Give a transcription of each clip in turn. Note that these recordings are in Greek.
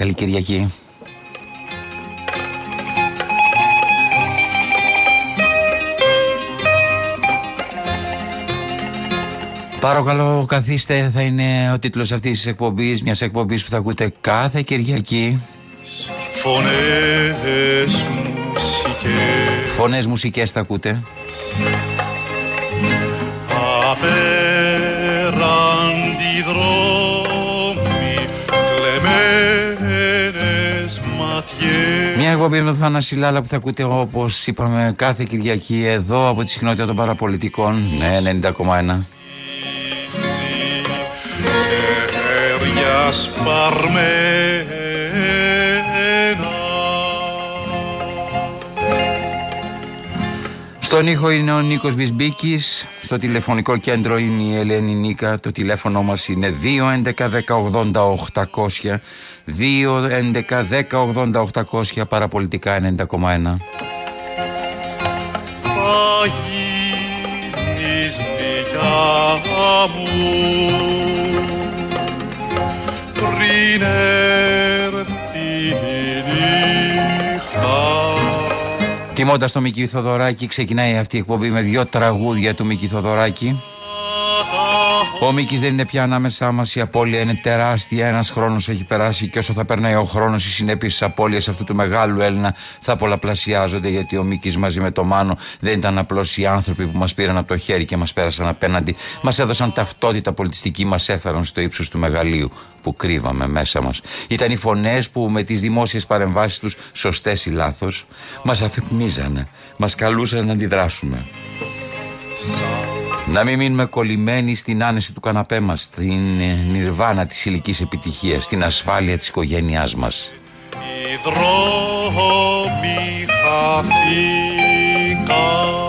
καλή Κυριακή. Παρακαλώ καθίστε, θα είναι ο τίτλος αυτής της εκπομπής, μιας εκπομπής που θα ακούτε κάθε Κυριακή. Φωνές μουσικές Φωνές μουσικές θα ακούτε. Απέραντι δρόμοι εκπομπή με τον Θάναση Λάλα που θα ακούτε όπως είπαμε κάθε Κυριακή εδώ από τη συχνότητα των παραπολιτικών, ναι 90,1. Χέρια σπαρμένα Στον ήχο είναι ο Νίκος Μπισμπίκης, στο τηλεφωνικό κέντρο είναι η Ελένη Νίκα, το τηλέφωνο μας είναι 2.11.10.80.800 2.11.10.80.800 παραπολιτικά 90,1 θα γίνεις δικιά μου. Πριν Τιμώντας το Μίκη Θοδωράκη ξεκινάει αυτή η εκπομπή με δύο τραγούδια του Μίκη Θοδωράκη Ο Μίκης δεν είναι πια ανάμεσά μας. Η απώλεια είναι τεράστια. Ένας χρόνος έχει περάσει και όσο θα περνάει ο χρόνος, οι συνέπειες της απώλειας αυτού του μεγάλου Έλληνα θα πολλαπλασιάζονται. Γιατί ο Μίκης μαζί με το Μάνο δεν ήταν απλώς οι άνθρωποι που μας πήραν από το χέρι και μας πέρασαν απέναντι. Μας έδωσαν ταυτότητα πολιτιστική, μας έφεραν στο ύψος του μεγαλείου που κρύβαμε μέσα μας. Ήταν οι φωνές που με τις δημόσιες παρεμβάσεις τους, σωστές ή λάθος, μας αφυπνίζανε. Μας καλούσαν να αντιδράσουμε. Να μην μείνουμε κολλημένοι στην άνεση του καναπέ μας, στην ε, νιρβάνα της ηλικής επιτυχίας, στην ασφάλεια της οικογένειάς μας. Οι δρόμοι χαθήκαν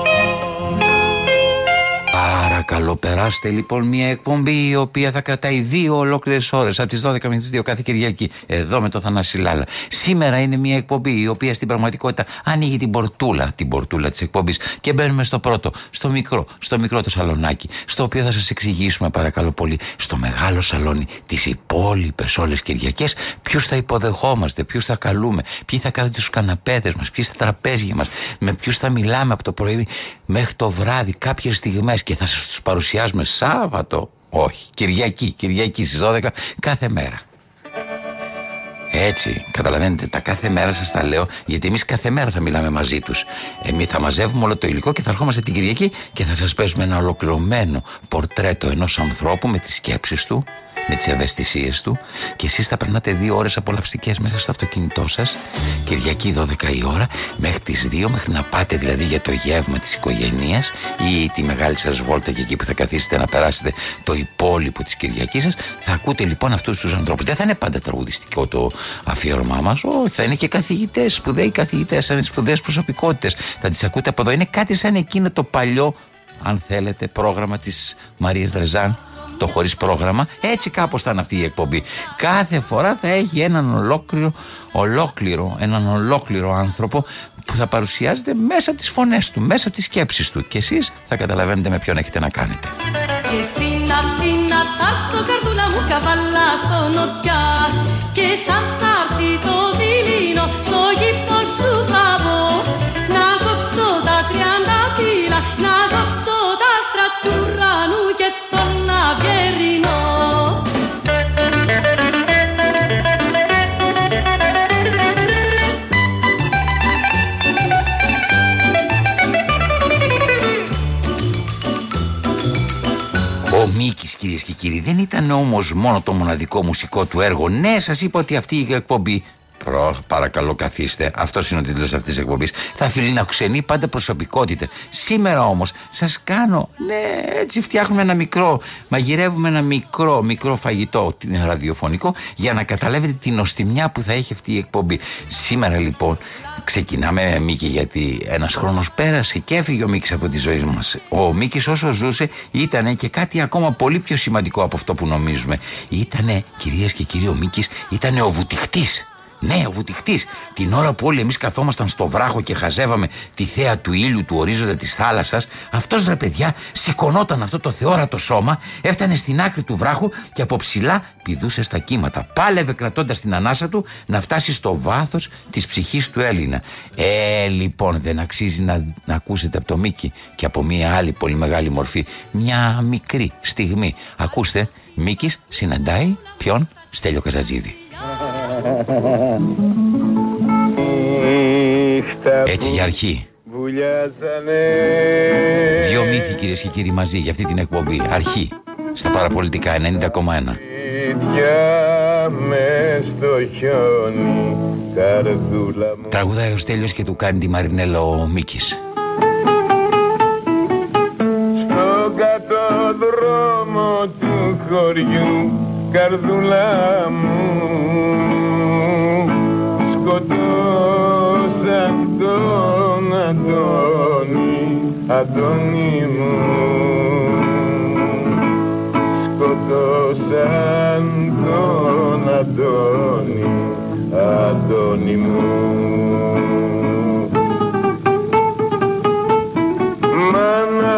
Παρακαλώ περάστε λοιπόν μια εκπομπή η οποία θα κρατάει δύο ολόκληρες ώρες από τις 12 με τις 2 κάθε Κυριακή εδώ με το Θανάση Λάλα. Σήμερα είναι μια εκπομπή η οποία στην πραγματικότητα ανοίγει την πορτούλα, την πορτούλα της εκπομπής και μπαίνουμε στο πρώτο, στο μικρό, στο μικρό το σαλονάκι στο οποίο θα σας εξηγήσουμε παρακαλώ πολύ στο μεγάλο σαλόνι τις υπόλοιπες όλες Κυριακές ποιους θα υποδεχόμαστε, ποιους θα καλούμε, ποιοι θα κάθονται στους καναπέδες μας, ποιοι στα τραπέζια μας, με ποιους θα μιλάμε από το πρωί μέχρι το βράδυ κάποιες στιγμές και θα σας τους παρουσιάζουμε Σάββατο, όχι, Κυριακή, Κυριακή στις 12 κάθε μέρα. Έτσι, καταλαβαίνετε, τα κάθε μέρα σας τα λέω, γιατί εμείς κάθε μέρα θα μιλάμε μαζί τους. Εμείς θα μαζεύουμε όλο το υλικό και θα ερχόμαστε την Κυριακή και θα σας παίζουμε ένα ολοκληρωμένο πορτρέτο ενός ανθρώπου με τις σκέψεις του, με τις ευαισθησίες του και εσείς θα περνάτε δύο ώρες απολαυστικές μέσα στο αυτοκίνητό σας, Κυριακή 12 η ώρα, μέχρι τις 2, μέχρι να πάτε δηλαδή για το γεύμα της οικογένειας ή τη μεγάλη σας βόλτα και εκεί που θα καθίσετε να περάσετε το υπόλοιπο της Κυριακής σας. Θα ακούτε λοιπόν αυτούς τους ανθρώπους. Δεν θα είναι πάντα τραγουδιστικό το αφιέρωμά μας, όχι, θα είναι και καθηγητές, σπουδαίοι καθηγητές, θα είναι σπουδαίες προσωπικότητες. Θα τις ακούτε από εδώ. Είναι κάτι σαν εκείνο το παλιό, αν θέλετε, πρόγραμμα της Μαρίας Δρεζάν το χωρίς πρόγραμμα. Έτσι κάπως θα είναι αυτή η εκπομπή. Κάθε φορά θα έχει έναν ολόκληρο, ολόκληρο, έναν ολόκληρο άνθρωπο που θα παρουσιάζεται μέσα από τις φωνές του, μέσα από τις σκέψεις του. Και εσείς θα καταλαβαίνετε με ποιον έχετε να κάνετε. Και στην Αθήνα θα έρθω καρδούλα μου καβάλα στο νοτιά Και σαν θα έρθει το δειλίνο στο γήπο σου θα μπω Ο Μίκη, κυρίες και κύριοι, δεν ήταν όμως μόνο το μοναδικό μουσικό του έργο. Ναι, σας είπα ότι αυτή η εκπομπή. Προ, παρακαλώ καθίστε. Αυτός είναι ο τίτλος αυτής της εκπομπής. Θα φιλοξενεί πάντα προσωπικότητα. Σήμερα όμως σας κάνω. Ναι, έτσι φτιάχνουμε ένα μικρό. Μαγειρεύουμε ένα μικρό, μικρό φαγητό την ραδιοφωνικό για να καταλάβετε την οστιμιά που θα έχει αυτή η εκπομπή. Σήμερα λοιπόν ξεκινάμε Μίκη γιατί ένας χρόνος πέρασε και έφυγε ο Μίκης από τη ζωή μας. Ο Μίκης όσο ζούσε ήταν και κάτι ακόμα πολύ πιο σημαντικό από αυτό που νομίζουμε. Ήτανε, κυρίες και κύριοι, ο Μίκης ήταν ο βουτυχτής Ναι, ο βουτυχτής. Την ώρα που όλοι εμείς καθόμασταν στο βράχο και χαζεύαμε τη θέα του ήλιου του ορίζοντα της θάλασσας, αυτός ρε παιδιά σηκωνόταν αυτό το θεόρατο σώμα, έφτανε στην άκρη του βράχου και από ψηλά πηδούσε στα κύματα. Πάλευε κρατώντας την ανάσα του να φτάσει στο βάθος της ψυχής του Έλληνα. Ε, λοιπόν, δεν αξίζει να, να ακούσετε από το Μίκη και από μία άλλη πολύ μεγάλη μορφή μια μικρή στιγμή. Ακούστε, Μίκης συναντάει ποιον; Στέλιο Καζατζίδη. Έτσι για αρχή. Δύο μύθοι κυρίες και κύριοι μαζί για αυτή την εκπομπή. Αρχή. Στα παραπολιτικά 90,1. Τραγουδάει ο Στέλιος και του κάνει τη Μαρινέλα ο Μίκης. Στον κάτω δρόμο του χωριού καρδούλα μου. Σκοτώσαν τον Αντώνη, Αντώνη μου. Σκοτώσαν τον Αντώνη, Αντώνη μου. Μάνα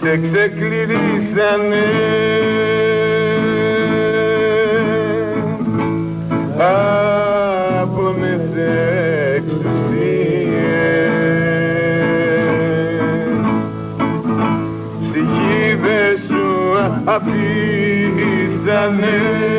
σε ξεκληρίσανε αφήσανε ε,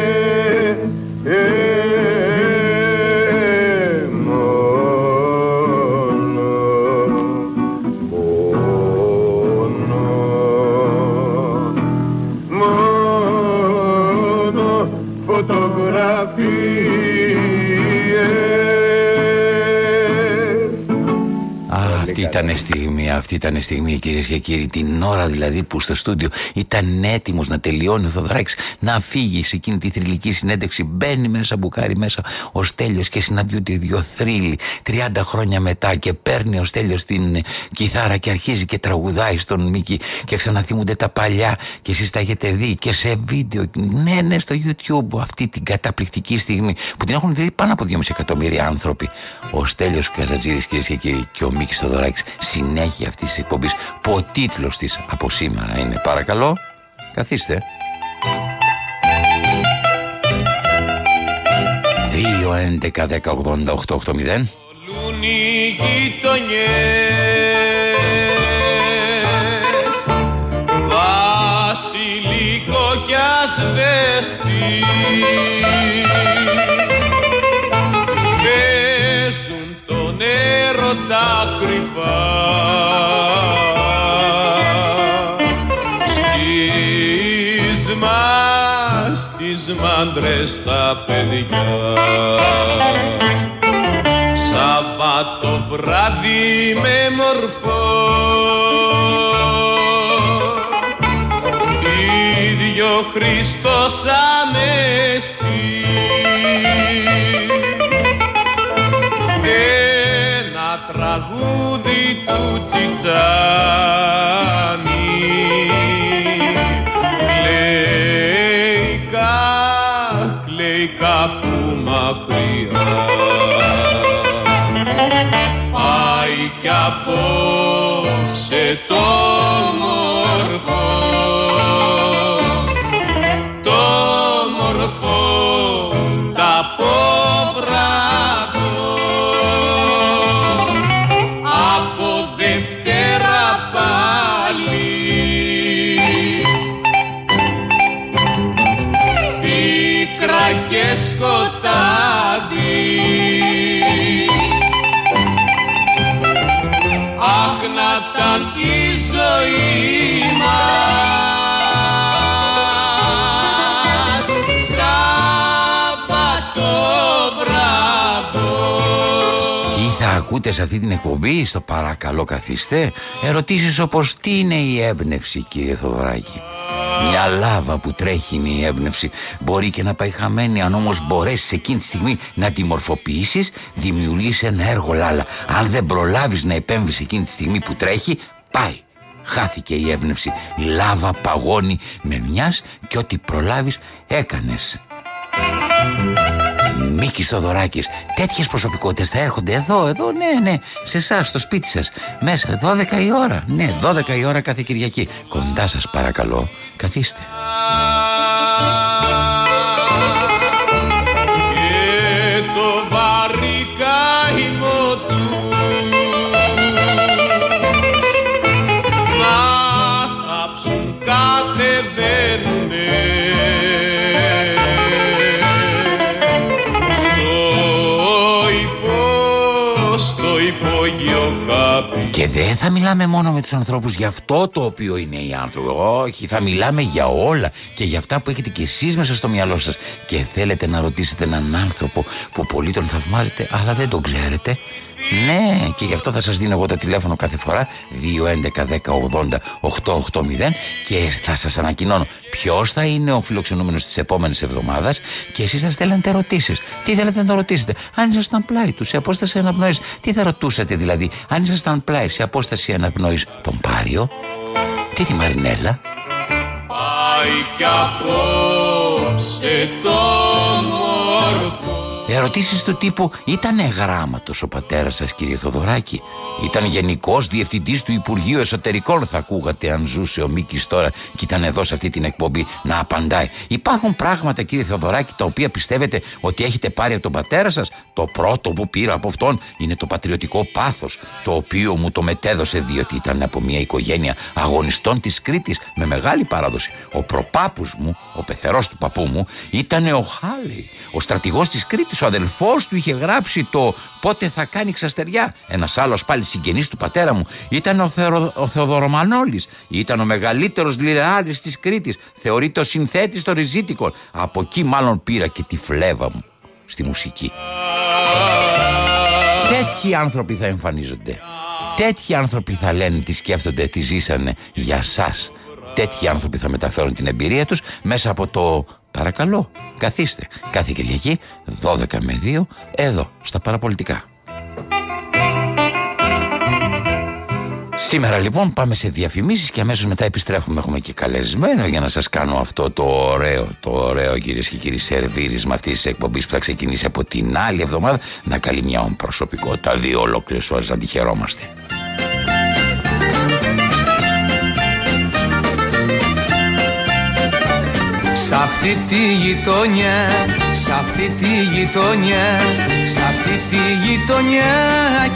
Α, αυτή ήταν στιγμή, αυτή ήταν στιγμή κυρίες και κύριοι. Την ώρα δηλαδή που στο στούντιο ήταν έτοιμος να τελειώνει ο Θοδωράκης να φύγει σε εκείνη τη θρηλυκή συνέντευξη. Μπαίνει μέσα, μπουκάρει μέσα ο Στέλιος και συναντιούνται οι δύο θρύλοι 30 χρόνια μετά και παίρνει ο Στέλιος την ε, κιθάρα και αρχίζει και τραγουδάει στον Μίκη και ξαναθυμούνται τα παλιά και εσείς τα έχετε δει και σε βίντεο. Ναι, ναι, στο YouTube αυτή την καταπληκτική στιγμή που την έχουν δει πάνω από 2,5 εκατομμύρια άνθρωποι. Ο Στέλιος Καζατζίδης κυρίες και κύριοι και ο Μίκης Θοδωράκης συνέχεια αυτής της εκπομπής. Που ο τίτλος της από σήμερα είναι. Παρακαλώ καθίστε. 2, 11, 10, 80, 8, 8, 0 Λούν οι γειτονιές Βασιλικό κι ασβέστη έρωτα κρυφά Στις μας, στις μάντρες τα παιδιά. Σαββάτο βράδυ με μορφό. Ίδιο Χριστός Ανέστη τραγούδι του Τσιτσάνη θα ακούτε σε αυτή την εκπομπή στο παρακαλώ καθίστε. Ερωτήσεις όπως τι είναι η έμπνευση κύριε Θοδωράκη; Μια λάβα που τρέχει είναι η έμπνευση. Μπορεί και να πάει χαμένη αν όμως μπορέσεις εκείνη τη στιγμή να τη μορφοποιήσεις Δημιουργείς ένα έργο λάλα. Αν δεν προλάβεις να επέμβεις εκείνη τη στιγμή που τρέχει Πάει. Χάθηκε η έμπνευση. Η λάβα παγώνει με μιας και ό,τι προλάβεις έκανες Μίκης Θοδωράκης. Τέτοιες προσωπικότητες θα έρχονται εδώ, εδώ, ναι, ναι Σε εσάς, στο σπίτι σας. Μέσα, 12 η ώρα. Ναι, 12 η ώρα κάθε Κυριακή. Κοντά σας παρακαλώ, καθίστε Και δεν θα μιλάμε μόνο με τους ανθρώπους για αυτό το οποίο είναι οι άνθρωποι. Όχι, θα μιλάμε για όλα και για αυτά που έχετε κι εσείς μέσα στο μυαλό σας. Και θέλετε να ρωτήσετε έναν άνθρωπο που πολύ τον θαυμάζετε, αλλά δεν τον ξέρετε. Ναι, και γι' αυτό θα σας δίνω εγώ το τηλέφωνο κάθε φορά 211 10 80 880 και θα σας ανακοινώνω ποιος θα είναι ο φιλοξενούμενος της επόμενης εβδομάδας και εσείς θα στέλνετε ερωτήσεις. Τι θέλετε να το ρωτήσετε; Αν ήσασταν πλάι του σε απόσταση αναπνοής, τι θα ρωτούσατε δηλαδή; Αν ήσασταν πλάι σε απόσταση αναπνοής, τον Πάριο, τι τη Μαρινέλα, πάει κι απόψε το μόρφο Ερωτήσεις του τύπου ήταν γράμματος ο πατέρας σας, κύριε Θοδωράκη. Ήταν γενικός διευθυντής του Υπουργείου Εσωτερικών, θα ακούγατε αν ζούσε ο Μίκης τώρα και ήταν εδώ σε αυτή την εκπομπή να απαντάει. Υπάρχουν πράγματα, κύριε Θοδωράκη, τα οποία πιστεύετε ότι έχετε πάρει από τον πατέρα σας; Το πρώτο που πήρα από αυτόν είναι το πατριωτικό πάθος, το οποίο μου το μετέδωσε διότι ήταν από μια οικογένεια αγωνιστών της Κρήτης με μεγάλη παράδοση. Ο προπάπους μου, ο πεθερός του παππού μου, ήταν ο Χάλη, ο στρατηγός της Κρήτης. Ο αδελφός του είχε γράψει το Πότε θα κάνει ξαστεριά. Ένας άλλος πάλι συγγενής του πατέρα μου ήταν ο, Θερο, ο Θεοδωρομανόλης. Ήταν ο μεγαλύτερος λιρεάρης της Κρήτης. Θεωρείται ο συνθέτης των Ριζίτικων. Από εκεί μάλλον πήρα και τη φλέβα μου στη μουσική. Τέτοιοι άνθρωποι θα εμφανίζονται. Τέτοιοι άνθρωποι θα λένε τι σκέφτονται, τι ζήσανε για σας. Τέτοιοι άνθρωποι θα μεταφέρουν την εμπειρία τους μέσα από το παρακαλώ, καθίστε. Κάθε Κυριακή 12 με 2 εδώ στα παραπολιτικά. Σήμερα λοιπόν πάμε σε διαφημίσεις και αμέσως μετά επιστρέφουμε έχουμε και καλεσμένο για να σας κάνω αυτό το ωραίο, το ωραίο κυρίες και κύριοι σερβίρισμα αυτής της εκπομπής που θα ξεκινήσει από την άλλη εβδομάδα να καλεί μια προσωπικότητα δύο ολόκληρες ώρες να τη χαιρόμαστε. Σ' αυτή τη γειτονιά, σ' αυτή τη γειτονιά, σ' αυτή τη γειτονιά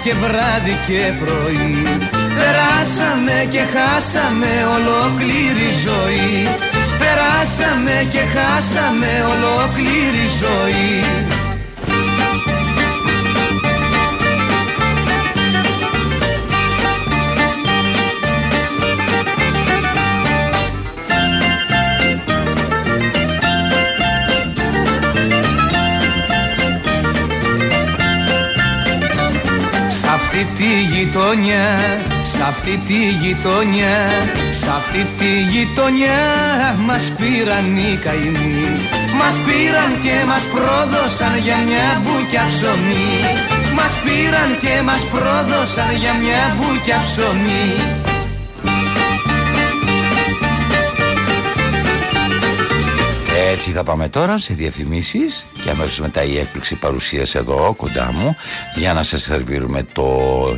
και βράδυ και πρωί. Περάσαμε και χάσαμε ολόκληρη ζωή. Περάσαμε και χάσαμε ολόκληρη ζωή αυτή τη γειτονιά, σ' αυτή τη γειτονιά, σ' αυτή τη γειτονιά μας πήραν οι καημοί. Μας πήραν και μας πρόδωσαν για μια μπουκιά ψωμί. Μας πήραν και μας πρόδωσαν για μια μπουκιά ψωμί. Έτσι θα πάμε τώρα σε διαφημίσεις και αμέσως μετά η έκπληξη παρουσίας εδώ κοντά μου για να σας σερβίρουμε το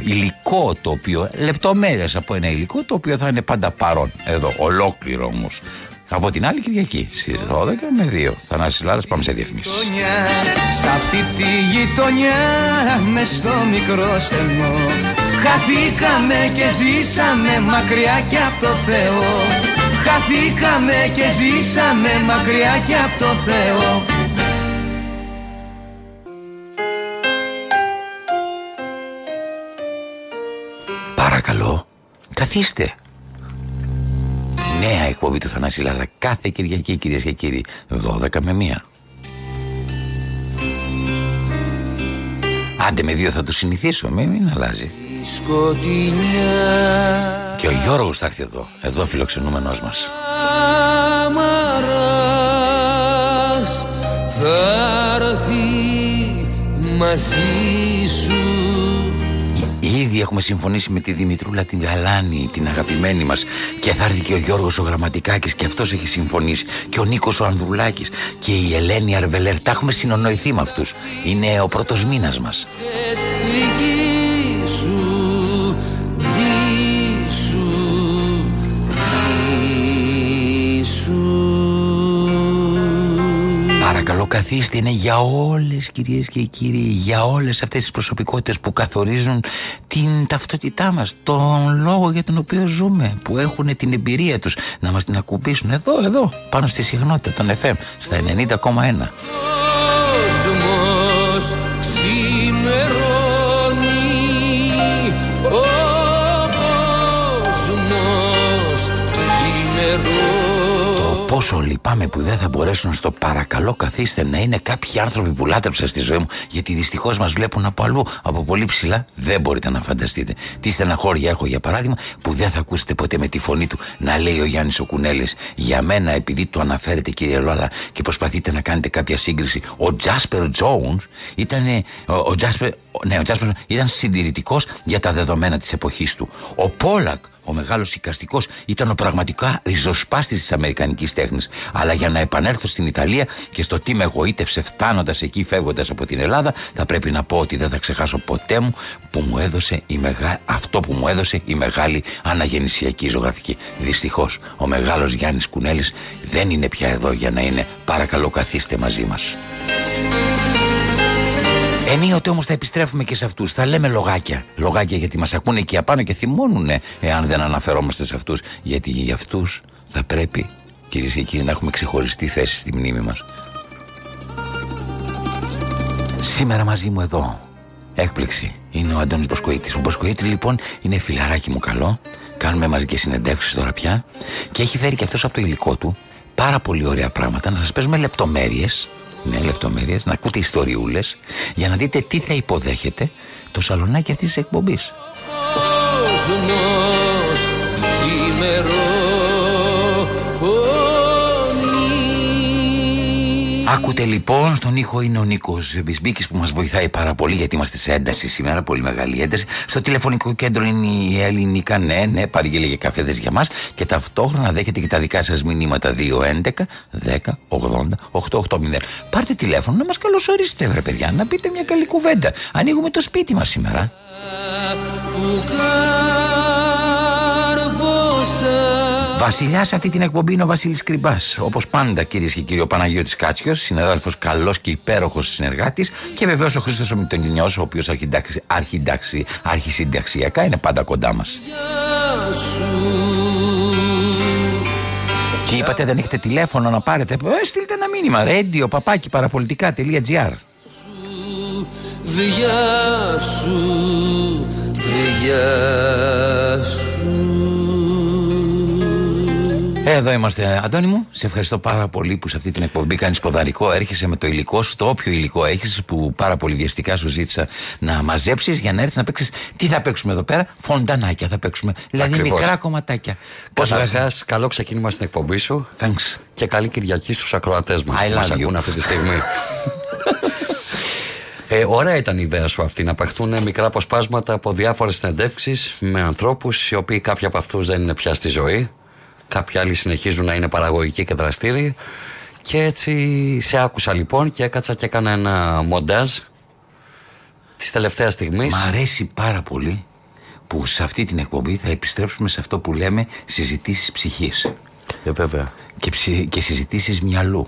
υλικό το οποίο, λεπτομέρειες από ένα υλικό το οποίο θα είναι πάντα παρόν εδώ, ολόκληρο όμως. Από την άλλη Κυριακή στις 12 με 2. Θανάσης Λάρας πάμε σε διαφημίσεις. γειτονιά, Σ' αυτή τη γειτονιά με στο μικρό στενό Χαθήκαμε και ζήσαμε μακριά και από το Θεό Χαθήκαμε και ζήσαμε μακριά και από το Θεό Παρακαλώ, καθίστε. Νέα εκπομπή του Θανάση Λάρα κάθε Κυριακή κυρίες και κύριοι 12 με 1. Άντε με δύο θα το συνηθίσω, μην, μην αλλάζει. Σκοτεινιά Και ο Γιώργος θα έρθει εδώ, εδώ φιλοξενούμενος μας. αμαράς θα έρθει μαζί σου Ήδη έχουμε έχουμε συμφωνήσει με τη Δημητρούλα την Γαλάνη, την αγαπημένη μας. Και θα έρθει και ο Γιώργος ο Γραμματικάκης και αυτός έχει συμφωνήσει. Και ο Νίκος ο Ανδρουλάκης και η Ελένη Αρβελέρ. Τα έχουμε συνονοηθεί με αυτούς. Είναι ο πρώτος μήνας μας. Ξέρεις, δική σου, Παρακαλώ καθίστε είναι για όλες κυρίες και κύριοι Για όλες αυτές τις προσωπικότητες που καθορίζουν την ταυτότητά μας Τον λόγο για τον οποίο ζούμε Που έχουν την εμπειρία τους να μας την ακουμπήσουν Εδώ, εδώ, πάνω στη συχνότητα των FM Στα 90,1 Πόσο λυπάμαι που δεν θα μπορέσουν στο παρακαλώ καθίστε να είναι κάποιοι άνθρωποι που λάτρεψα στη ζωή μου γιατί δυστυχώς μας βλέπουν από αλλού, από πολύ ψηλά. Δεν μπορείτε να φανταστείτε. Τι στεναχώρια έχω για παράδειγμα που δεν θα ακούσετε ποτέ με τη φωνή του να λέει ο Γιάννης ο Κουνέλη. Για μένα, επειδή το αναφέρετε κύριε Λόλα και προσπαθείτε να κάνετε κάποια σύγκριση, ο Τζάσπερ Τζόουνς ήταν. Ο, ο Τζάσπερ, ναι, ο Τζάσπερ ήταν συντηρητικός για τα δεδομένα της εποχής του. Ο Πόλακ ο μεγάλος οικαστικός ήταν ο πραγματικά ριζοσπάστης της Αμερικανικής τέχνης. Αλλά για να επανέλθω στην Ιταλία και στο τι με εγωίτευσε φτάνοντας εκεί, φεύγοντας από την Ελλάδα, θα πρέπει να πω ότι δεν θα ξεχάσω ποτέ μου που μου έδωσε η μεγα... αυτό που μου έδωσε η μεγάλη αναγεννησιακή ζωγραφική. Δυστυχώς, ο μεγάλος Γιάννης Κουνέλης δεν είναι πια εδώ για να είναι. Παρακαλώ, καθίστε μαζί μας. Ενίοτε όμως θα επιστρέφουμε και σε αυτούς. Θα λέμε λογάκια. Λογάκια γιατί μας ακούνε εκεί απάνω και θυμώνουνε εάν δεν αναφερόμαστε σε αυτούς. Γιατί για αυτούς θα πρέπει, κυρίες και κύριοι, να έχουμε ξεχωριστή θέση στη μνήμη μας. Σήμερα μαζί μου εδώ, έκπληξη, είναι ο Αντώνης Μποσκοίτης. Ο Μποσκοίτης λοιπόν είναι φιλαράκι μου καλό. Κάνουμε μαζικές συνεντεύξεις τώρα πια. Και έχει φέρει και αυτός από το υλικό του πάρα πολύ ωραία πράγματα. Να σας παίζουμε λεπτομέρειες ναι, λεπτομέρειες, να ακούτε ιστοριούλες για να δείτε τι θα υποδέχεται το σαλονάκι αυτής της εκπομπής. Κόσμος ξημερώνει Άκουτε λοιπόν, στον ήχο είναι ο Νίκος Μπισμπίκης που μας βοηθάει πάρα πολύ γιατί είμαστε σε ένταση σήμερα, πολύ μεγάλη ένταση. Στο τηλεφωνικό κέντρο είναι η Ελληνικά, ναι, ναι, παρήγγειλε για καφέδε για μας και ταυτόχρονα δέχεται και τα δικά σας μηνύματα 211 10 80 880. Πάρτε τηλέφωνο να μας καλωσορίσετε, βρε παιδιά, να πείτε μια καλή κουβέντα. Ανοίγουμε το σπίτι μας σήμερα. που κάρβωσα Βασιλιάς σε αυτή την εκπομπή είναι ο Βασίλης Κρυμπά. Όπως πάντα, κυρίες και κύριοι, ο Παναγιώτης Κάτσιος, συναδέλφος καλός και υπέροχος συνεργάτης. Και βεβαίως ο Χρήστος Ομιτονινιός, ο οποίος αρχισυνταξιακά είναι πάντα κοντά μας. Και είπατε δεν έχετε τηλέφωνο να πάρετε; Ε, στείλτε ένα μήνυμα. Radio παπάκι παραπολιτικά.gr. Διά σου, διά σου Εδώ είμαστε, Αντώνη μου. Σε ευχαριστώ πάρα πολύ που σε αυτή την εκπομπή κάνεις ποδαρικό. Έρχεσαι με το υλικό σου, το όποιο υλικό έχεις, που πάρα πολύ βιαστικά σου ζήτησα να μαζέψεις για να έρθεις να παίξεις. Τι θα παίξουμε εδώ πέρα, φοντανάκια θα παίξουμε. Δηλαδή Ακριβώς. μικρά κομματάκια. Καταρχά, καλό ξεκίνημα στην εκπομπή σου Thanks. και καλή Κυριακή στους ακροατές μας I που μας love you. ακούν αυτή τη στιγμή. Ε, ωραία ήταν η ιδέα σου αυτή να παχτούν μικρά αποσπάσματα από διάφορες συνεντεύξεις με ανθρώπους οι οποίοι κάποιοι από αυτούς δεν είναι πια στη ζωή. Κάποιοι άλλοι συνεχίζουν να είναι παραγωγικοί και δραστήριοι. Και έτσι σε άκουσα λοιπόν και έκατσα και έκανα ένα μοντάζ της τελευταίας στιγμής. Μ' αρέσει πάρα πολύ που σε αυτή την εκπομπή θα επιστρέψουμε σε αυτό που λέμε συζητήσεις ψυχής Ε, βέβαια. και, ψη- και συζητήσεις μυαλού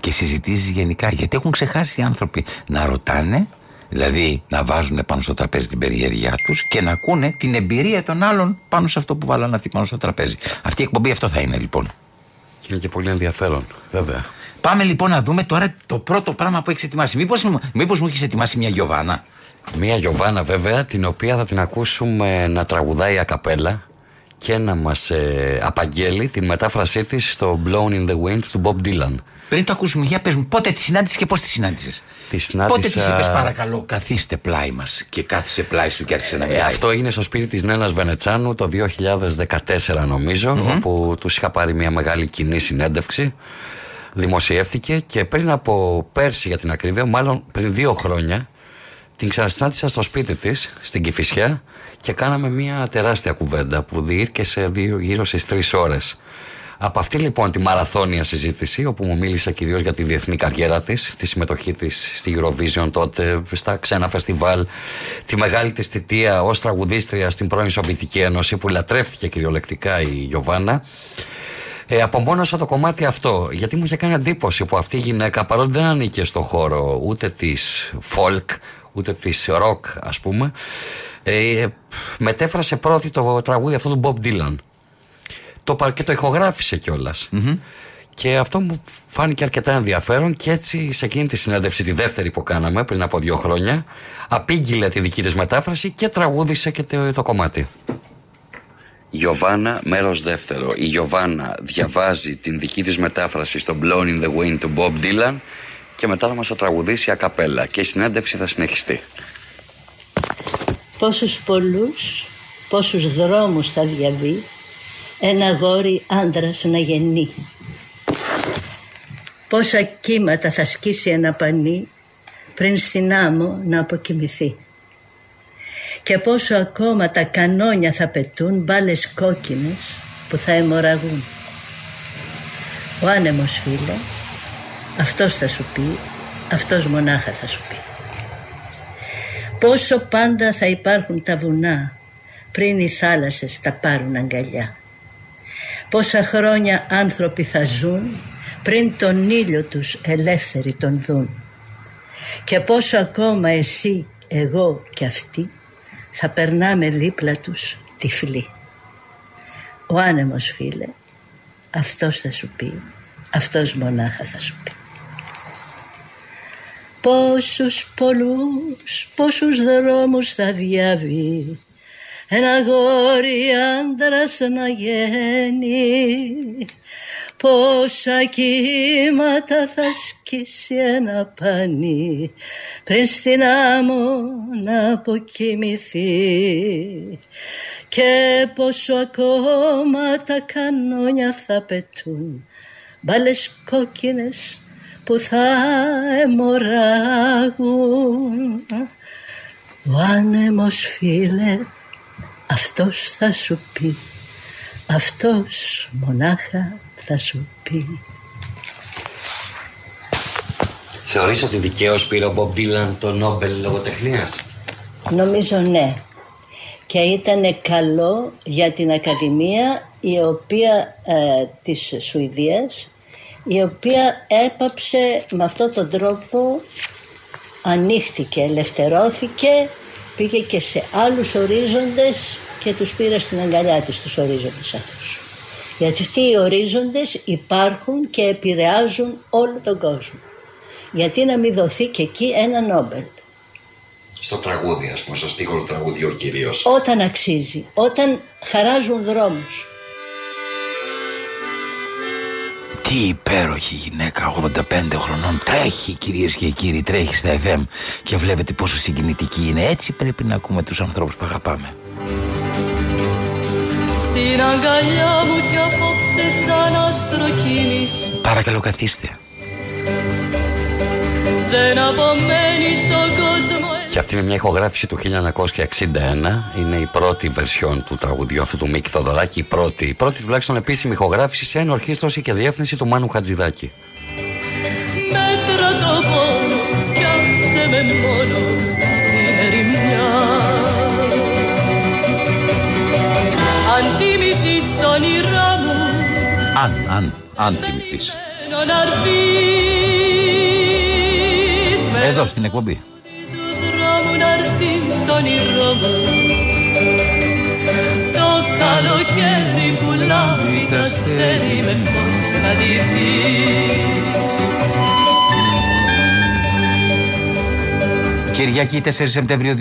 και συζητήσεις γενικά γιατί έχουν ξεχάσει οι άνθρωποι να ρωτάνε δηλαδή να βάζουν πάνω στο τραπέζι την περιέργειά τους και να ακούνε την εμπειρία των άλλων πάνω σε αυτό που βάλανε αυτοί πάνω στο τραπέζι αυτή η εκπομπή αυτό θα είναι λοιπόν Και είναι και πολύ ενδιαφέρον, βέβαια. Πάμε λοιπόν να δούμε τώρα το πρώτο πράγμα που έχεις ετοιμάσει. Μήπως, μήπως μου έχεις ετοιμάσει μια Γιωβάνα; Μία Γιωβάνα βέβαια, την οποία θα την ακούσουμε να τραγουδάει ακαπέλα και να μας ε, απαγγέλει την μετάφρασή της στο Blown in the Wind του Bob Dylan. Πριν το ακούσουμε, για πες μου, πότε τη συνάντησες και πώς τη συνάντησες; Τη συνάντησα- Πότε της είπες, παρακαλώ, καθίστε πλάι μας και κάθισε πλάι σου και άρχισε να Ε, μιλάει. αυτό έγινε στο σπίτι της Νένας Βενετσάνου το 2014 νομιζω όπου τους είχα πάρει μια μεγάλη κοινή συνέντευξη. Δημοσιεύτηκε και πριν από πέρσι για την ακρίβεια, μάλλον πριν δύο χρόνια, την ξαναστάτησα στο σπίτι της, στην Κηφισιά, και κάναμε μια τεράστια κουβέντα που διήρκεσε δύο, γύρω στις τρεις ώρες. Από αυτή λοιπόν τη μαραθώνια συζήτηση, όπου μου μίλησε κυρίως για τη διεθνή καριέρα της, τη συμμετοχή της στη Eurovision τότε, στα ξένα φεστιβάλ, τη μεγάλη της θητεία ως τραγουδίστρια στην πρώην Σοβιετική Ένωση, που λατρεύτηκε κυριολεκτικά η Γιωβάνα. Ε, απομόνωσα το κομμάτι αυτό, γιατί μου είχε κάνει εντύπωση που αυτή η γυναίκα, παρότι δεν ανήκε στο χώρο ούτε της folk, ούτε της rock, ας πούμε, ε, μετέφρασε πρώτη το τραγούδι αυτό του Bob Dylan. Το, και το ηχογράφησε κιόλας. Και αυτό μου φάνηκε αρκετά ενδιαφέρον και έτσι σε εκείνη τη συνέντευξη, τη δεύτερη που κάναμε πριν από δύο χρόνια, απήγγειλε τη δική της μετάφραση και τραγούδισε και το, το κομμάτι. Γιωβάνα, μέρος δεύτερο. Η Γιωβάνα διαβάζει την δική της μετάφραση στο Blown in the Wind του Bob Dylan και μετά θα μας το τραγουδήσει ακαπέλα και η συνέντευξη θα συνεχιστεί. Πόσους πολλούς, πόσους δρόμους θα διαβεί ένα γόρι άντρας να γεννεί. Πόσα κύματα θα σκίσει ένα πανί πριν στην άμμο να αποκοιμηθεί. Και πόσο ακόμα τα κανόνια θα πετούν μπάλες κόκκινες που θα αιμορραγούν. Ο άνεμος φίλε, αυτός θα σου πει, αυτός μονάχα θα σου πει. Πόσο πάντα θα υπάρχουν τα βουνά πριν οι θάλασσες τα πάρουν αγκαλιά. Πόσα χρόνια άνθρωποι θα ζουν πριν τον ήλιο τους ελεύθεροι τον δουν; Και πόσο ακόμα εσύ, εγώ και αυτοί θα περνάμε δίπλα τους τυφλοί; Ο άνεμος φίλε, αυτός θα σου πει, αυτός μονάχα θα σου πει. Πόσους πολλούς, πόσους δρόμους θα διαβεί ένα γόρι άντρας να γίνει Πόσα κύματα θα σκίσει ένα πανί πριν στην άμμο να αποκοιμηθεί. Και πόσο ακόμα τα κανόνια θα πετούν μπάλες κόκκινες που θα αιμορράγουν. Ο άνεμος φίλε αυτός θα σου πει. Αυτός μονάχα θα σου πει. Θεωρείς ότι δικαίως πήρε ο Μπομπ Ντίλαν το Νόμπελ λογοτεχνίας; Νομίζω ναι. Και ήταν καλό για την Ακαδημία η οποία ε, της Σουηδίας η οποία έπαψε με αυτόν τον τρόπο ανοίχτηκε, ελευθερώθηκε πήγε και σε άλλους ορίζοντες και τους πήρε στην αγκαλιά της τους ορίζοντες αυτούς. Γιατί αυτοί οι ορίζοντες υπάρχουν και επηρεάζουν όλο τον κόσμο. Γιατί να μην δοθεί και εκεί ένα Νόμπελ. Στο τραγούδι, ας πούμε, στο στίχο του τραγουδιού κυρίως. Όταν αξίζει, όταν χαράζουν δρόμους. Τι υπέροχη γυναίκα, 85 χρονών. Τρέχει κυρίες και κύριοι, τρέχει στα FM και βλέπετε πόσο συγκινητική είναι. Έτσι πρέπει να ακούμε τους ανθρώπους που αγαπάμε. Στην αγκαλιά μου κι απόψε σαν άστρο Παρακαλώ καθίστε. Δεν απομένεις στον κόσμο Και αυτή είναι μια ηχογράφηση του 1961. Είναι η πρώτη βερσιόν του τραγουδιού αυτού του Μίκη Θοδωράκη. Η πρώτη, η πρώτη τουλάχιστον επίσημη ηχογράφηση σε ενορχίστρωση και διεύθυνση του Μάνου Χατζηδάκη. μέτρα το πόνο κι άσε με μόνο στην ερημιά Αν θυμηθείς το όνειρά μου Αν, αν, αν θυμηθείς. μένω να έρθεις με Εδώ στην εκπομπή. Του δρόμου να έρθεις όνειρό μου. Το καλοκαίρι που λάβει τα αστέρι με φως να ντυθείς Κυριακή 4 Σεπτεμβρίου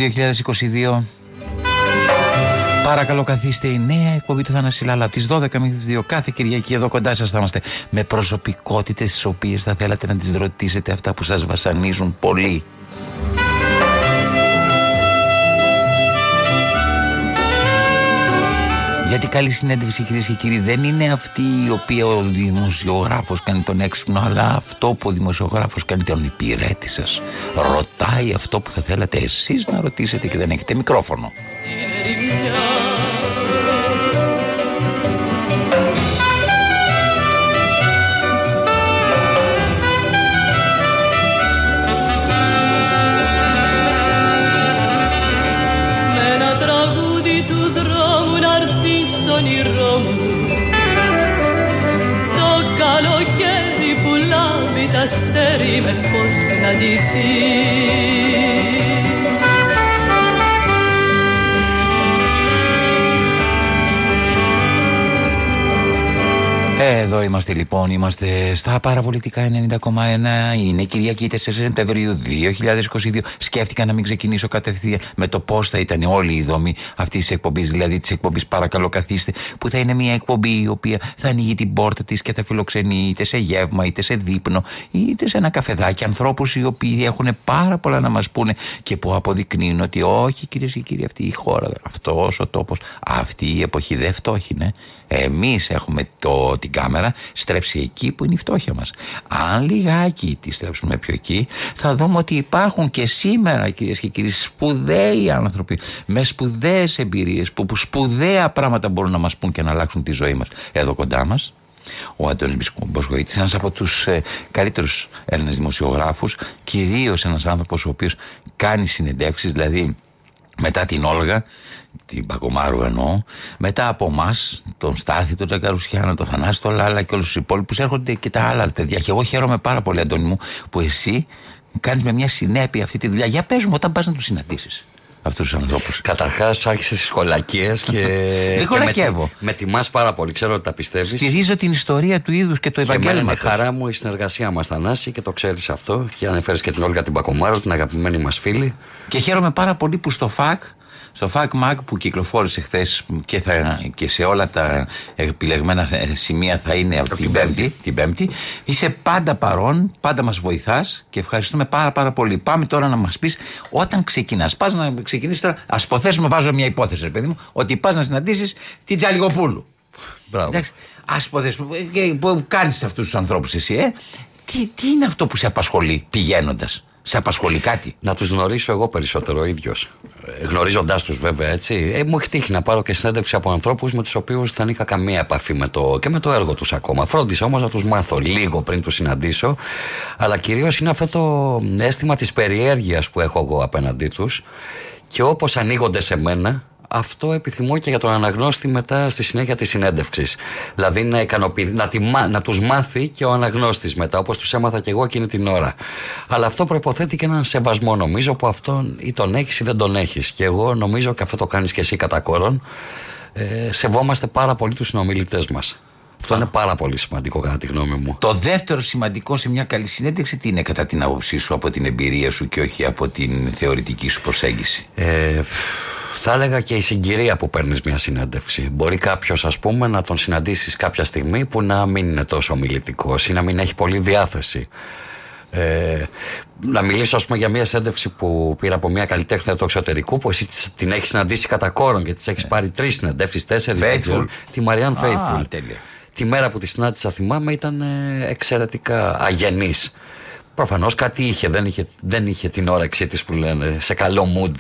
2022. Παρακαλώ καθίστε. Η νέα εκπομπή του Θανασιλάλα από τις 12 μέχρι τις 2 κάθε Κυριακή εδώ κοντά σας θα είμαστε. Με προσωπικότητες τις οποίες θα θέλατε να τις ρωτήσετε αυτά που σας βασανίζουν πολύ. Γιατί καλή συνέντευξη κυρίες και κύριοι δεν είναι αυτή η οποία ο δημοσιογράφος κάνει τον έξυπνο, αλλά αυτό που ο δημοσιογράφος κάνει τον υπηρέτη σας. Ρωτάει αυτό που θα θέλατε εσείς να ρωτήσετε και δεν έχετε μικρόφωνο. Λοιπόν, είμαστε στα παραβολητικά 90,1. Είναι Κυριακή 4 Σεπτεμβρίου 2022. Σκέφτηκα να μην ξεκινήσω κατευθείαν με το πώς θα ήταν όλη η δομή αυτής της εκπομπής, δηλαδή της εκπομπής Παρακαλώ Καθίστε, που θα είναι μια εκπομπή η οποία θα ανοίγει την πόρτα της και θα φιλοξενεί είτε σε γεύμα, είτε σε δείπνο, είτε σε ένα καφεδάκι ανθρώπους οι οποίοι έχουν πάρα πολλά να μας πούνε και που αποδεικνύουν ότι όχι κυρίες και κύριοι, αυτή η χώρα, αυτός ο τόπος, αυτή η εποχή δεν φτώχινε. Εμείς έχουμε το, την κάμερα στρέψει εκεί που είναι η φτώχεια μας. Αν λιγάκι τη στρέψουμε πιο εκεί, θα δούμε ότι υπάρχουν και σήμερα κυρίες και κύριοι σπουδαίοι άνθρωποι με σπουδαίες εμπειρίες που, που σπουδαία πράγματα μπορούν να μας πούν και να αλλάξουν τη ζωή μας. Εδώ κοντά μας, ο Αντώνης Μποσχοήτης, ένας από τους ε, καλύτερους Έλληνες δημοσιογράφους, κυρίως ένας άνθρωπος ο οποίος κάνει συνεντεύξεις, δηλαδή μετά την Όλγα, την Πακομάρου εννοώ, μετά από εμά, τον Στάθη, τον Τζαγκαρουσιάνο, τον Θανάση, τον Λάλα και όλους τους υπόλοιπους, έρχονται και τα άλλα παιδιά. Και εγώ χαίρομαι πάρα πολύ, Αντώνη μου, που εσύ κάνεις με μια συνέπεια αυτή τη δουλειά. Για πες μου, όταν πας να τους συναντήσεις αυτούς τους ανθρώπους. Καταρχάς, άρχισες στι κολακίες και. Δεν κολακεύω. Με, τιμάς πάρα πολύ, ξέρω ότι τα πιστεύεις. Στηρίζω την ιστορία του είδους και το Ευαγγέλιο. Είναι χαρά μου η συνεργασία μας, Θανάση, και το ξέρεις αυτό. Και αναφέρει και την Όλγα την Πακομάρο, την αγαπημένη μας φίλη. Και χαίρομαι πάρα πολύ που στο ΦΑΚ στο FACMAC που κυκλοφόρησε χθες και, και σε όλα τα επιλεγμένα σημεία θα είναι από την, πέμπτη, την Πέμπτη, είσαι πάντα παρόν, πάντα μας βοηθάς και ευχαριστούμε πάρα πάρα πολύ. Πάμε τώρα να μας πεις όταν ξεκινάς. Πας να ξεκινήσεις τώρα, ας υποθέσουμε, βάζω μια υπόθεση, ρε παιδί μου, ότι πας να συναντήσεις την Τζαλιγοπούλου. Μπράβο. Α υποθέσουμε, που κάνεις αυτούς τους ανθρώπους εσύ, ε. Τι, τι είναι αυτό που σε απασχολεί πηγαίνοντας; Σε απασχολεί κάτι; Να τους γνωρίσω εγώ περισσότερο ο ίδιος. Γνωρίζοντάς τους βέβαια έτσι. Ε, μου έχει τύχει να πάρω και συνέντευξη από ανθρώπους με τους οποίους δεν είχα καμία επαφή με το, και με το έργο τους ακόμα. Φρόντισα όμως να τους μάθω λίγο πριν τους συναντήσω. Αλλά κυρίως είναι αυτό το αίσθημα της περιέργειας που έχω εγώ απέναντί τους. Και όπως ανοίγονται σε μένα, αυτό επιθυμώ και για τον αναγνώστη μετά στη συνέχεια της συνέντευξης. Δηλαδή να, να, τη, να τους μάθει και ο αναγνώστης μετά, όπως τους έμαθα και εγώ εκείνη την ώρα. Αλλά αυτό προποθέτει και έναν σεβασμό, νομίζω, που αυτόν ή τον έχεις ή δεν τον έχεις. Και εγώ νομίζω και αυτό το κάνεις και εσύ κατά κόρον. Ε, σεβόμαστε πάρα πολύ τους συνομιλητές μας. Αυτό είναι πάρα πολύ σημαντικό κατά τη γνώμη μου. Το δεύτερο σημαντικό σε μια καλή συνέντευξη τι είναι κατά την άποψή σου από την εμπειρία σου και όχι από την θεωρητική σου προσέγγιση; Ε, θα έλεγα και η συγκυρία που παίρνεις μια συνέντευξη. Μπορεί κάποιος, ας πούμε, να τον συναντήσεις κάποια στιγμή που να μην είναι τόσο ομιλητικός ή να μην έχει πολύ διάθεση. Ε, να μιλήσω, ας πούμε, για μια συνέντευξη που πήρα από μια καλλιτέχνη του εξωτερικού, που εσύ την έχεις συναντήσει κατά κόρον και της έχεις πάρει τρεις συνεντεύξεις, τέσσερις. Τη Μαριάν Faithful. Τη μέρα που τη συνάντησα, θυμάμαι, ήταν ε, εξαιρετικά αγενής. Προφανώς κάτι είχε δεν, είχε, δεν είχε την όρεξή της που λένε, σε καλό mood.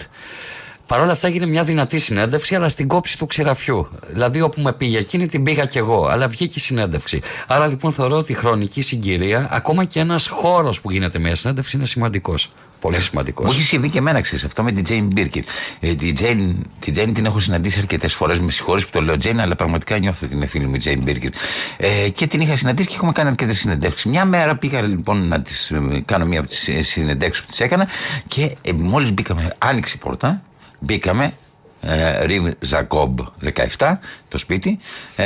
Παρ' όλα αυτά έγινε μια δυνατή συνέντευξη, αλλά στην κόψη του ξηραφιού. Δηλαδή, όπου με πήγε εκείνη, την πήγα κι εγώ. Αλλά βγήκε η συνέντευξη. Άρα λοιπόν θεωρώ ότι η χρονική συγκυρία, ακόμα και ένας χώρος που γίνεται μια συνέντευξη, είναι σημαντικός. Πολύ σημαντικός. Μου έχει συμβεί και εμένα ξέρεις αυτό με την Τζέιν Μπίρκιν. Ε, την Τζέιν την, την έχω συναντήσει αρκετές φορές. Με συγχωρείς που το λέω Τζέιν, αλλά πραγματικά νιώθω ότι είναι φίλη μου η Τζέιν Μπίρκιν. Ε, και την είχα συναντήσει και έχουμε κάνει αρκετές συνεντεύξεις. Μια μέρα πήγα λοιπόν να της, ε, κάνω μία από τις συνεντεύξεις που της έκανα και ε, μόλις μπήκαμε, άνοιξε η πόρτα Μπήκαμε, ε, Ριβ Ζακόμπ 17, το σπίτι, ε,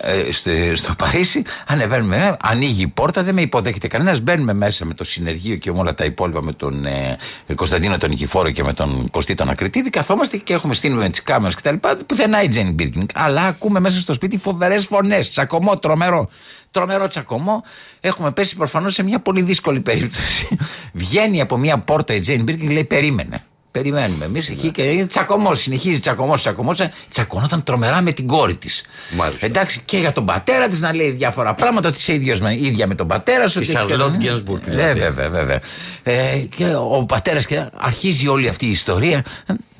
ε, στο, στο Παρίσι. Ανεβαίνουμε, ανοίγει η πόρτα, δεν με υποδέχεται κανένας. Μπαίνουμε μέσα με το συνεργείο και όλα τα υπόλοιπα με τον ε, Κωνσταντίνο τον Νικηφόρο και με τον Κωστή τον Ακριτίδη. Καθόμαστε και έχουμε στείλει με τις κάμερες κτλ. Πουθενά η Τζένι Μπίρκινγκ. Αλλά ακούμε μέσα στο σπίτι φοβερές φωνές. Τσακωμό, τρομερό. Τρομερό τσακωμό. Έχουμε πέσει προφανώς σε μια πολύ δύσκολη περίπτωση. Βγαίνει από μια πόρτα η Τζέιν Μπίρκινγκ λέει: Περίμενε. Περιμένουμε εμείς εκεί και είναι τσακωμός. Συνεχίζει τσακωμός, τσακωμός. Τσακωνόταν τρομερά με την κόρη της. Μάλιστα. Εντάξει, και για τον πατέρα της να λέει διάφορα πράγματα, ότι είσαι ίδιος με, ίδια με τον πατέρα σου. Της ότι έχεις και- Charlotte Gainsbourg, δηλαδή. Βέβαια, βέβαια, βέβαια. Ε, και ο πατέρας και αρχίζει όλη αυτή η ιστορία.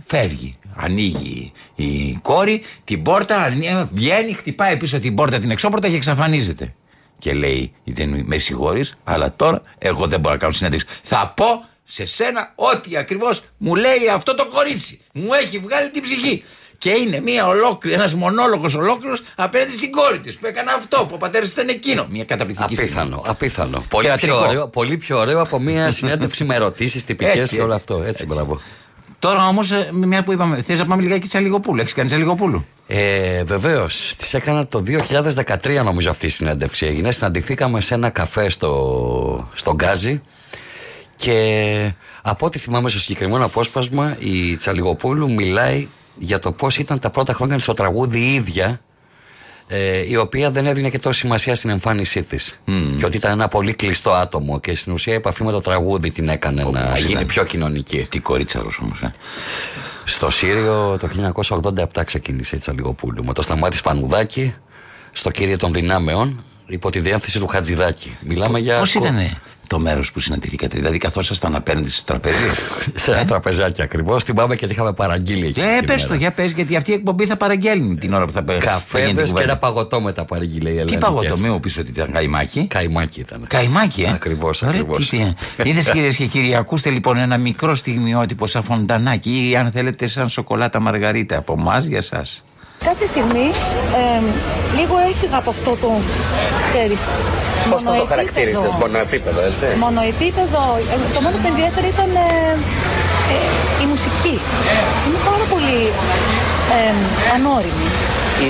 Φεύγει. Ανοίγει η κόρη την πόρτα, ανοίγει, βγαίνει, χτυπάει πίσω την πόρτα την εξώπορτα και εξαφανίζεται. Και λέει, δεν με συγχωρείς, αλλά τώρα εγώ δεν μπορώ να κάνω συνέντευξη. Θα πω σε σένα ό,τι ακριβώς μου λέει αυτό το κορίτσι. Μου έχει βγάλει την ψυχή. Και είναι μια ολόκληρη, ένας μονόλογος ολόκληρος απέναντι στην κόρη της που έκανε αυτό, που ο πατέρας ήταν εκείνο. Μια καταπληκτική στιγμή. Απίθανο, απίθανο. Πολύ πιο, Θεατρικό. ωραίο, πολύ πιο ωραίο από μια συνέντευξη με ερωτήσεις τυπικές Έτσι, και όλο έτσι, αυτό. Έτσι, έτσι. μπράβο. Τώρα όμως, μια που είπαμε, θες να πάμε λιγάκι Τσαλιγοπούλου. Έχεις κάνει Τσαλιγοπούλου. Ε, Βεβαίως. Τη έκανα το 2013 νομίζω αυτή η συνέντευξη έγινε. Συναντηθήκαμε σε ένα καφέ στο, στο Γκάζι και από ό,τι θυμάμαι στο συγκεκριμένο απόσπασμα η Τσαλιγοπούλου μιλάει για το πώς ήταν τα πρώτα χρόνια στο τραγούδι η ίδια ε, η οποία δεν έδινε και τόση σημασία στην εμφάνισή της. Και ότι ήταν ένα πολύ κλειστό άτομο και στην ουσία η επαφή με το τραγούδι την έκανε να πώς γίνει ήταν. πιο κοινωνική. Τι κορίτσαρος όμως. Ε. Στο Σύριο το 1987 ξεκίνησε η Τσαλιγοπούλου με το Σταμάτης Πανουδάκη στο Κύριε των Δυνάμεων υπό τη διάθεση του Χατζηδάκη. Μιλάμε για. Πώς κο- ήταν το μέρος που συναντηθήκατε, Δηλαδή, καθόσασταν απέναντι στο τραπέζι; Σε ένα τραπεζάκι ακριβώς. Θυμάμαι και τι είχαμε παραγγείλει εκεί. Ε, εκείνη πες τη το, μέρα. για πες, γιατί αυτή η εκπομπή θα παραγγέλνει την ώρα που θα πε- θα γίνει Καφέδε την και κουβέντα. ένα παγωτό μετά παρήγγειλε η Ελένη. Τι παγωτό, μην μου πεις ότι ήταν καημάκι. Καϊμάκι ήταν. Καημάκι, ε; Ακριβώς, Ωραία, ακριβώς. τι- τι- Είδες κυρίες και κύριοι, ακούστε λοιπόν ένα μικρό στιγμιότυπο σαν φοντανάκι ή αν θέλετε σαν σοκολάτα μαργαρίτα από εμάς για εσά. Κάποια στιγμή ε, λίγο έφυγα από αυτό το, ξέρεις, Πώς θα το μονοεπίπεδο. χαρακτήρισες, μονοεπίπεδο, έτσι; Μονοεπίπεδο. Ε, το μόνο που με ενδιαφέρει ήταν ε, ε, η μουσική. Είναι πάρα πολύ ε, ανώριμη.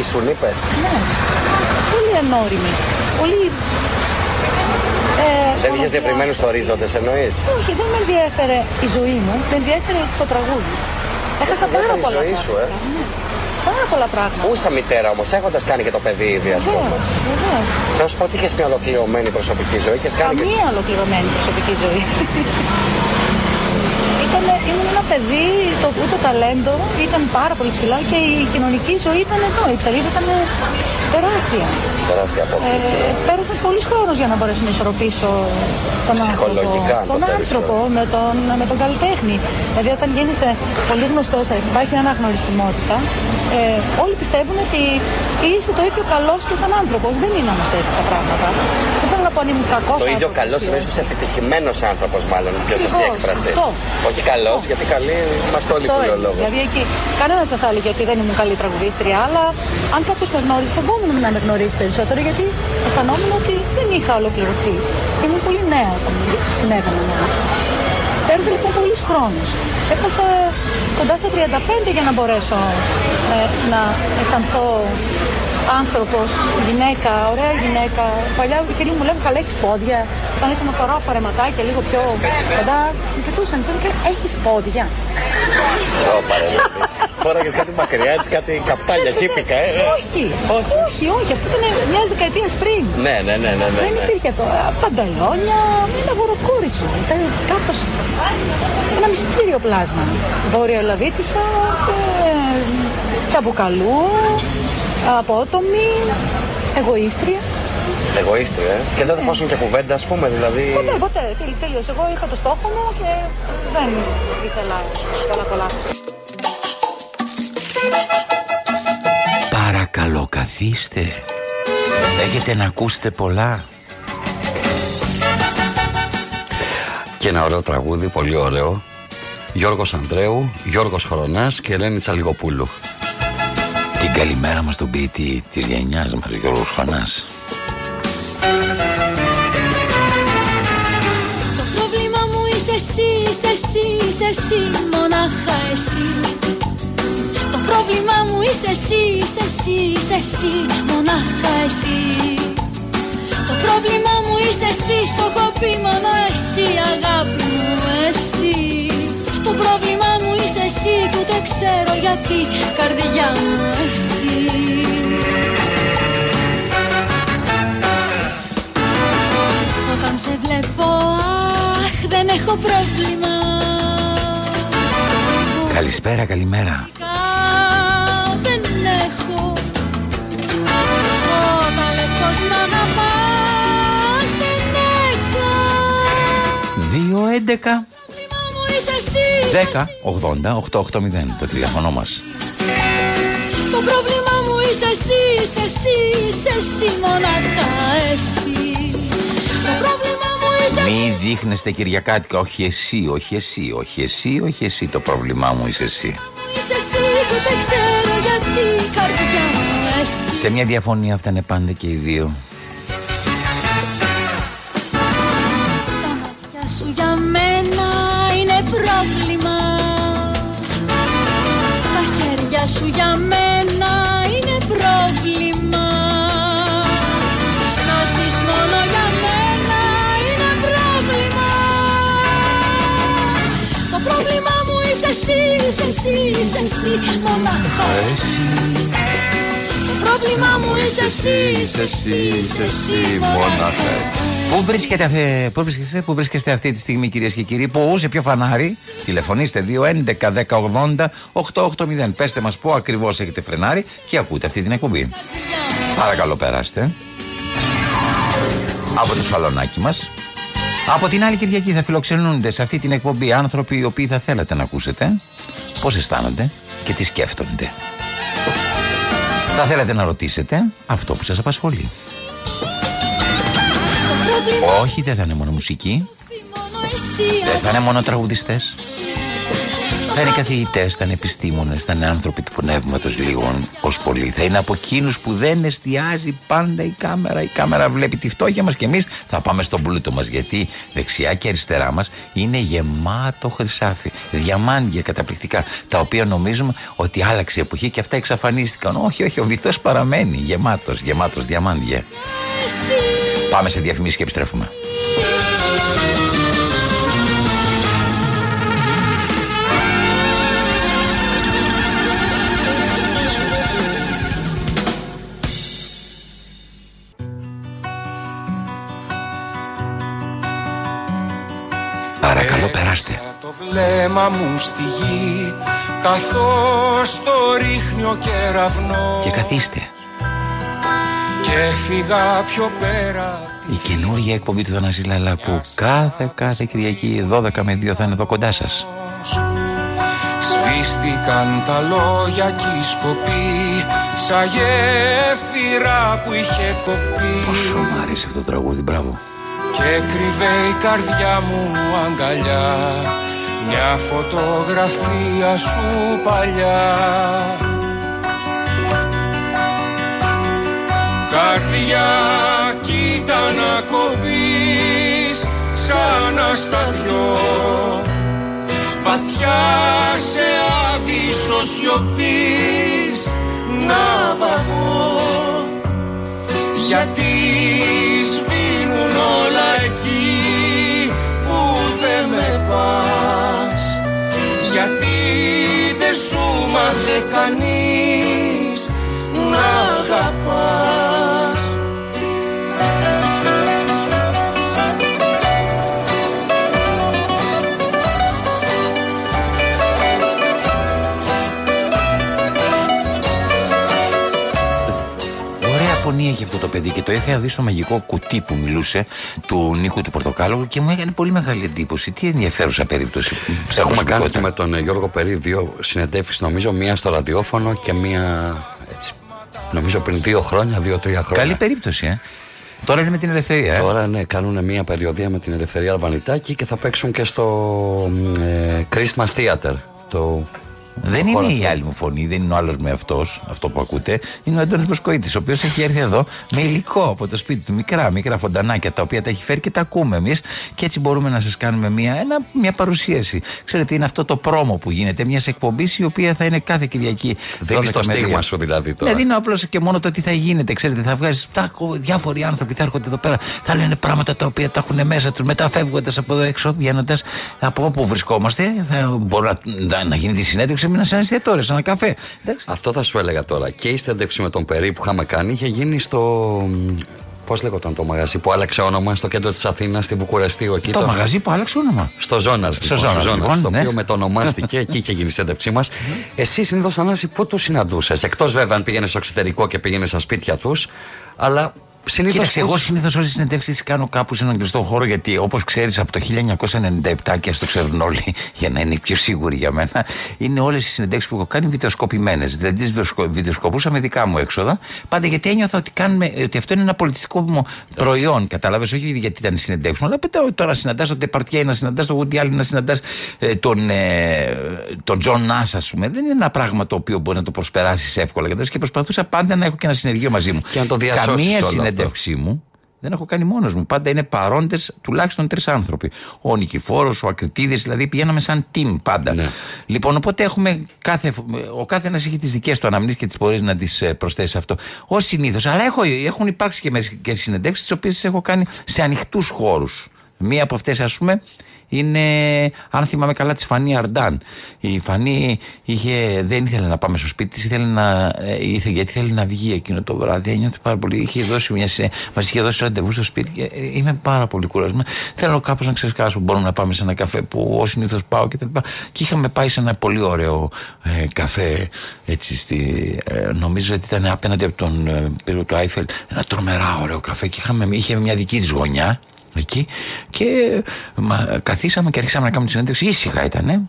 Ήσουν, είπες; Ναι, πολύ ανώριμη. Πολύ... Ε, Δεν είχες μονοδιάστατη. διευρυμένου ορίζοντες, εννοείς; Όχι, δεν με ενδιαφέρε η ζωή μου, με ενδιαφέρε το τραγούδι. Έχασα σε πάρα ενδιαφέρει η πολλά ζωή σου, ε; πράγματα. Ναι, Πάρα πολλά πράγματα. Ούσα μητέρα όμως, έχοντας κάνει και το παιδί ήδη, ας πούμε. Βεβαίως, βεβαίως. Να σου πω ότι είχες μια ολοκληρωμένη προσωπική ζωή. Είχες κάνει και... Καμία ολοκληρωμένη προσωπική ζωή. Ήταν, ήμουν ένα παιδί το οποίο το ταλέντο ήταν πάρα πολύ ψηλά και η κοινωνική ζωή ήταν εδώ. Η ψαλίδα ήταν τεράστια. Τεράστια απόκληση. Ε, πέρασε πολλής χρόνος για να μπορέσω να ισορροπήσω τον άνθρωπο. Ψυχολογικά, αν το Τον θέλεις, άνθρωπο με τον, με τον καλλιτέχνη. Δηλαδή, όταν γίνεσαι πολύ γνωστός, υπάρχει μια αναγνωρισιμότητα. Ε, όλοι πιστεύουν ότι είσαι το ίδιο καλός και σαν άνθρωπος. Δεν είναι όμως έτσι τα πράγματα. Δεν θέλω να πω αν ήμουν κακός Το ίδιο καλός σημαίνει ότι είσαι επιτυχημένος άνθρωπος, μάλλον. Πιο σωστή Ακριβώς, έκφραση. αυτό. Όχι καλός, γιατί καλή είμαστε όλοι Αυτό που λέει ο είναι. λόγος. Δηλαδή εκεί κανένας δεν θα έλεγε ότι δεν ήμουν καλή τραγουδίστρια, αλλά αν κάποιος με γνώριζε, φοβόμουν να με γνωρίσει περισσότερο γιατί αισθανόμουν ότι δεν είχα ολοκληρωθεί. Ήμουν πολύ νέα όταν συνέβαιναν όλα αυτά. Πέρασε λοιπόν πολλή χρόνο. Έφτασα κοντά στα 35 για να μπορέσω ε, να αισθανθώ άνθρωπος, γυναίκα, ωραία γυναίκα. Παλιά οι φίλοι μου λέγανε καλά έχεις πόδια. Όταν ήσουν να φοράω φορεματάκια λίγο πιο κοντά, με κοιτούσαν και έχεις πόδια. Ωπαρε, δηλαδή. Φόραγες κάτι μακριά, έτσι κάτι καυτάλια, χύπικα, ε; Όχι, όχι, όχι, αυτό ήταν μιας δεκαετίας πριν. Ναι, ναι, ναι, ναι. ναι, Δεν ναι. υπήρχε αυτό. Α, Πανταλόνια, ένα βοροκούριτσο. Ήταν κάπως ένα μυστήριο πλάσμα. Βόρειο Ελλαδίτησα, ε, τσαμπουκαλού, απότομη, εγωίστρια. Εγωίστρια, ε. Και δεν θα πάσουν και κουβέντα, ας πούμε, δηλαδή. Ποτέ, ποτέ, τέλει- τελείωσε. Εγώ είχα το στόχο μου και δεν ήθελα πολλά πολλά. Παρακαλώ, καθίστε. Έχετε να ακούσετε πολλά. Και ένα ωραίο τραγούδι, πολύ ωραίο. Γιώργος Ανδρέου, Γιώργος Χρονάς και Ελένη Τσαλιγοπούλου. Την καλημέρα μας στον ποιητή της γενιάς μας, Γιώργος Χανάς. Το πρόβλημα μου είσαι εσύ, είσαι εσύ, είσαι εσύ, μονάχα εσύ. Το πρόβλημα μου είσαι εσύ, είσαι εσύ, είσαι εσύ, μονάχα εσύ. Το πρόβλημα μου είσαι εσύ, στο έχω πει μόνο εσύ, αγάπη μου, εσύ. Το πρόβλημα μου είσαι εσύ, που δεν ξέρω γιατί, καρδιά μου, εσύ. Όταν σε βλέπω, αχ, δεν έχω πρόβλημα Καλησπέρα, καλημέρα. δεν έχω Όταν λες πως μ' αγαπάς δεν έχω 2, 10, 80, 880 το τηλέφωνο μας. Το πρόβλημα μου είσαι εσύ, είσαι εσύ, είσαι εσύ μονάχα εσύ Το πρόβλημα μου είσαι εσύ Μη δείχνεστε Κυριακάτικα, όχι εσύ, όχι εσύ, όχι εσύ, όχι εσύ. Το πρόβλημά μου είσαι εσύ. Είσαι εσύ που δεν ξέρω γιατί η καρδιά μου εσύ Σε μια διαφωνία φτάνε πάντα και οι δύο. Τα μάτια σου για μένα είναι πρόβλημα. Τα χέρια σου για μένα είναι πρόβλημα. Να ζεις μόνο για μένα είναι πρόβλημα. Το πρόβλημα μου είσαι εσύ, είσαι εσύ, είσαι εσύ μονάχα εσύ. Το πρόβλημα μου είσαι εσύ, είσαι εσύ, είσαι εσύ μονάχα Πού βρίσκεται, αυτή- πού βρίσκεστε, πού βρίσκεστε αυτή τη στιγμή κυρίες και κύριοι, πού, σε ποιο φανάρι, τηλεφωνήστε 2 11 10 80 880. Πέστε μας πού ακριβώς έχετε φρενάρει και ακούτε αυτή την εκπομπή. Παρακαλώ, περάστε. Από το σαλονάκι μας. Από την άλλη Κυριακή θα φιλοξενούνται σε αυτή την εκπομπή άνθρωποι οι οποίοι θα θέλατε να ακούσετε πώς αισθάνονται και τι σκέφτονται. Θα θέλετε να ρωτήσετε αυτό που σας απασχολεί. Όχι, δεν θα είναι μόνο μουσική. Μόνο εσύ Δεν θα είναι μόνο τραγουδιστές. Θα είναι καθηγητές, θα είναι επιστήμονες, θα είναι άνθρωποι του πνεύματος λίγων ως πολύ. Θα είναι από εκείνους που δεν εστιάζει πάντα η κάμερα. Η κάμερα βλέπει τη φτώχεια μας και εμείς θα πάμε στον πλούτο μας. Γιατί δεξιά και αριστερά μας είναι γεμάτο χρυσάφι. Διαμάντια καταπληκτικά. Τα οποία νομίζουμε ότι άλλαξε η εποχή και αυτά εξαφανίστηκαν. Όχι, όχι, ο βυθός παραμένει γεμάτος, γεμάτος διαμάντια. Πάμε σε διαφημίσεις και επιστρέφουμε. Παρακαλώ, περάστε. Το βλέμμα μου στη γη Καθώς το ρίχνει ο κεραυνός Και καθίστε. Και φύγα πιο πέρα Η καινούργια εκπομπή του Θανάση Λαλά που κάθε κάθε Κυριακή 12 με 2 θα είναι εδώ κοντά σας. Σβήστηκαν τα λόγια κι η σκοπή Σαν γέφυρα που είχε κοπεί Πόσο μου αρέσει αυτό το τραγούδι, μπράβο. Και κρύβε η καρδιά μου αγκαλιά Μια φωτογραφία σου παλιά Καρδιά κοίτα να κοπείς σαν ασταδιό Βαθιά σε άβυσσο σιωπής ναυαγό γιατί σβήνουν όλα εκεί που δεν με πας. Γιατί δεν σου μάθε κανείς να αγαπάς παιδί και το είχα δει στο μαγικό κουτί που μιλούσε του Νίκου του Πορτοκάλου και μου έκανε πολύ μεγάλη εντύπωση. Τι ενδιαφέρουσα περίπτωση. Έχουμε κάνει ψευδοσμικότητα. και με τον ε, Γιώργο Περί δύο συνεντεύξεις νομίζω, μία στο ραδιόφωνο και μία έτσι, νομίζω πριν δύο χρόνια, δύο-τρία χρόνια. Καλή περίπτωση, ε. Τώρα είναι με την ελευθερία. Ε. Τώρα ναι, κάνουν μια περιοδία με την Ελευθερία Αλβανιτάκη και θα παίξουν και στο ε, Christmas Theater. Το Δεν χώρο είναι η αυτό. άλλη μου φωνή, δεν είναι ο άλλος με αυτός, αυτό που ακούτε. Είναι ο Αντώνη Μποσκοίτη, ο οποίος έχει έρθει εδώ με υλικό από το σπίτι του. Μικρά, μικρά φοντανάκια τα οποία τα έχει φέρει και τα ακούμε εμείς. Και έτσι μπορούμε να σας κάνουμε μια, ένα, μια παρουσίαση. Ξέρετε, είναι αυτό το πρόμο που γίνεται μιας εκπομπής η οποία θα είναι κάθε Κυριακή. Δίνεις 12 το με στίγμα 2. σου δηλαδή τώρα. Ναι, δίνω απλώς και μόνο το τι θα γίνεται. Ξέρετε, θα βγάζεις διάφοροι άνθρωποι, θα έρχονται εδώ πέρα, θα λένε πράγματα τα οποία τα έχουν μέσα τους. Μετά φεύγοντας από εδώ έξω, βγαίνοντας από όπου βρισκόμαστε, θα μπορεί να, να, να γίνει τη συνέντευξη με ένα σε ένα εστιατόριο, σε ένα καφέ. Εντάξει. Αυτό θα σου έλεγα τώρα. Και η συνέντευξη με τον Περί που είχαμε κάνει είχε γίνει στο Πώς λέγονταν το μαγαζί που άλλαξε όνομα στο κέντρο της Αθήνας, στη Βουκουρεστή, εκεί. Το μαγαζί που άλλαξε όνομα. Στο Ζώναρ. Στο λοιπόν, Zoners, στο Zoners, λοιπόν, το ναι. οποίο μετονομάστηκε, εκεί είχε γίνει η συνέντευξή μας. Εσύ συνήθως Ανάση, πού τους συναντούσες; Εκτός βέβαια αν πήγαινες στο εξωτερικό και πήγαινες στα σπίτια τους. Αλλά συνήθως. Κοίταξε, εγώ συνήθως όλες τις συνεντεύξεις τις κάνω κάπου σε έναν κλειστό χώρο γιατί όπως ξέρεις από το 1997 και ας το ξέρουν όλοι για να είναι πιο σίγουροι για μένα, είναι όλες οι συνεντεύξεις που έχω κάνει βιντεοσκοπημένες. Δηλαδή τις βιντεοσκοπούσα με δικά μου έξοδα. Πάντα γιατί ένιωθα ότι, κάνουμε, ότι αυτό είναι ένα πολιτιστικό μου προϊόν. Κατάλαβες, όχι γιατί ήταν συνεντεύξεις μου, αλλά πετάω τώρα να συναντάς τον Τεπαρτιέ, να συναντάς τον Woody Allen, να συναντάς τον, ε, τον Τζον Νας, ας πούμε. Δεν είναι ένα πράγμα το οποίο μπορεί να το προσπεράσεις εύκολα. κατάλαβες, Και προσπαθούσα πάντα να έχω και ένα συνεργείο μαζί μου. Και να το διασώσεις Καμία όλο αυτό. Συνέντευξή μου δεν έχω κάνει μόνος μου. Πάντα είναι παρόντες τουλάχιστον τρεις άνθρωποι. Ο Νικηφόρος, ο Ακριτίδης, δηλαδή πηγαίναμε σαν team πάντα. Ναι. Λοιπόν, οπότε έχουμε κάθε, ο κάθε ένας έχει τις δικές του αναμνήσεις και τις μπορείς να τις προσθέσεις αυτό. Ως συνήθως. Αλλά έχω, έχουν υπάρξει και μερικές συνεντεύξεις, τις οποίες έχω κάνει σε ανοιχτούς χώρους. Μία από αυτές, ας πούμε, είναι, αν θυμάμαι καλά, της Φανή Αρντάν. Η Φανή είχε, δεν ήθελε να πάμε στο σπίτι της, ήθελε να, ε, ήθελε, γιατί ήθελε να βγει εκείνο το βράδυ. Ένιωθε πάρα πολύ. Είχε δώσει μια, μας είχε δώσει ραντεβού στο σπίτι και ε, είμαι πάρα πολύ κουρασμένος. Θέλω κάπως να ξεσκάσω. Μπορούμε να πάμε σε ένα καφέ που ως συνήθως πάω κτλ. Και, και είχαμε πάει σε ένα πολύ ωραίο ε, καφέ, έτσι, στη, ε, νομίζω ότι ήταν απέναντι από τον ε, πύργο του Άιφελ. Ένα τρομερά ωραίο καφέ και είχαμε, είχε μια δική της γωνιά εκεί και μα, καθίσαμε και αρχίσαμε να κάνουμε τη συνέντευξη. Ήσυχα ήταν.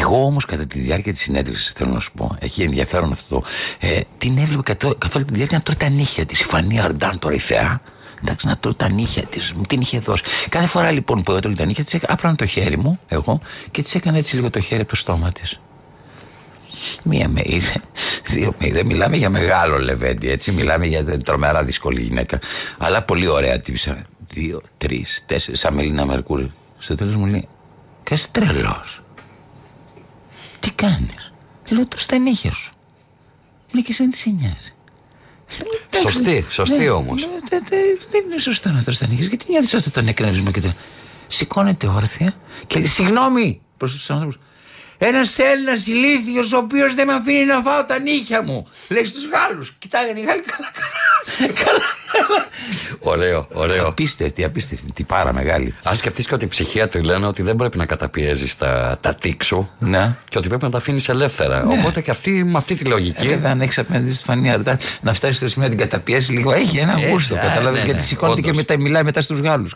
Εγώ όμως κατά τη διάρκεια της συνέντευξης, θέλω να σου πω, έχει ενδιαφέρον αυτό. το, Ε, την έβλεπε καθ' καθ' όλη τη διάρκεια να τρώει τα νύχια της. Η Φανή Αρντάν τώρα η θεά. Εντάξει, να τρώει τα νύχια της. Μου την είχε δώσει. Κάθε φορά λοιπόν που έτρωγε τα νύχια της, άπλανα το χέρι μου, εγώ, και της έκανα έτσι λίγο το χέρι από το στόμα της. Μία με είδε, δύο με είδε. Μιλάμε για μεγάλο λεβέντι, έτσι. Μιλάμε για τρομερά δύσκολη γυναίκα. Αλλά πολύ ωραία τύψα. Δύο, τρεις, τέσσερις, σαν Μελίνα Μερκούρη. Στο τέλος μου λέει, Κας τρελός. Τι κάνεις; Λέω το στα νύχια σου. Λέει και εσύ τις σε νοιάζει. Λέω, «Εντάξει, Σωστή, σωστή ναι, όμως. ναι, τε- τε- Δεν είναι σωστό να τρως τα νύχια σου. Γιατί νιώθεις αυτό τον εκνευρισμό και το... Σηκώνεται όρθια και λέει συγγνώμη προς τους άνθρωπους. Ένας Έλληνας ηλίθιος ο οποίος δεν με αφήνει να φάω τα νύχια μου. Λέει στους Γάλλους. Κοιτάγανε οι Γάλλοι καλά καλά. καλά. Ωραίο, ωραίο. Απίστευτη, απίστευτη. Τι πάρα μεγάλη. Αν σκεφτείς και ότι οι ψυχίατροι λένε ότι δεν πρέπει να καταπιέζεις τα, τα τείξ σου Ναι. και ότι πρέπει να τα αφήνεις ελεύθερα. Οπότε και αυτή με αυτή τη Ε, λογική. βέβαια, αν έχεις απέναντι στη Φανή Αρτάν να φτάσεις στο σημείο να την καταπιέσει λίγο, έχει ένα Έχει, γούστο. α, Κατάλαβε ναι, γιατί ναι, σηκώνεται και όντως. μετά, μιλάει μετά στους Γάλλους.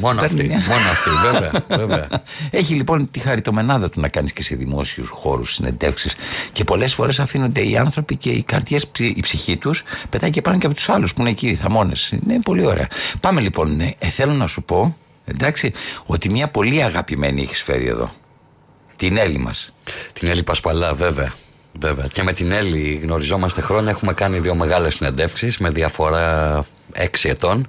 μόνο αυτή, μόνο αυτή, βέβαια, βέβαια. Έχει λοιπόν τη χαριτομενάδα του να κάνεις και σε δημόσιους χώρους συνεντεύξεις. Και πολλές φορές αφήνονται οι άνθρωποι και οι καρδιές, η ψυχή τους πετάει και πάνω και από τους άλλους που είναι εκεί, οι θαμώνε. Είναι πολύ ωραία. Πάμε λοιπόν. ναι. Ε, θέλω να σου πω, εντάξει, ότι μια πολύ αγαπημένη έχεις φέρει εδώ. Την Έλλη μας. Την Έλλη Πασπαλά, βέβαια. Βέβαια. Και με την Έλλη γνωριζόμαστε χρόνια. Έχουμε κάνει δύο μεγάλες συνεντεύξεις με διαφορά έξι ετών.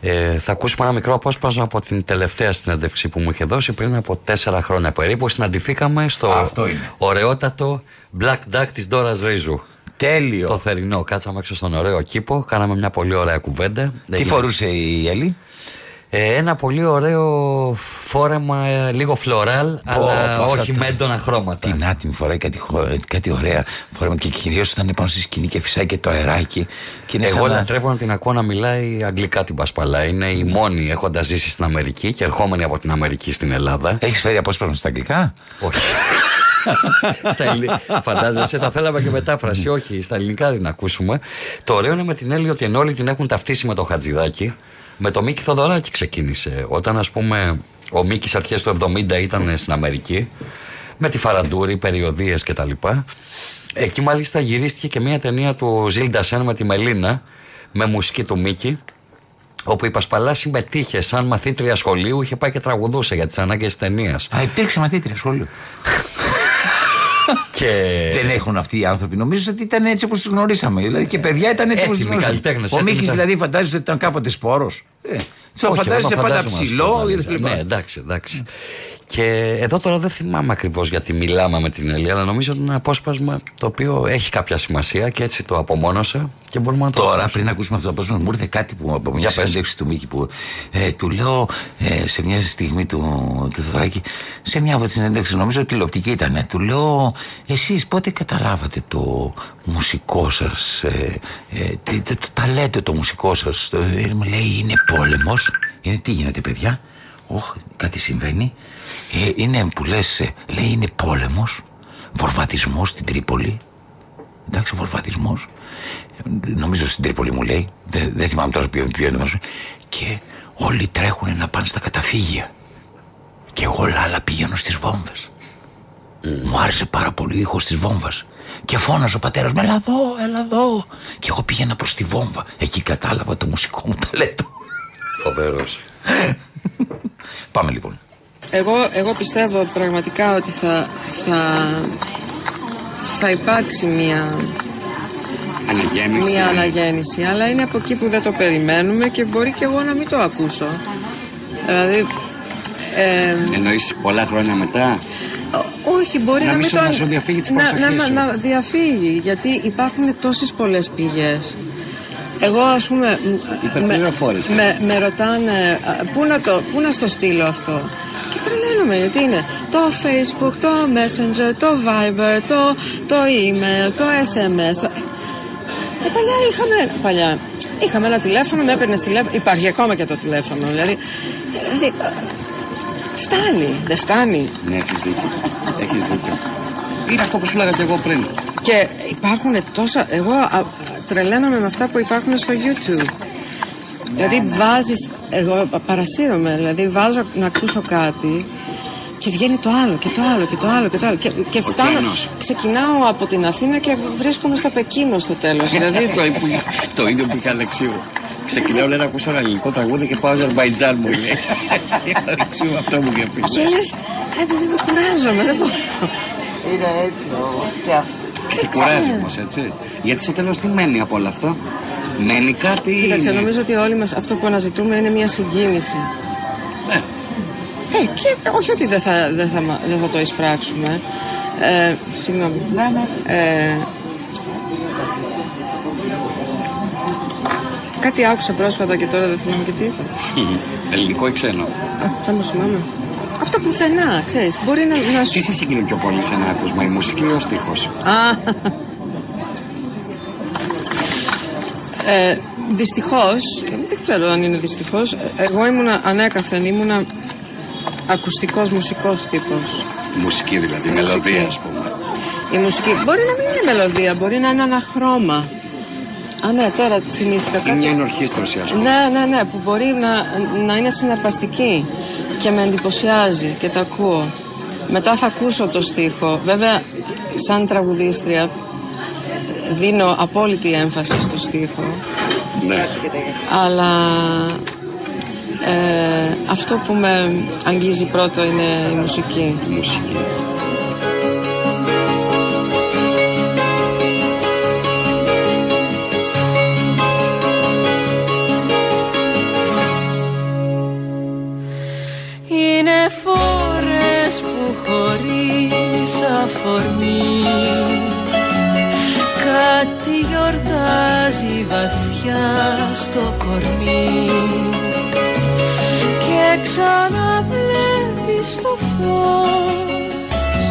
Ε, θα ακούσουμε ένα μικρό απόσπασμα από την τελευταία συνέντευξη που μου είχε δώσει πριν από τέσσερα χρόνια περίπου. Συναντηθήκαμε στο Αυτό είναι. ωραιότατο Black Duck της Ντόρας Ρίζου. Τέλειο. Το θερινό. Κάτσαμε έξω στον ωραίο κήπο. Κάναμε μια πολύ ωραία κουβέντα. Τι Έγινε- φορούσε η Έλλη; Ε, ένα πολύ ωραίο φόρεμα, ε, λίγο φλωράλ, αλλά πω, αυτά όχι τα- με έντονα χρώματα. Την άτιμη φοράει κάτι, χω- κάτι ωραία φόρμα και κυρίως όταν πάνω στη σκηνή και φυσάει και το αεράκι. Και είναι Εγώ σαν να- λατρεύω να την ακούω να μιλάει αγγλικά την Πασπαλά. Είναι η μόνη έχοντας ζήσει στην Αμερική και ερχόμενη από την Αμερική στην Ελλάδα. Έχεις φέρει απόσπασμα στα αγγλικά; Όχι. στα ελληνικά. Φαντάζεσαι, θα θέλαμε και μετάφραση. Όχι, στα ελληνικά την ακούσουμε. Το ωραίο είναι με την Έλλη ότι ενώ όλοι την έχουν ταυτίσει με το Χατζηδάκι, με το Μίκη Θοδωράκη ξεκίνησε. Όταν, ας πούμε, ο Μίκης αρχές του 70 ήταν στην Αμερική, με τη Φαραντούρη, περιοδίες κτλ. Εκεί μάλιστα γυρίστηκε και μια ταινία του Ζήλντα Σεν με τη Μελίνα, με μουσική του Μίκη, όπου η Πασπαλά συμμετείχε σαν μαθήτρια σχολείου, είχε πάει και τραγουδούσε για τις ανάγκες της ταινίας. Α, υπήρξε μαθήτρια σχολείο. Και... Δεν έχουν αυτοί οι άνθρωποι. Νομίζω ότι ήταν έτσι όπως του γνωρίσαμε. Δηλαδή και παιδιά ήταν έτσι όπως του Έτοιμοι γνωρίσαμε. καλλιτέχνες, Ο έτοιμοι Μίκη ήταν. δηλαδή φαντάζεσαι ότι ήταν κάποτε σπόρος. Ε, το Όχι, φαντάζεσαι εγώ πάντα φαντάζομαι ψηλό αυτό, ή Ναι, εντάξει, εντάξει. Και εδώ τώρα δεν θυμάμαι ακριβώς γιατί μιλάμε με την Ελία, αλλά νομίζω ότι είναι ένα απόσπασμα το οποίο έχει κάποια σημασία και έτσι το απομόνωσα και μπορούμε να το Τώρα, ακούσουμε. πριν ακούσουμε αυτό το απόσπασμα, μου ήρθε κάτι που από μια Για πες. συνέντευξη του Μίκη που ε, του λέω ε, σε μια στιγμή του, του Θεοδωράκη, σε μια από τις συνέντευξεις, νομίζω ότι τηλεοπτική ήταν, του λέω, εσείς πότε καταλάβατε το μουσικό σας, ε, ε, τι- το, το ταλέντο το μουσικό σας. Ε, μου λέει, είναι πόλεμος. Είναι τι γίνεται, παιδιά; Όχ, κάτι συμβαίνει. Ε, είναι που λες, λέει, είναι πόλεμος, βορβατισμός στην Τρίπολη. Εντάξει, βορβατισμός. Νομίζω στην Τρίπολη μου λέει. Δεν, δεν θυμάμαι τώρα ποιο, ποιο είναι. το- Και όλοι τρέχουν να πάνε στα καταφύγια. Και εγώ άλλα πηγαίνω στις βόμβες. Μου άρεσε πάρα πολύ ο ήχος της βόμβας. Και φώναζε ο πατέρας μου, έλα εδώ, έλα εδώ. Και εγώ πήγαινα προς τη βόμβα. Εκεί κατάλαβα το μουσικό μου ταλέντο. Φοβερός. Πάμε λοιπόν. Εγώ, εγώ πιστεύω πραγματικά ότι θα, θα, θα υπάρξει μια, Αναγέννηση. μια αναγέννηση, αλλά είναι από εκεί που δεν το περιμένουμε και μπορεί και εγώ να μην το ακούσω. Δηλαδή, ε, Εννοείς πολλά χρόνια μετά; όχι, μπορεί Να να, μην μην σου- το... να σου διαφύγει της να, προσοχής να, σου. να διαφύγει, γιατί υπάρχουν τόσες πολλές πηγές. Εγώ ας πούμε μ- Υπερπληροφόρηση. με, με ρωτάνε α, πού να, το, πού να στο στείλω αυτό; Και τρελαίνομαι γιατί είναι το facebook, το messenger, το viber, το, το email, το sms το... Ε, παλιά είχαμε, παλιά, είχαμε ένα τηλέφωνο, με έπαιρνες τηλέφωνο, υπάρχει ακόμα και το τηλέφωνο δηλαδή, δηλαδή φτάνει, δεν φτάνει Ναι, έχεις δίκιο. Έχεις δίκιο. Είναι αυτό που σου έλεγα και εγώ πριν. Και υπάρχουν τόσα. Εγώ α, τρελαίνομαι με αυτά που υπάρχουν στο YouTube. Δηλαδή βάζεις, εγώ παρασύρωμαι, δηλαδή βάζω να ακούσω κάτι και βγαίνει το άλλο και το άλλο και το άλλο και το άλλο και, και φτάνω, Ωκεανός. ξεκινάω από την Αθήνα και βρίσκομαι στο Πεκίνο στο τέλος δηλαδή το, που- το ίδιο που είχε Αλεξίου. Ξεκινάω λέει να ακούσω ένα ελληνικό τραγούδι και πάω Αζερβαϊτζάν μου λέει. Έτσι, Αλεξίου αυτό μου και διαπίστωσε. λες, «Ρε παιδί μου κουράζομαι, δεν μπορώ. Είναι έτσι όμως και αυτό. Ξεκουράζει όμως, έτσι. Γιατί στο τέλος τι μένει από όλο αυτό; Μένει κάτι. Κοίταξε, είναι- νομίζω ότι όλοι μας αυτό που αναζητούμε είναι μια συγκίνηση. Ναι. Ε, και όχι ότι δεν θα, δεν θα, μα- δεν θα το εισπράξουμε. Ε, συγγνώμη. Ε, κάτι άκουσα πρόσφατα και τώρα δεν θυμάμαι και τι είπα. Ελληνικό ή ξένο. Α, θα μου θυμάμαι. Αυτό πουθενά, ξέρεις, μπορεί να, να σου... Τι σε συγκινεί πιο πολύ σε ένα άκουσμα, η μουσική ή ο στίχος; Α, ε, δυστυχώς, δεν ξέρω αν είναι δυστυχώς, ε, εγώ ήμουνα ανέκαθεν, ήμουνα ακουστικός μουσικός τύπος. Μουσική δηλαδή, Μουσική. μελωδία ας πούμε. Η μουσική μπορεί να μην είναι μελωδία, μπορεί να είναι ένα χρώμα. Α, ναι, τώρα θυμήθηκα Ή κάτι. μια ενορχίστρωση ας πούμε. Ναι, ναι, ναι, που μπορεί να, να είναι συναρπαστική και με εντυπωσιάζει και τα ακούω. Μετά θα ακούσω το στίχο. Βέβαια, σαν τραγουδίστρια δίνω απόλυτη έμφαση στο στίχο. Ναι. Αλλά ε, αυτό που με αγγίζει πρώτο είναι η μουσική. Η μουσική. Στο κορμί. Και ξαναβλέπεις το φως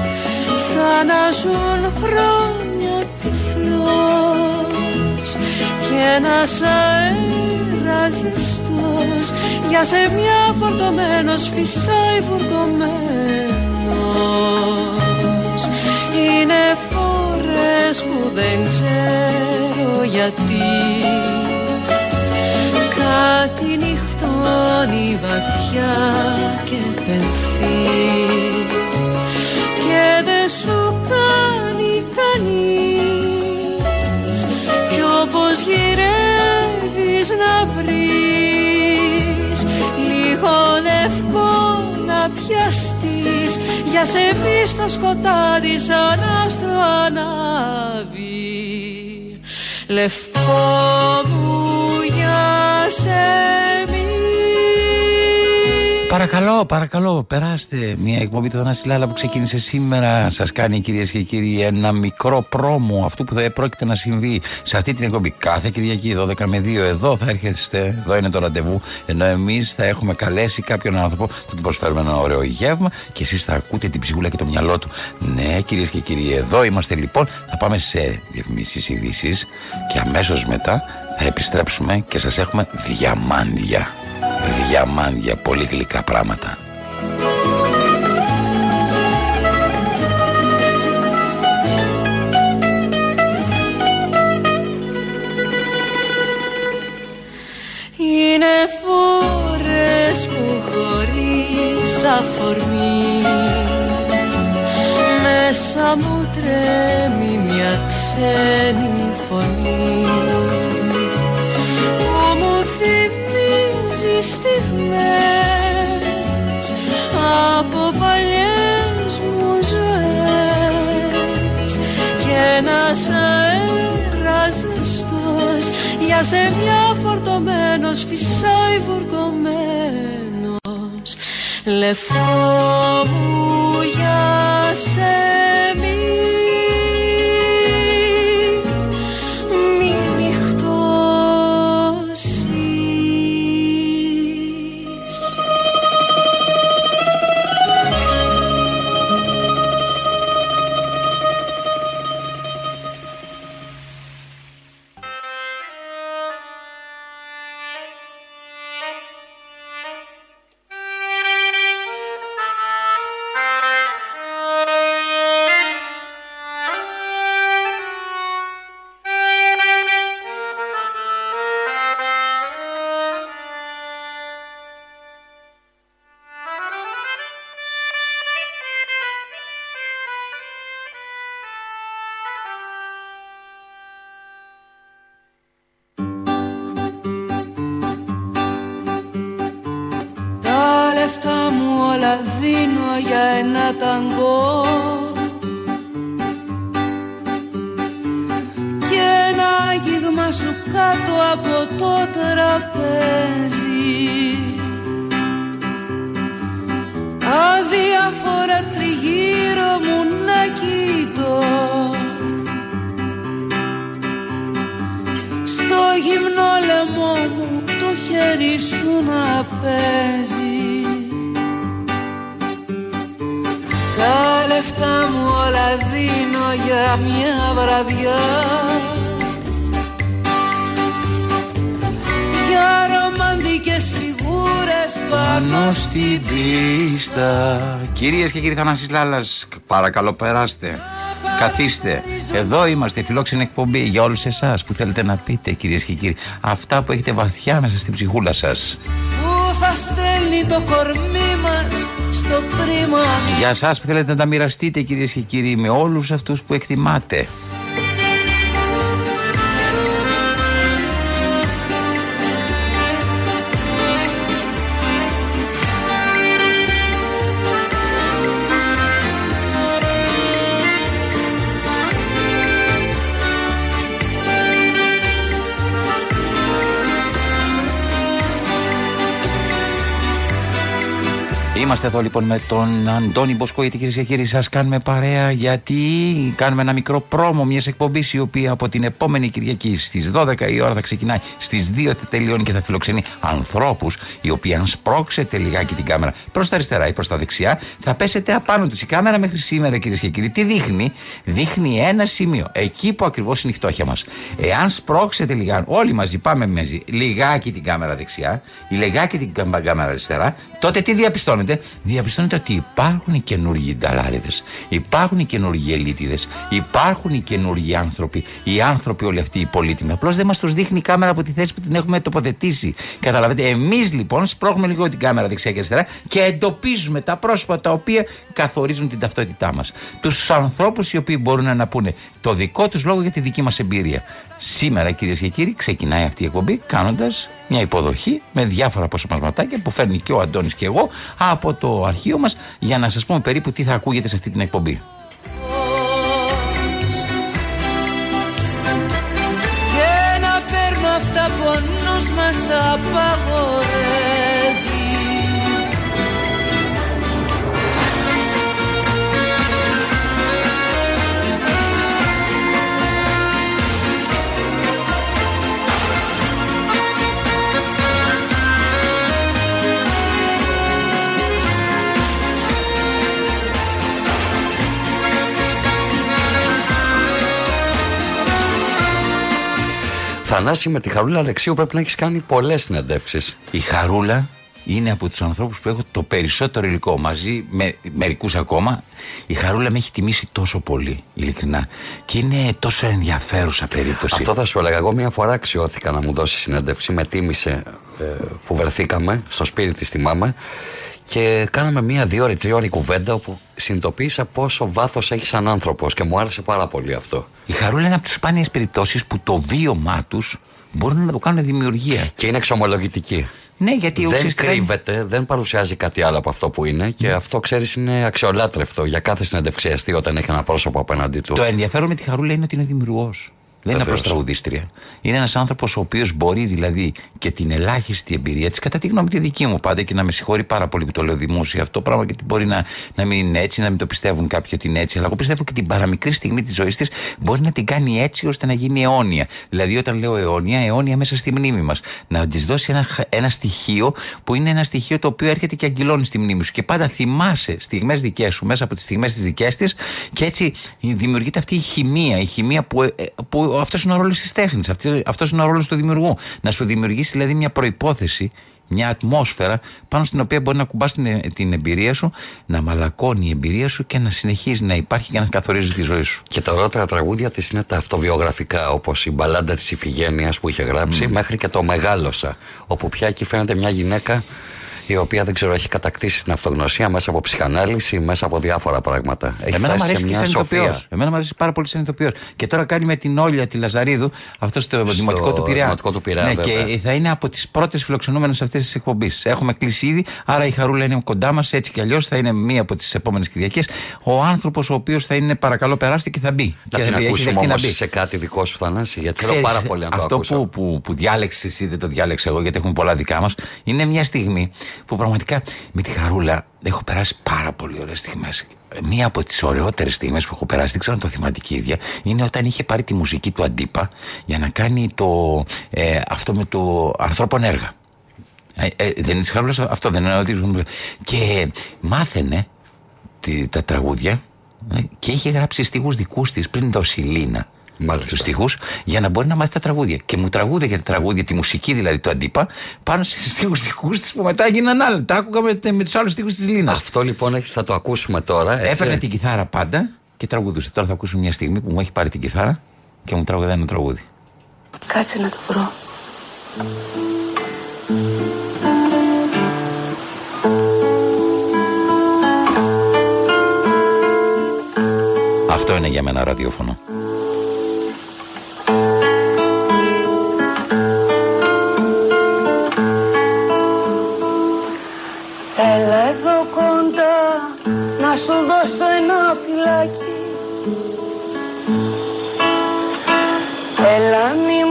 Σαν να ζουν χρόνια τυφλός Και ένας αέρας ζεστός Για σε μια φορτωμένος φυσάει φορτωμένος. Είναι φορές που δεν ξέρω γιατί Κάτι νυχτώνει βαθιά και πενθεί Και δεν σου κάνει κανείς Κι όπως γυρεύεις να βρεις. Λίγο λευκό να πιαστείς Για σε μη στο σκοτάδι σαν άστρο ανάβει Παρακαλώ, παρακαλώ, περάστε. Μια εκπομπή του Θανάση Λάλα που ξεκίνησε σήμερα. Σας κάνει κυρίες και κύριοι ένα μικρό πρόμο αυτού που θα πρόκειται να συμβεί σε αυτή την εκπομπή. Κάθε Κυριακή 12 με 2 εδώ θα έρχεστε. Εδώ είναι το ραντεβού. Ενώ εμείς θα έχουμε καλέσει κάποιον άνθρωπο, θα του προσφέρουμε ένα ωραίο γεύμα και εσείς θα ακούτε την ψυχούλα και το μυαλό του. Ναι, κυρίες και κύριοι, εδώ είμαστε λοιπόν. Θα πάμε σε διαφημίσεις ειδήσεις και αμέσως μετά θα επιστρέψουμε και σας έχουμε διαμάντια. Διαμάντια, πολύ γλυκά πράγματα. Είναι φορές που χωρίς αφορμή Μέσα μου τρέμει μια ξένη φωνή θυμίζει στιγμές Από παλιές μου ζωές. Και ένας αέρας ζεστός Για ζεμιά φορτωμένος φυσάει βουρκωμένος. Λευκό μου για σε μη μη Θανάσης Λάλλας, παρακαλώ περάστε. Καθίστε. Εδώ είμαστε, φιλόξενη εκπομπή για όλους εσάς που θέλετε να πείτε, κυρίες και κύριοι, αυτά που έχετε βαθιά μέσα στην ψυχούλα σας. Που θα στέλνει το κορμί μας στο πρίμα Για εσάς που θέλετε να τα μοιραστείτε, κυρίες και κύριοι, με όλους αυτούς που εκτιμάτε. Είμαστε εδώ λοιπόν με τον Αντώνη Μποσκοίτη, κυρίες και κύριοι. Σας κάνουμε παρέα γιατί κάνουμε ένα μικρό πρόμο μιας εκπομπής η οποία από την επόμενη Κυριακή στις 12 η ώρα θα ξεκινάει, στις 2 θα τελειώνει και θα φιλοξενεί ανθρώπους οι οποίοι, αν σπρώξετε λιγάκι την κάμερα προς τα αριστερά ή προς τα δεξιά, θα πέσετε απάνω τους. Η κάμερα μέχρι σήμερα, κυρίες και κύριοι, τι δείχνει, δείχνει ένα σημείο. Εκεί που ακριβώς είναι η φτώχεια μας. Εάν σπρώξετε λιγάκι, όλοι μαζί πάμε μαζί, λιγάκι την κάμερα δεξιά ή λιγάκι την κάμερα αριστερά, τότε τι διαπιστώνετε. Διαπιστώνετε ότι υπάρχουν οι καινούργιοι νταλάριδες, υπάρχουν οι καινούργιοι ελίτιδες, υπάρχουν οι καινούργιοι άνθρωποι, οι άνθρωποι όλοι αυτοί οι πολύτιμοι. Απλώς δεν μας τους δείχνει η κάμερα από τη θέση που την έχουμε τοποθετήσει. Καταλαβαίνετε, εμείς λοιπόν σπρώχνουμε λίγο την κάμερα δεξιά και αριστερά και εντοπίζουμε τα πρόσωπα τα οποία καθορίζουν την ταυτότητά μας. Τους ανθρώπους οι οποίοι μπορούν να πούνε το δικό τους λόγο για τη δική μας εμπειρία. Σήμερα, κυρίες και κύριοι, ξεκινάει αυτή η εκπομπή κάνοντας μια υποδοχή με διάφορα αποσπασματάκια που φέρνει και ο Αντώνης και εγώ από το αρχείο μας για να σας πούμε περίπου τι θα ακούγεται σε αυτή την εκπομπή. Και να παίρνω αυτά που ο νους μας απαγορεύει Θανάση με τη Χαρούλα Αλεξίου πρέπει να έχεις κάνει πολλές συνεντεύξεις. Η Χαρούλα είναι από τους ανθρώπους που έχω το περισσότερο υλικό μαζί με μερικούς ακόμα. Η Χαρούλα με έχει τιμήσει τόσο πολύ, ειλικρινά. Και είναι τόσο ενδιαφέρουσα περίπτωση. Αυτό θα σου έλεγα. Εγώ μια φορά αξιώθηκα να μου δώσει συνέντευξη. Με τίμησε ε, που βρεθήκαμε στο σπίτι τη, θυμάμαι. Και κάναμε μία, δύο ώρες, τρία ώρες κουβέντα όπου συνειδητοποίησα πόσο βάθος έχει σαν άνθρωπος και μου άρεσε πάρα πολύ αυτό. Η Χαρούλα είναι από τις σπάνιες περιπτώσεις που το βίωμά τους μπορούν να το κάνουν δημιουργία. Και είναι εξομολογητική. Ναι, γιατί δεν ουσιαστικά. κρύβεται, δεν παρουσιάζει κάτι άλλο από αυτό που είναι και αυτό ξέρεις είναι αξιολάτρευτο για κάθε συνεντευξιαστή όταν έχει ένα πρόσωπο απέναντί του. Το ενδιαφέρον με τη Χαρούλα είναι ότι είναι δημιουργός. Δεν είναι απλώ Βεβαίως. τραγουδίστρια. Είναι ένας άνθρωπος ο οποίος μπορεί δηλαδή και την ελάχιστη εμπειρία της, κατά τη γνώμη τη δική μου πάντα και να με συγχωρεί πάρα πολύ που το λέω δημόσια αυτό πράγμα, γιατί μπορεί να, να μην είναι έτσι, να μην το πιστεύουν κάποιοι ότι είναι έτσι. Αλλά εγώ πιστεύω και την παραμικρή στιγμή της ζωής της μπορεί να την κάνει έτσι ώστε να γίνει αιώνια. Δηλαδή, όταν λέω αιώνια, αιώνια μέσα στη μνήμη μας. Να της δώσει ένα, χ- ένα στοιχείο που είναι ένα στοιχείο το οποίο έρχεται και αγγυλώνει στη μνήμη σου. Και πάντα θυμάσαι στιγμές δικές σου μέσα από τις στιγμές τη δικές της και έτσι δημιουργείται αυτή η χημεία. Η χημεία που, ε, που αυτός είναι ο ρόλος της τέχνης. Αυτός είναι ο ρόλος του δημιουργού. Να σου δημιουργήσει δηλαδή μια προπόθεση μια ατμόσφαιρα πάνω στην οποία μπορεί να κουμπάς την, την εμπειρία σου, να μαλακώνει η εμπειρία σου και να συνεχίζει να υπάρχει και να καθορίζεις τη ζωή σου. Και τα ωραίτερα τραγούδια της είναι τα αυτοβιογραφικά, όπως η μπαλάντα της Ιφηγένειας που είχε γράψει, μέχρι και το Μεγάλωσα. Όπου πια εκεί φαίνεται μια γυναίκα η οποία δεν ξέρω, έχει κατακτήσει την αυτογνωσία μέσα από ψυχανάλυση, μέσα από διάφορα πράγματα. Έχει Εμένα μου φτάσει αρέσει σε και μια σαν σοφία. ηθοποιός. Εμένα μου αρέσει πάρα πολύ σαν ηθοποιός. Και τώρα κάνει με την Όλια τη Λαζαρίδου, αυτό στο, δημοτικό του Πειραιά. Δημοτικό του Πειραιά, ναι, βέβαια. και θα είναι από τις πρώτες φιλοξενούμενες αυτή της εκπομπής. Έχουμε κλείσει ήδη, άρα η Χαρούλα είναι κοντά μας, έτσι κι αλλιώς θα είναι μία από τις επόμενες Κυριακές. Ο άνθρωπος ο οποίος θα είναι παρακαλώ περάστε και θα μπει. Να και την θα μπει, έχει ακούσουμε δεχτεί να όμως μπει. σε κάτι δικό σου, Θανάση, γιατί θέλω Ξέρεις, πάρα πολύ να το αυτό ακούσω. που, που, που διάλεξες εσύ, δεν το διάλεξα εγώ, γιατί έχουμε πολλά δικά μας, είναι μια στιγμή που πραγματικά με τη Χαρούλα έχω περάσει πάρα πολύ ωραίες στιγμές. Μία από τις ωραιότερες στιγμές που έχω περάσει, δεν ξέρω αν το θυμάται και η ίδια, είναι όταν είχε πάρει τη μουσική του Αντίπα για να κάνει το, ε, αυτό με το ανθρώπων έργα. Ε, ε, δεν είναι τη Χαρούλας αυτό, δεν είναι ότι. Και μάθαινε τη- τα τραγούδια ε, και είχε γράψει στίχους δικούς της πριν δώσει Λίνα Μάλιστα. τους στίχους για να μπορεί να μάθει τα τραγούδια και μου τραγούδια για τα τραγούδια, τη μουσική δηλαδή του Αντίπα πάνω σε στίχους δικούς της που μετά έγιναν άλλοι τα άκουγα με, με τους άλλους στίχους της Λίνας Αυτό λοιπόν έχεις- θα το ακούσουμε τώρα. Έτσι. έπαιρνε την κιθάρα πάντα και τραγουδούσε τώρα θα ακούσουμε μια στιγμή που μου έχει πάρει την κιθάρα και μου τραγουδάει ένα τραγούδι Κάτσε να το βρω. αυτό είναι για μένα ραδιόφωνο κοντά να σου δώσω ένα φυλάκι. Έλα μη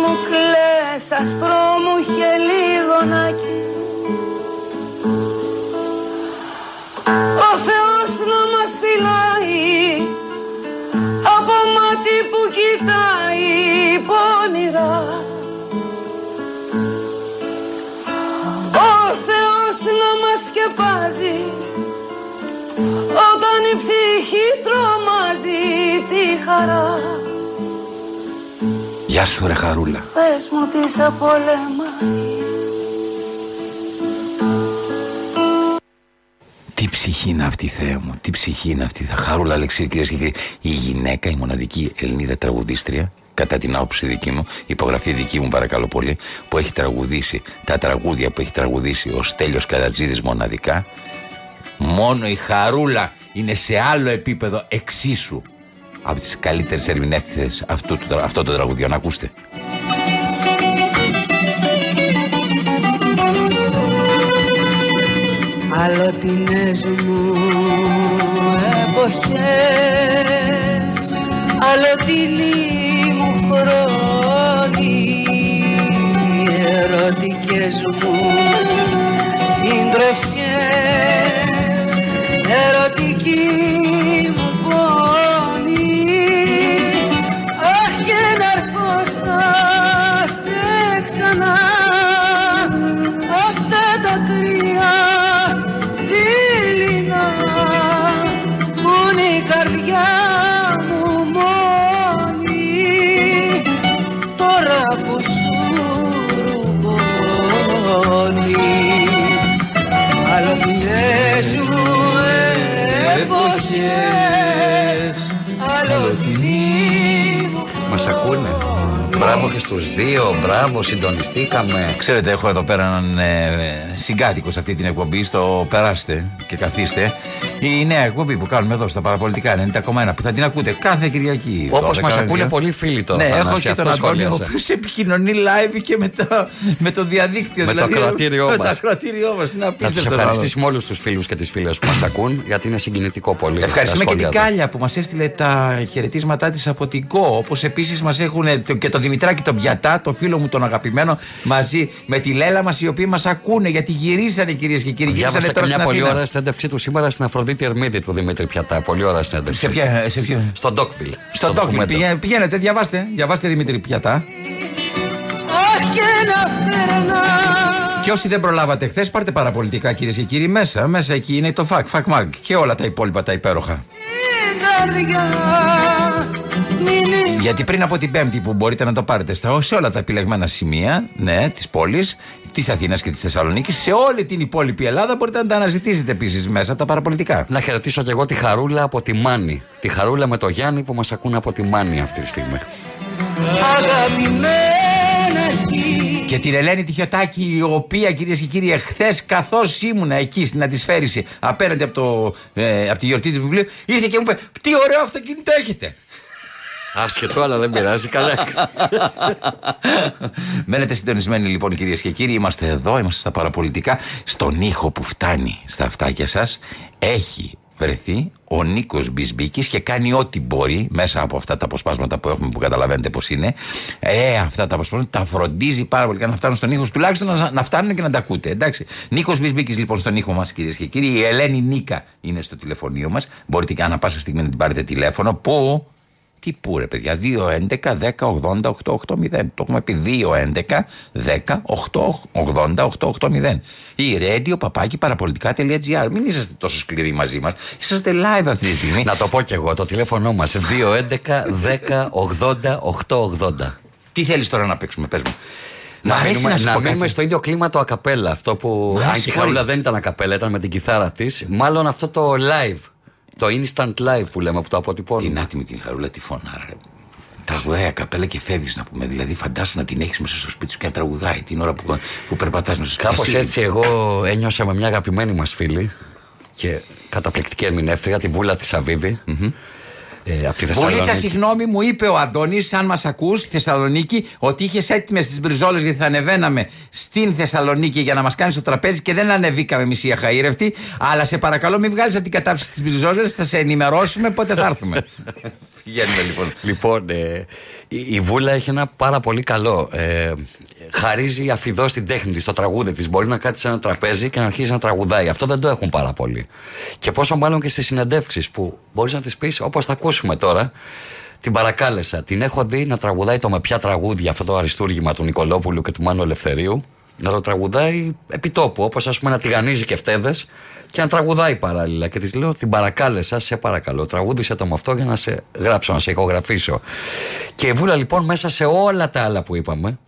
χαρά Γεια σου ρε Χαρούλα Πες μου τι σε πολεμάει Τι ψυχή είναι αυτή, Θεέ μου, τι ψυχή είναι αυτή. Θα Χαρούλα Αλεξίου, κυρίες και κύριοι, η γυναίκα, η μοναδική Ελληνίδα τραγουδίστρια, κατά την άποψη δική μου, υπογραφή δική μου παρακαλώ πολύ, που έχει τραγουδήσει τα τραγούδια που έχει τραγουδήσει ο Στέλιος Κατατζίδης μοναδικά. Μόνο η Χαρούλα είναι σε άλλο επίπεδο εξίσου από τις καλύτερες ερμηνεύτριες αυτού, του, αυτών των τραγουδιών. Ακούστε. Αλλοτινές μου εποχές Αλλοτινή μου χρόνη Ερωτικές μου συντροφιές Ερωτική μου εποχές Αλλοτινή μου Μας ακούνε. Μπράβο και στους δύο, μπράβο, συντονιστήκαμε. Ξέρετε, έχω εδώ πέρα έναν ε, συγκάτοικο σε αυτή την εκπομπή. Στο περάστε και καθίστε. Η νέα εκπομπή που κάνουμε εδώ στα παραπολιτικά 90,1 που θα την ακούτε κάθε Κυριακή. Όπως 12 μας με ακούνε δύο. πολλοί φίλοι τώρα. Ναι, έχω Θανάση, και τον αυτό Αντώνιο, ο σχολίασα. οποίος επικοινωνεί live και με το, με το διαδίκτυο. Με το δηλαδή, ακροατήριό με μας. το ακροατήριό μας. Είναι Να τους απίστευτο. ευχαριστήσουμε όλους τους φίλους και τις φίλες που μας ακούν, γιατί είναι συγκινητικό πολύ. Ευχαριστούμε τα και την σχόλια του. Κάλια που μας έστειλε τα χαιρετίσματά της από την ΚΟ. Όπως επίσης μας έχουν το- και το Δημητράκη τον Πιατά, το φίλο μου τον αγαπημένο, μαζί με τη Λέλα μας, οι οποίοι μας ακούνε γιατί γυρίσανε κυρίες και κύριοι. Διάβασα Γυρίσανε και τώρα μια στην πολύ Αθήνα. ωραία συνέντευξή του σήμερα στην Αφροδίτη Ερμίδη του Δημήτρη Πιατά. Πολύ ωραία συνέντευξη. Σε ποια- σε ποιο; Στο Ντόκβιλ. Στο Ντόκβιλ. Πηγαίνετε, πηγαίνετε, διαβάστε. Διαβάστε Δημήτρη Πιατά. Αχ και να φέρνα Και όσοι δεν προλάβατε χθες, πάρτε παραπολιτικά κυρίες και κύριοι μέσα. Μέσα εκεί είναι το ΦΑΚ, ΦΑΚ ΜΑΚ και όλα τα υπόλοιπα τα υπέροχα. Την καρδιά Μην Γιατί πριν από την Πέμπτη που μπορείτε να το πάρετε στα, σε όλα τα επιλεγμένα σημεία ναι, της πόλης, της Αθήνας και της Θεσσαλονίκης, σε όλη την υπόλοιπη Ελλάδα μπορείτε να τα αναζητήσετε επίσης μέσα από τα παραπολιτικά. Να χαιρετήσω και εγώ τη Χαρούλα από τη Μάνη. Τη Χαρούλα με το Γιάννη που μας ακούνε από τη Μάνη αυτή τη στιγμή. αγαπημένα χείλη Και την Ελένη Τυχιωτάκη, η οποία κυρίες και κύριοι, εχθές καθώς ήμουνα εκεί στην αντισφαίριση απέναντι από, το, ε, από τη γιορτή του βιβλίου, ήρθε και μου είπε: Τι ωραίο αυτοκίνητο έχετε! Άσχετο, αλλά δεν πειράζει. Καλά. Μένετε συντονισμένοι λοιπόν κυρίες και κύριοι Είμαστε εδώ, είμαστε στα παραπολιτικά Στον ήχο που φτάνει στα αυτάκια σας Έχει βρεθεί ο Νίκος Μπισμπίκης και κάνει ό,τι μπορεί μέσα από αυτά τα αποσπάσματα που έχουμε που καταλαβαίνετε πως είναι ε, αυτά τα αποσπάσματα τα φροντίζει πάρα πολύ και να φτάνουν στον ήχο τουλάχιστον να, να φτάνουν και να τα ακούτε εντάξει. Νίκος Μπισμπίκης λοιπόν στον ήχο μας κυρίες και κύριοι η Ελένη Νίκα είναι στο τηλεφωνείο μας μπορείτε και ανά πάσα στιγμή να την πάρετε τηλέφωνο που τι που ρε παιδιά, 2-11-10-80-8-8-0. Το έχουμε πει 2-11-10-80-8-80. Ή radio παπάκι παραπολιτικά.gr. Μην είσαστε τόσο σκληροί μαζί μας. Είσαστε live αυτή τη στιγμή. Να το πω κι εγώ, το τηλέφωνο μας 211-10-80-880. Τι θέλεις τώρα να παίξουμε, πες μου; Μ' Να αρέσει μείνουμε, να σου να πω μείνουμε κάτι. στο ίδιο κλίμα το ακαπέλα. Αυτό που. Μ' Αν αρέσει και η πολύ. Χαρούλα δεν ήταν ακαπέλα, ήταν με την κιθάρα της. Μάλλον αυτό το live. Το instant live που λέμε που το αποτυπώνουμε. Την άτιμη την χαρούλα τη φωνάρα. ρε. Τραγουδάει καπέλα και φεύγεις να πούμε. Δηλαδή, φαντάσου να την έχεις μέσα στο σπίτι σου και να τραγουδάει την ώρα που, που περπατάς μέσα στο σπίτι. Κάπως Εσύ- έτσι εγώ ένιωσα με μια αγαπημένη μας φίλη και καταπληκτική ερμηνεύτρια, τη Βούλα της Αβίβη. Ε, από τη Βουλίτσα, Θεσσαλονίκη. συγγνώμη, μου είπε ο Αντώνης, αν μας ακούς στη Θεσσαλονίκη, ότι είχες έτοιμες τις μπριζόλες γιατί θα ανεβαίναμε στην Θεσσαλονίκη για να μας κάνεις το τραπέζι και δεν ανεβήκαμε μισή αχαήρευτη. Αλλά σε παρακαλώ, μην βγάλεις από την κατάψυξη τις μπριζόλες, θα σε ενημερώσουμε πότε θα έρθουμε. Πηγαίνουμε λοιπόν; Λοιπόν, ε, η, η Βούλα έχει ένα πάρα πολύ καλό. Ε, χαρίζει αφιδό στην τέχνη της, στο τραγούδι της. Μπορεί να κάτσει σε ένα τραπέζι και να αρχίσει να τραγουδάει. Αυτό δεν το έχουν πάρα πολύ. Και πόσο μάλλον και στις συνεντεύξεις που μπορείς να τις πεις όπως θα ακούσουμε τώρα. Την παρακάλεσα. Την έχω δει να τραγουδάει το με ποια τραγούδια αυτό το αριστούργημα του Νικολόπουλου και του Μάνου Ελευθερίου. Να το τραγουδάει επί τόπου, όπως ας πούμε να τηγανίζει και φτέδε και να τραγουδάει παράλληλα. Και της λέω: Την παρακάλεσα, σε παρακαλώ, τραγούδισε το με αυτό για να σε γράψω, να σε ηχογραφήσω. Και η Βούλα λοιπόν μέσα σε όλα τα άλλα που είπαμε,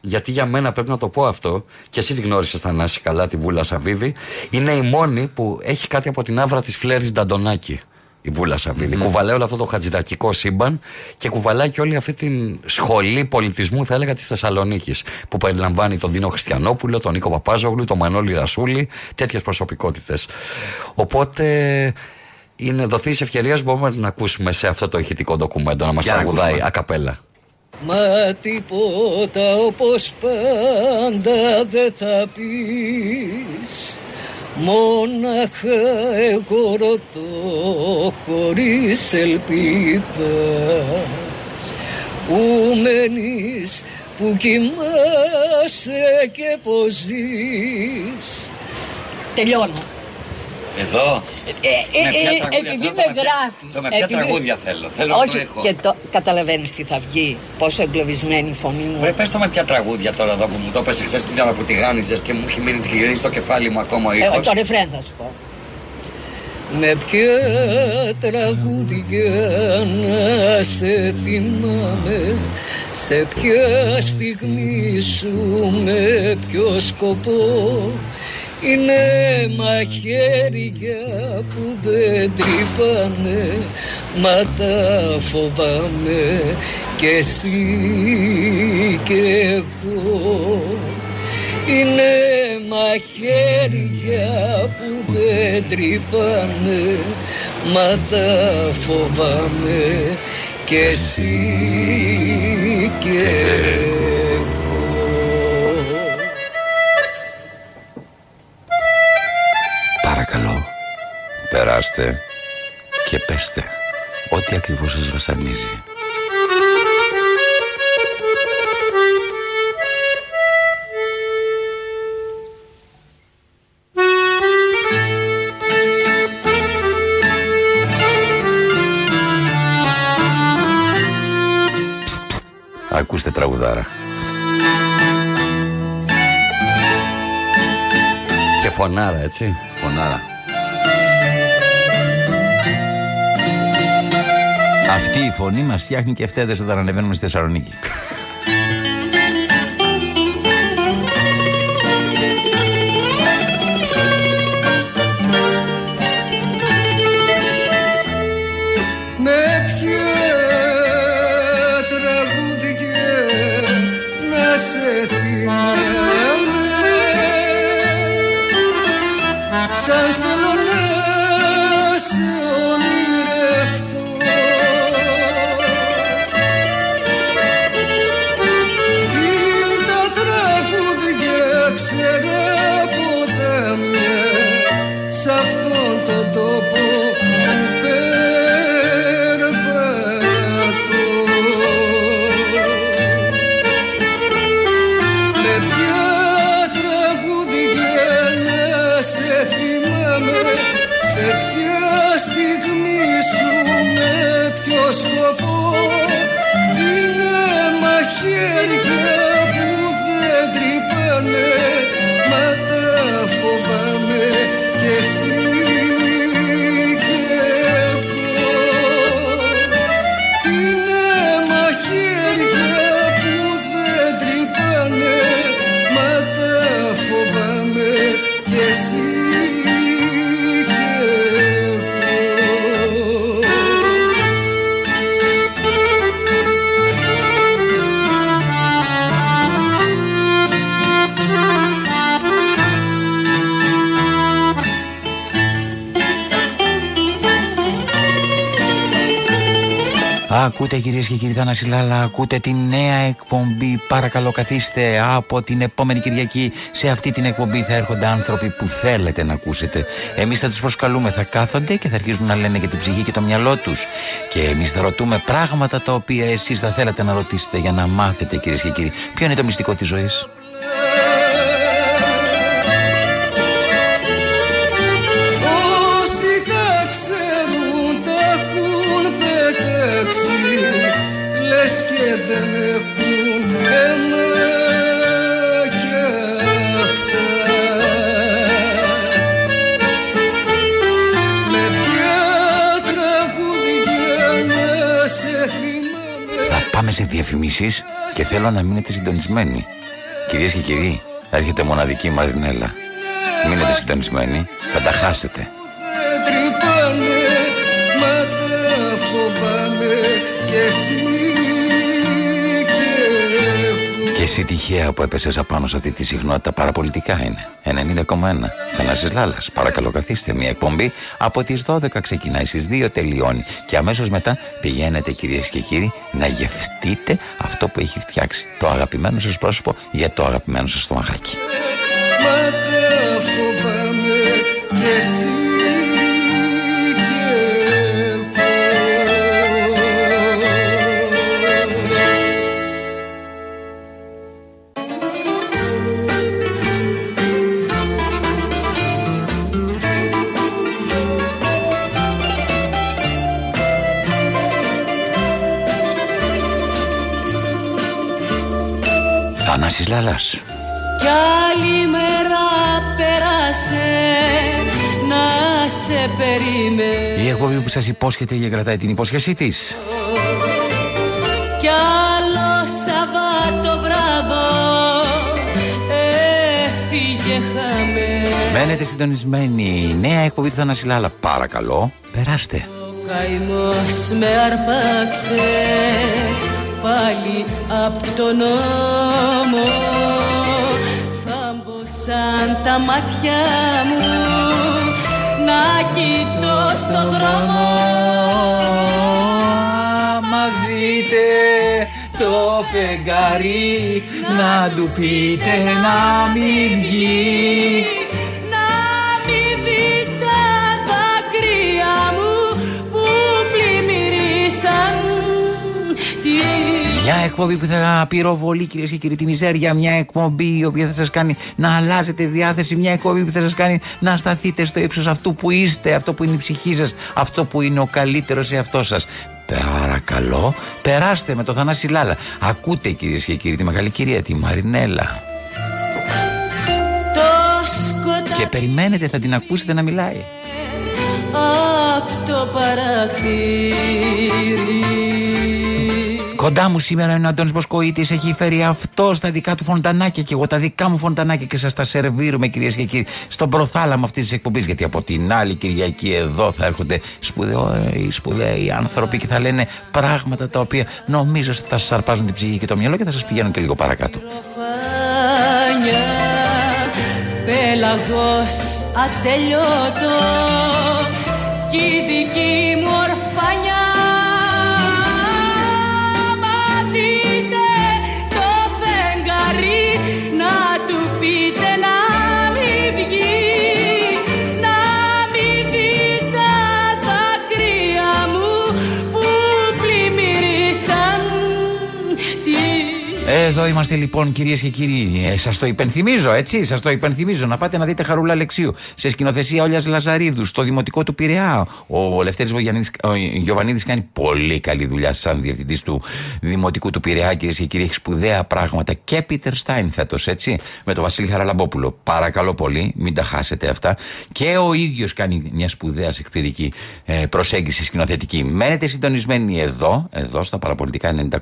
γιατί για μένα πρέπει να το πω αυτό, και εσύ τη γνώρισες Θανάση καλά, τη Βούλα Σαββίδη, είναι η μόνη που έχει κάτι από την άβρα της Φλέρης Νταντονάκη. Η Βούλα Σαββίδη. Κουβαλάει όλο αυτό το χατζηδακικό σύμπαν και κουβαλάει και όλη αυτή την σχολή πολιτισμού, θα έλεγα, της Θεσσαλονίκης. Που περιλαμβάνει τον Δίνο Χριστιανόπουλο, τον Νίκο Παπάζογλου, τον Μανώλη Ρασούλη, τέτοιες προσωπικότητες. Οπότε είναι δοθή ευκαιρία που μπορούμε να ακούσουμε σε αυτό το ηχητικό ντοκουμέντο να μας Για να τραγουδάει ακούσουμε. ακαπέλα. Μα τίποτα όπως πάντα δεν θα πεις Μόναχα εγώ ρωτώ χωρίς ελπίδα Πού μένεις, πού κοιμάσαι και πως ζεις Τελειώνω. Εδώ; Ε, ε, Με ποια ε, τραγούδια επειδή θέλω, με το με ποια- γράφεις. το με ποια επειδή- τραγούδια θέλω. Θέλω να Όχι, το έχω. και το καταλαβαίνεις τι θα βγει. Πόσο εγκλωβισμένη η φωνή μου. Βρε, πες το με ποια τραγούδια τώρα εδώ που μου το έπεσε χθε την ώρα που τηγάνιζες και μου έχει μείνει γυρίσει στο κεφάλι μου ακόμα ο Ε, ήχος. το ρεφρέν θα σου πω. Με ποια τραγούδια να σε θυμάμαι Σε ποια στιγμή σου με ποιο σκοπό είναι μαχαίρια που δεν τρυπάνε Μα τα φοβάμαι και εσύ και εγώ. Είναι μαχαίρια που δεν τρυπάνε Μα τα φοβάμαι και εσύ και εγώ περάστε και πέστε ό,τι ακριβώς σας βασανίζει. Ψτ, ψτ. Ακούστε τραγουδάρα. Και φωνάρα, έτσι. Φωνάρα. Αυτή η φωνή μας φτιάχνει και φταίδες όταν ανεβαίνουμε στη Θεσσαλονίκη. Ακούτε κυρίες και κύριοι Θανάση Λάλα, ακούτε τη νέα εκπομπή. Παρακαλώ καθίστε από την επόμενη Κυριακή. Σε αυτή την εκπομπή θα έρχονται άνθρωποι που θέλετε να ακούσετε. Εμείς θα τους προσκαλούμε, θα κάθονται και θα αρχίζουν να λένε για την ψυχή και το μυαλό τους. Και εμείς θα ρωτούμε πράγματα τα οποία εσείς θα θέλατε να ρωτήσετε για να μάθετε κυρίες και κύριοι. Ποιο είναι το μυστικό της ζωής; Σε διαφημίσεις και θέλω να μείνετε συντονισμένοι. Κυρίες και κύριοι, έρχεται μοναδική Μαρινέλα. Μείνετε συντονισμένοι, θα τα χάσετε. δεν τρυπάνε Μα τα φοβάμαι κι εσύ Και εσύ τυχαία που έπεσες απάνω σε αυτή τη συχνότητα παραπολιτικά είναι. 90,1 Θανάσης Λάλας Παρακαλώ καθίστε μια εκπομπή. Από τις 12 ξεκινάει στις 2 τελειώνει. Και αμέσως μετά πηγαίνετε κυρίες και κύριοι Να γευτείτε αυτό που έχει φτιάξει Το αγαπημένο σας πρόσωπο για το αγαπημένο σας στομαχάκι. Μα τα φοβάμαι κι εσύ Θανάσης Λάλας Κι άλλη μέρα πέρασε να σε περίμενε Η εκπομπή που σας υπόσχεται και κρατάει την υπόσχεσή της Κι άλλο Σαββάτο βράδο έφυγε χαμένο Μένετε συντονισμένοι. Νέα εκπομπή του Θανάση Λάλα. Παρακαλώ, περάστε. καημός με αρπάξε πάλι απ' τον νόμο. Θάμποσαν τα μάτια μου να κοιτώ στον δρόμο. Άμα δείτε το φεγγάρι να του πείτε να μην βγει Μια εκπομπή που θα πυροβολεί κυρίες και κύριοι τη μιζέρια. Μια εκπομπή η οποία θα σας κάνει να αλλάζετε διάθεση. Μια εκπομπή που θα σας κάνει να σταθείτε στο ύψος αυτού που είστε, αυτό που είναι η ψυχή σας, αυτό που είναι ο καλύτερος εαυτός σας. Παρακαλώ, περάστε με το Θανάση Λάλα. Ακούτε κυρίες και κύριοι τη μεγάλη κυρία, τη Μαρινέλα. το σκοτάδι Και περιμένετε, θα την ακούσετε να μιλάει. απ' το παραθύρι Κοντά μου σήμερα είναι ο Αντώνης Μποσκοίτης Έχει φέρει αυτό στα δικά του φοντανάκια Και εγώ τα δικά μου φοντανάκια Και σας τα σερβίρουμε κυρίες και κύριοι Στον προθάλαμο αυτής της εκπομπής Γιατί από την άλλη Κυριακή εδώ θα έρχονται σπουδαίοι, σπουδαίοι άνθρωποι Και θα λένε πράγματα τα οποία Νομίζω ότι θα σας αρπάζουν την ψυχή και το μυαλό Και θα σας πηγαίνουν και λίγο παρακάτω. Φάνια Πέλαγος ατελειώτο Κι η δική μου ορφανιά Εδώ είμαστε λοιπόν κυρίες και κύριοι. Ε, Σας το υπενθυμίζω, έτσι. Σας το υπενθυμίζω. Να πάτε να δείτε Χαρούλα Αλεξίου. Σε σκηνοθεσία Όλιας Λαζαρίδους. Στο δημοτικό του Πειραιά. Ο Λευτέρης Γιωβανίδης κάνει πολύ καλή δουλειά σαν διευθυντής του δημοτικού του Πειραιά, κυρίες και κύριοι. Έχει σπουδαία πράγματα. Και Πίτερ Στάιν φέτος, έτσι. Με τον Βασίλη Χαραλαμπόπουλο. Παρακαλώ πολύ, μην τα χάσετε αυτά. Και ο ίδιος κάνει μια σπουδαία εκπληκτική ε, προσέγγιση σκηνοθετική. Μένετε συντονισμένοι εδώ, εδώ στα παραπολιτικά 90,1.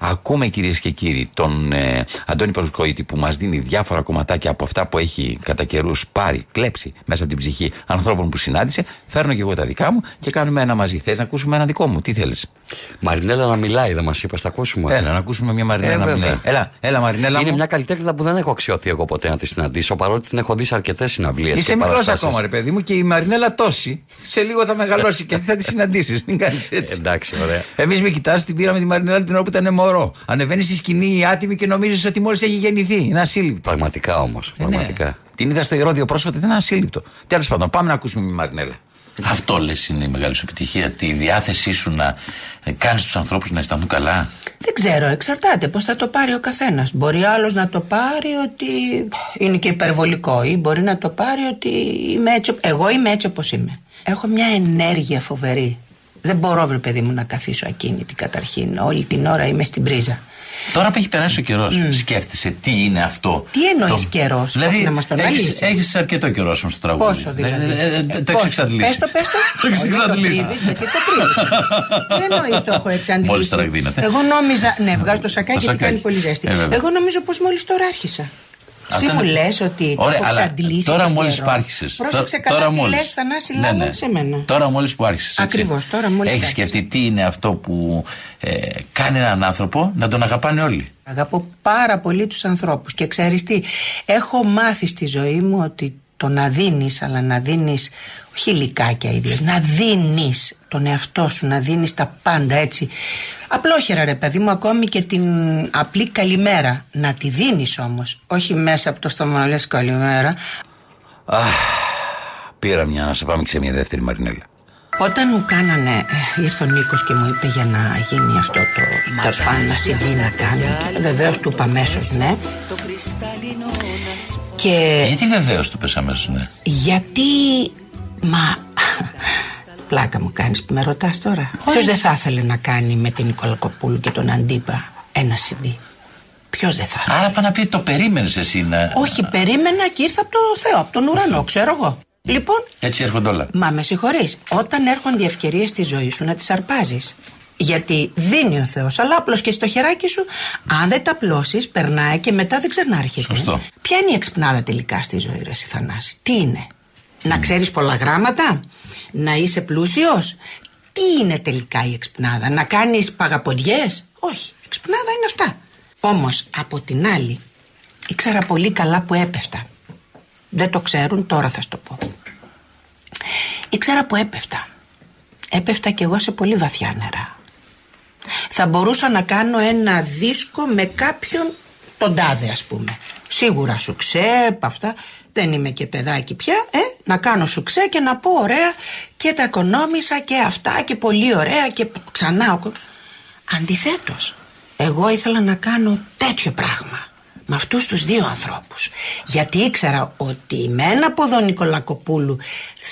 Ακούμε κυρίες και κύριοι τον ε, Αντώνη Προσκοίτη που μας δίνει διάφορα κομματάκια από αυτά που έχει κατά καιρούς πάρει, κλέψει μέσα από την ψυχή ανθρώπων που συνάντησε. Φέρνω και εγώ τα δικά μου και κάνουμε ένα μαζί. Θες να ακούσουμε ένα δικό μου, τι θέλεις; Μαρινέλα να μιλάει, δεν μας είπες, θα ακούσουμε. Έλα, να ακούσουμε μια Μαρινέλα Ε, να βέβαια. μιλάει. Έλα, έλα Μαρινέλα. Είναι μου. μια καλλιτέχνη που δεν έχω αξιώθει εγώ ποτέ να τη συναντήσω, παρότι την έχω δει σε αρκετές συναυλίες. Είσαι μικρός ακόμα, ρε παιδί μου, και η Μαρινέλα τόση. Σε λίγο θα μεγαλώσει και θα τη συναντήσεις. Μην κάνεις έτσι. Εντάξει, ωραία. Εμείς με κοιτάς, την πήραμε τη Μαρινέλα την ώρα που ήταν μωρό. Ανεβαίνει στη σκηνή η άτιμη και νομίζεις ότι μόλις έχει γεννηθεί. Είναι ασύλληπτο. Πραγματικά όμως. Πραγματικά. Την είδα στο Ηρόδιο πρόσφατα, δεν είναι ασύλληπτο. Τέλος πάντων, πάμε να ακούσουμε τη Μαρινέλα. Αυτό λες είναι η μεγάλη σου επιτυχία. Τη διάθεσή σου να κάνεις τους ανθρώπους να αισθανθούν καλά; Δεν ξέρω, εξαρτάται πώς θα το πάρει ο καθένας. Μπορεί άλλος να το πάρει ότι είναι και υπερβολικό, ή μπορεί να το πάρει ότι είμαι έτσι, ο- εγώ είμαι έτσι όπως είμαι. Έχω μια ενέργεια φοβερή. Δεν μπορώ, βρε παιδί μου, να καθίσω ακίνητη καταρχήν. Όλη την ώρα είμαι στην πρίζα. Τώρα που έχει περάσει ο καιρός, σκέφτεσαι τι είναι αυτό. Τι εννοείς καιρός; Δηλαδή, Όχι, να μας τον έχεις, αναλύσεις. έχεις αρκετό καιρό στο τραγούδι. Πόσο δηλαδή. Ε, ε, ε, Ε, το πόσο; έχει εξαντλήσει. Πες το, πες το. Το έχεις Όχι, εξαντλήσει. τρίβεις, γιατί το τρίβεις. Δεν εννοείς το έχω εξαντλήσει. Μόλις τώρα εκδίνεται. Εγώ νόμιζα. Ναι, βγάζω το σακάκι Το και σακάκι. κάνει πολύ ζέστη. Ε, βέβαια. Εγώ νομίζω πως μόλις τώρα άρχισα. Εσύ Αυτό μου είναι- λες ότι το Ωραία, έχω αλλά εξαντλήσει. τώρα τον μόλις καιρό. που άρχισες. Πρόσεξε καλά τι λες Θανάση Ναι, Λάλα σε μένα. Τώρα μόλις που άρχισες. Ακριβώς, τώρα μόλις Έχεις άρχισα. σκεφτεί τι είναι αυτό που ε, κάνει έναν άνθρωπο να τον αγαπάνε όλοι. Αγαπώ πάρα πολύ τους ανθρώπους και ξέρεις τι, έχω μάθει στη ζωή μου ότι το να δίνεις, αλλά να δίνεις όχι υλικάκια ίδιες, να δίνεις τον εαυτό σου, να δίνεις τα πάντα έτσι. Απλόχερα ρε παιδί μου, ακόμη και την απλή καλημέρα, να τη δίνεις όμως, όχι μέσα από το στόμα να λες καλημέρα. Πήρα μια να σε πάμε και σε μια δεύτερη Μαρινέλα. Όταν μου κάνανε, ε, ήρθε ο Νίκος και μου είπε για να γίνει αυτό το τέλος πάντων, να CD να κάνει. Και βεβαίως του είπα αμέσως ναι. Και Γιατί βεβαίως του πες αμέσως, ναι. γιατί, μα, πλάκα μου κάνεις που με ρωτάς τώρα. Ποιος δεν θα ήθελε να κάνει με την Νικολακοπούλου και τον Αντίπα ένα CD. Ποιος δεν θα ήθελε; Άρα πάει να πει το περίμενες εσύ να. Όχι, περίμενα και ήρθα από το Θεό, από τον ουρανό, ξέρω εγώ. Λοιπόν, Έτσι έρχονται όλα. Μα με συγχωρείς, όταν έρχονται οι ευκαιρίες στη ζωή σου να τις αρπάζεις. Γιατί δίνει ο Θεός, αλλά απλώς και στο χεράκι σου, αν δεν τα απλώσεις, περνάει και μετά δεν ξανάρχεται. Σωστό. Ποια είναι η εξυπνάδα τελικά στη ζωή, Ρε εσύ, Θανάση. Τι είναι, Να ξέρεις πολλά γράμματα, Να είσαι πλούσιος; Τι είναι τελικά η εξυπνάδα, Να κάνεις παγαποντιές; Όχι, η εξυπνάδα είναι αυτά. Όμως από την άλλη, ήξερα πολύ καλά που έπεφτα. Δεν το ξέρουν, τώρα θα σου το πω. Ήξερα που έπεφτα. Έπεφτα κι εγώ σε πολύ βαθιά νερά. Θα μπορούσα να κάνω ένα δίσκο με κάποιον τον τάδε ας πούμε. Σίγουρα σου ξέ, αυτά. Δεν είμαι και παιδάκι πια, ε, να κάνω σου ξέ και να πω ωραία και τα οικονόμησα και αυτά και πολύ ωραία και ξανά. ο κο- Αντιθέτως, εγώ ήθελα να κάνω τέτοιο πράγμα με αυτούς τους δύο ανθρώπους γιατί ήξερα ότι με ένα ποδό Νικολακοπούλου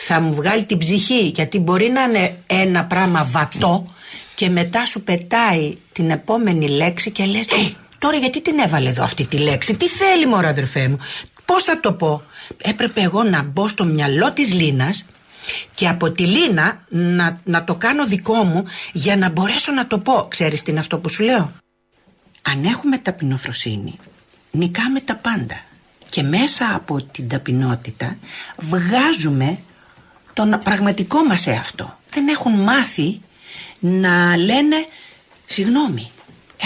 θα μου βγάλει την ψυχή γιατί μπορεί να είναι ένα πράγμα βατό και μετά σου πετάει την επόμενη λέξη και λες «Ε, τώρα γιατί την έβαλε εδώ αυτή τη λέξη; Τι θέλει μωρά αδερφέ μου; Πώς θα το πω; Έπρεπε εγώ να μπω στο μυαλό της Λίνας και από τη Λίνα να, να το κάνω δικό μου για να μπορέσω να το πω. Ξέρεις τι είναι αυτό που σου λέω; Αν έχουμε ταπεινοφροσύνη νικάμε τα πάντα και μέσα από την ταπεινότητα βγάζουμε τον πραγματικό μας εαυτό. Δεν έχουν μάθει να λένε συγγνώμη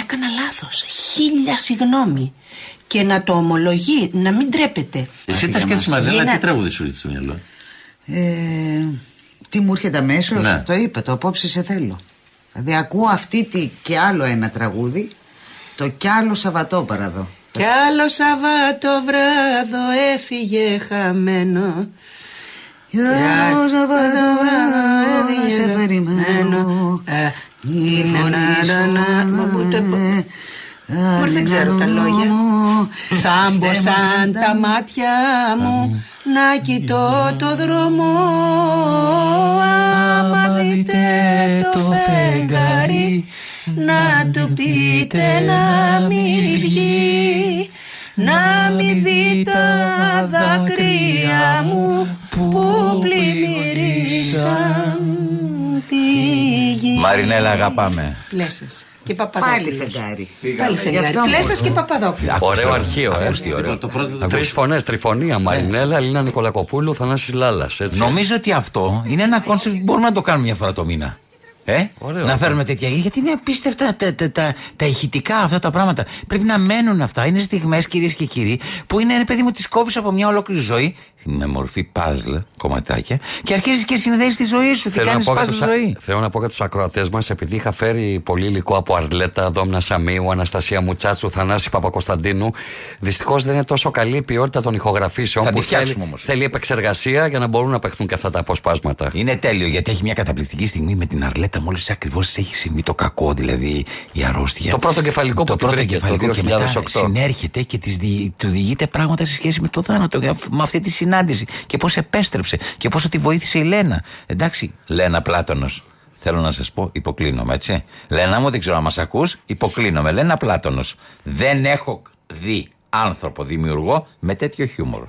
έκανα λάθος χίλια συγγνώμη και να το ομολογεί να μην τρέπεται Εσύ τα σκέφτεσαι μαζί, αλλά Γίνα- τι τραγούδι σου ήρθε στο μυαλό; Ε, τι μου έρχεται αμέσως, Ναι. το είπα, το απόψε σε θέλω. Δηλαδή ακούω αυτή τη και άλλο ένα τραγούδι, το κι άλλο Σαββατόπαραδο. Κι άλλο Σαββάτο βράδο έφυγε χαμένο Κι άλλο Σαββατόπαραδο έφυγε σε περιμένω. Ε, είναι να, να, να, μα πού το πω. Μωρέ, δεν ξέρω τα λόγια. Θάμποσαν τα μάτια μου να κοιτώ το δρόμο. Άμα δείτε το φεγγάρι να του πείτε να μην βγει. να μην δει τα δάκρυα τη γη Μαρινέλλα, αγαπάμε. Πλέσσας και Παπαδόπουλος. Πάλι φεγγάρι. Πάλι φεγγάρι. Γι' αυτό Πλέσσας και Παπαδόπουλος. Ωραίο αρχείο, ε. Ακούς τι ωραίο. Τρεις φωνές, τριφωνία. Μαρινέλλα, Λίνα Νικολακοπούλου, Θανάσης Λάλας. Έτσι. Νομίζω ότι αυτό είναι ένα concept που μπορούμε να το κάνουμε μια φορά το μήνα. Ε; Ωραίο να αυτό. φέρουμε τέτοια. Γιατί είναι απίστευτα τα, τα, τα, τα ηχητικά αυτά τα πράγματα. Πρέπει να μένουν αυτά. Είναι στιγμές, κυρίες και κύριοι, που είναι, ρε παιδί μου, τις κόβεις από μια ολόκληρη ζωή με μορφή puzzle, κομματάκια, και αρχίζεις και συνδέεις τη ζωή σου. Τι Θέλω να, κάνεις πω για puzzle τους, ζωή; θέλω να πω για τους ακροατές μας, επειδή είχα φέρει πολύ υλικό από Αρλέτα, Δόμνα Σαμίου, Αναστασία Μουτσάτσου, Θανάση Παπακοσταντίνου. Δυστυχώς δεν είναι τόσο καλή η ποιότητα των ηχογραφήσεων Θα τη που φτιάξουμε θέλει, όμως. θέλει επεξεργασία για να μπορούν να παιχθούν και αυτά τα αποσπάσματα. Είναι τέλειο γιατί έχει μια καταπληκτική στιγμή με την Αρλέτα μόλις ακριβώς έχει συμβεί το κακό, δηλαδή η αρρώστια. Το πρώτο κεφαλικό το που τη πρώτο βρήκε το κεφαλικό και μετά 2008. συνέρχεται και της δι- του διηγείται πράγματα σε σχέση με το θάνατο, για- με αυτή τη συνάντηση και πώς επέστρεψε και πόσο τη βοήθησε η Λένα. Εντάξει, Λένα Πλάτωνος. Θέλω να σας πω, υποκλίνομαι, έτσι. Λένα μου, δεν ξέρω αν μας ακούς, υποκλίνομαι. Λένα Πλάτωνος. Δεν έχω δει άνθρωπο δημιουργό με τέτοιο χιούμορ.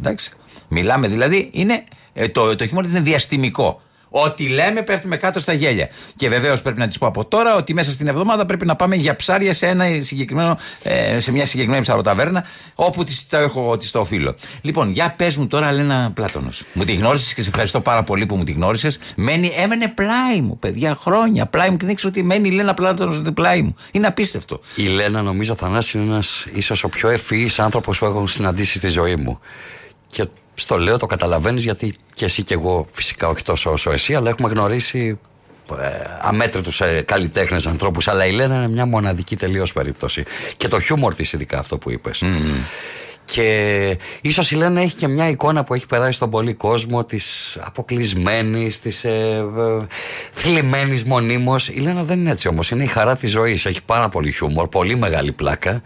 Εντάξει. Μιλάμε δηλαδή, είναι, ε, το, το χιούμορ της είναι διαστημικό. Ό,τι λέμε πέφτουμε κάτω στα γέλια. Και βεβαίως πρέπει να της πω από τώρα ότι μέσα στην εβδομάδα πρέπει να πάμε για ψάρια σε, ένα συγκεκριμένο, ε, σε μια συγκεκριμένη ψαροταβέρνα, όπου της, το έχω της το οφείλω. Λοιπόν, για πες μου τώρα, Λένα Πλάτωνος. Μου τη γνώρισες και σε ευχαριστώ πάρα πολύ που μου τη γνώρισες. Μένει, έμενε πλάι μου, παιδιά, χρόνια. Πλάι μου και δεν ξέρω ότι μένει η Λένα Πλάτωνος πλάι μου. Είναι απίστευτο. Η Λένα, νομίζω, Θανάση, είναι ένας ίσως ο πιο ευφυής άνθρωπος που έχω συναντήσει στη ζωή μου. Και στο λέω, το καταλαβαίνεις, γιατί και εσύ και εγώ, φυσικά όχι τόσο όσο εσύ, αλλά έχουμε γνωρίσει ε, αμέτρητους ε, καλλιτέχνες ανθρώπους. Αλλά η Λένα είναι μια μοναδική τελείως περίπτωση. Και το χιούμορ της, ειδικά αυτό που είπες. Και ίσως η Λένα έχει και μια εικόνα που έχει περάσει στον πολύ κόσμο της αποκλεισμένης, της ε, ε, θλιμμένης μονίμως. Η Λένα δεν είναι έτσι όμως. Είναι η χαρά της ζωής. Έχει πάρα πολύ χιούμορ, πολύ μεγάλη πλάκα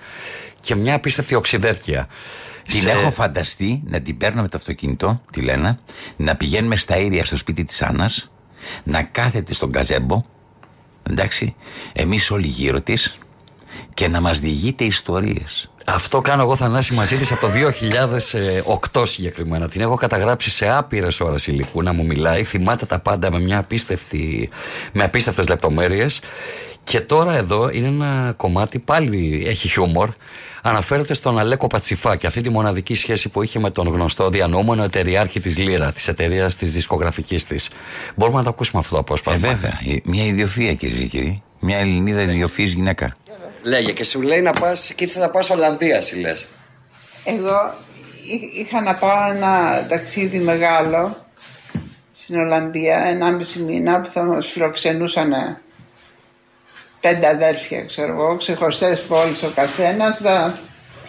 και μια απίστευτη οξυδέρκεια. Την Σε- έχω φανταστεί να την παίρνω με το αυτοκίνητο, τη Λένα, να πηγαίνουμε στα ήρια στο σπίτι της Άννας, να κάθεται στον καζέμπο, εντάξει, εμείς όλοι γύρω της και να μας διηγείται ιστορίες. Αυτό κάνω εγώ Θανάση μαζί της από το 2008 συγκεκριμένα. Την έχω καταγράψει σε άπειρες ώρες υλικού να μου μιλάει. Θυμάται τα πάντα με μια απίστευτη, με απίστευτες λεπτομέρειες. Και τώρα εδώ είναι ένα κομμάτι πάλι έχει χιούμορ. Αναφέρεται στον Αλέκο Πατσιφά και αυτή τη μοναδική σχέση που είχε με τον γνωστό διανόμενο εταιριάρχη της Λύρα, της εταιρείας της δισκογραφικής της. Μπορούμε να το ακούσουμε αυτό το Ε, απόσπασμα. βέβαια. Ε, Μια ιδιοφία, κυρίε και κύριοι. Μια Ελληνίδα ιδιοφυή γυναίκα. Λέγε και σου λέει να πας και ήθελα να πα Ολλανδία, συ λες. Εγώ εί- είχα να πάω ένα ταξίδι μεγάλο στην Ολλανδία, 1,5 μήνα που θα μας φιλοξενούσαν πέντε αδέρφια, ξέρω εγώ, ξεχωριστές πόλεις ο καθένας. Θα,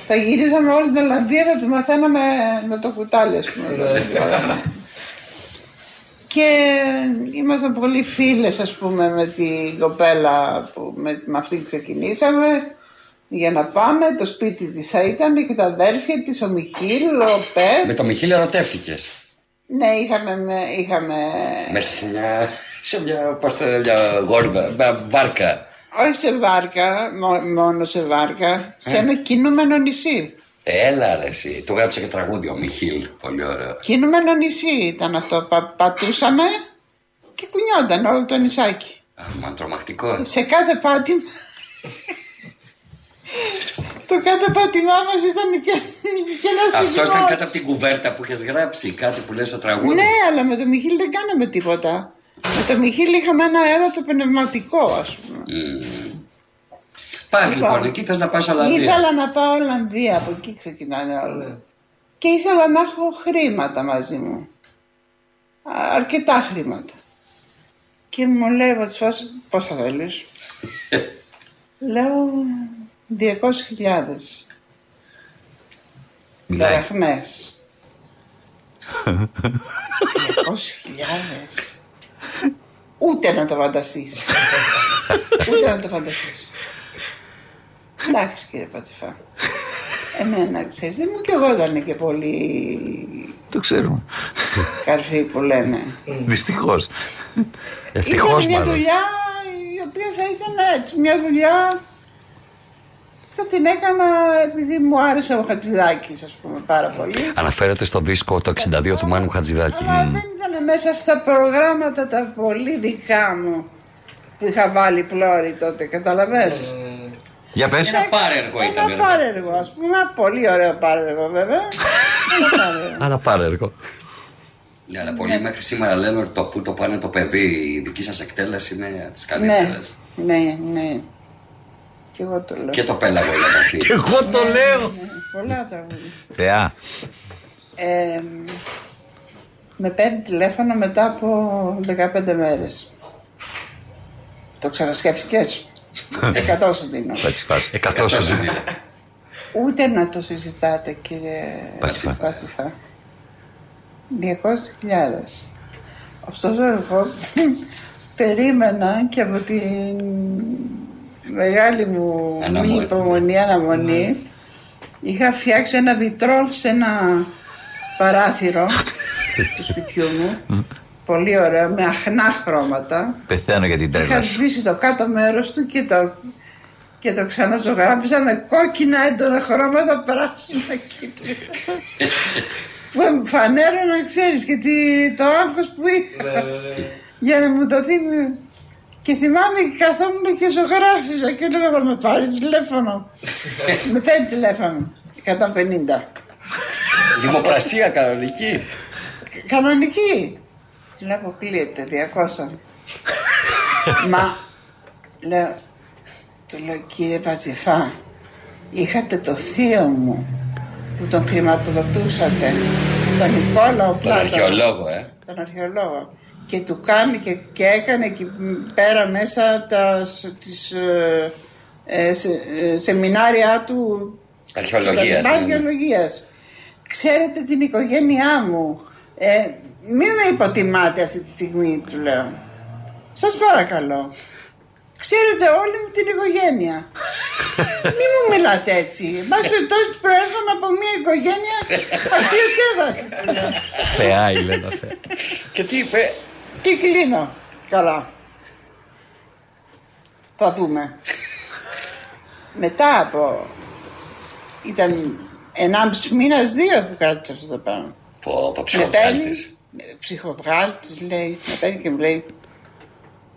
θα γυρίζαμε όλη την Ολλανδία, θα τη μαθαίναμε με το κουτάλι, ας πούμε. Και ήμασταν πολύ φίλες ας πούμε με την κοπέλα που με, με αυτή ξεκινήσαμε για να πάμε. Το σπίτι της θα ήταν και τα αδέρφια της, ο Μιχίλ, ο Πεπ. Με το Μιχίλ ερωτεύτηκες; Ναι, είχαμε, με- είχαμε Μέσα σε μια. σε μια. Πώς το μια γόρβα, μια βάρκα. Όχι σε βάρκα, μο- μόνο σε βάρκα, σε Ε. ένα κινούμενο νησί. Έλα ρε εσύ. Του γράψε και τραγούδι ο Μιχίλ. Πολύ ωραίο. Κινούμενο νησί ήταν αυτό. Πα- πατούσαμε και κουνιόταν όλο το νησάκι. Μα τρομακτικό. Σε κάθε πάτημα. το κάθε πάτημά μας ήταν και, και ένα Αυτό ήταν σεισμός. κάτω από την κουβέρτα που είχες γράψει. Κάτι που λες στο τραγούδι. Ναι, αλλά με τον Μιχίλ δεν κάναμε τίποτα. Με τον Μιχίλ είχαμε ένα έρωτα πνευματικό, ας πούμε. Πας Λοιπόν, λοιπόν, εκεί θες να πας Ολλανδία. Ήθελα να πάω Ολλανδία, από εκεί ξεκινάνε όλα. Και ήθελα να έχω χρήματα μαζί μου. Α, Αρκετά χρήματα. Και μου λέει από τις φάσεις, πόσα θέλεις; Λέω 200.000 Μιλάει. δραχμές. 200.000. Ούτε να το φανταστείς. Ούτε να το φανταστείς. Εντάξει κύριε Πατσιφά. Εμένα ξέρεις, δεν μου και εγώ ήταν και πολύ Το ξέρουμε. καρφί που λένε. Δυστυχώς. Ευτυχώς Ήταν μια μάλλον. δουλειά η οποία θα ήταν έτσι, μια δουλειά θα την έκανα επειδή μου άρεσε ο Χατζηδάκης ας πούμε πάρα πολύ. Αναφέρεται στο δίσκο το 62 του Μάνου Χατζηδάκη. Αλλά δεν ήταν μέσα στα προγράμματα τα πολύ δικά μου που είχα βάλει πλώρη τότε, καταλαβες; Για πες. Ένα πάρεργο ήταν. Ένα πάρεργο, ας πούμε, ένα πολύ ωραίο πάρεργο βέβαια. Ένα πάρεργο. Αλλά πάρε έργο. Ναι, αλλά πολλοί μέχρι σήμερα λένε ότι το που το πάνε το παιδί, η δική σας εκτέλεση είναι από τις ναι, καλύτερε. ναι, ναι. Και εγώ το λέω. Και το πέλαγο για να πεις. εγώ το λέω. Πολλά τραγούδια. Θεά. Ε, με παίρνει τηλέφωνο μετά από 15 μέρες. Το ξανασκέφτηκες; Εκατό σου δίνω. Πατσιφάς. Εκατό σου δίνει. Ούτε να το συζητάτε κύριε Πατσιφά. Πατσιφά. 200.000. Ωστόσο εγώ περίμενα και από την μεγάλη μου μη Αναμονή. υπομονή, αναμονή είχα φτιάξει ένα βιτρό σε ένα παράθυρο του σπιτιού μου πολύ ωραίο με αχνά χρώματα Πεθαίνω για την Είχα τρέλα σου. σβήσει το κάτω μέρος του και το, και το ξαναζωγράφισα με κόκκινα έντονα χρώματα πράσινα κίτρινα. που φανέρωνα, ξέρεις, και τι- το άγχος που είχα. για να μου δοθεί. Με- Και θυμάμαι και καθόμουν και ζωγράφιζα και έλεγα θα με πάρει τηλέφωνο. με παίρνει τηλέφωνο. 150. Δημοπρασία κανονική. Κανονική. Του λέω αποκλείεται, 200. Μα, λέω, του λέω κύριε Πατσιφά, είχατε το θείο μου που τον χρηματοδοτούσατε, τον Νικόλαο Τον Πλάτωνα, αρχαιολόγο, ε. Τον αρχαιολόγο. Και του κάνει και, και έκανε εκεί πέρα μέσα τα, σ- τις ε, ε, σε- ε, σεμινάρια του Αρχαιολογίας, τα ναι, λοιπά ναι. αρχαιολογίας. Ξέρετε την οικογένειά μου. Ε, μην με υποτιμάτε αυτή τη στιγμή, του λέω. Σας παρακαλώ. Ξέρετε όλη μου την οικογένεια. Μην μου μιλάτε έτσι. Εν πάση περιπτώσει προέρχομαι από μια οικογένεια αξιοσέβαστη, του λέω. Θεά η Λένα Θεά. Και τι είπε; Και κλείνω. Καλά. Θα δούμε. Μετά από Ήταν 1,5 μήνας, δύο που κράτησε αυτό το πράγμα. Πω, πω, Με ψυχοβγάλτης. παίρνει, ψυχοβγάλτης λέει, με παίρνει και μου λέει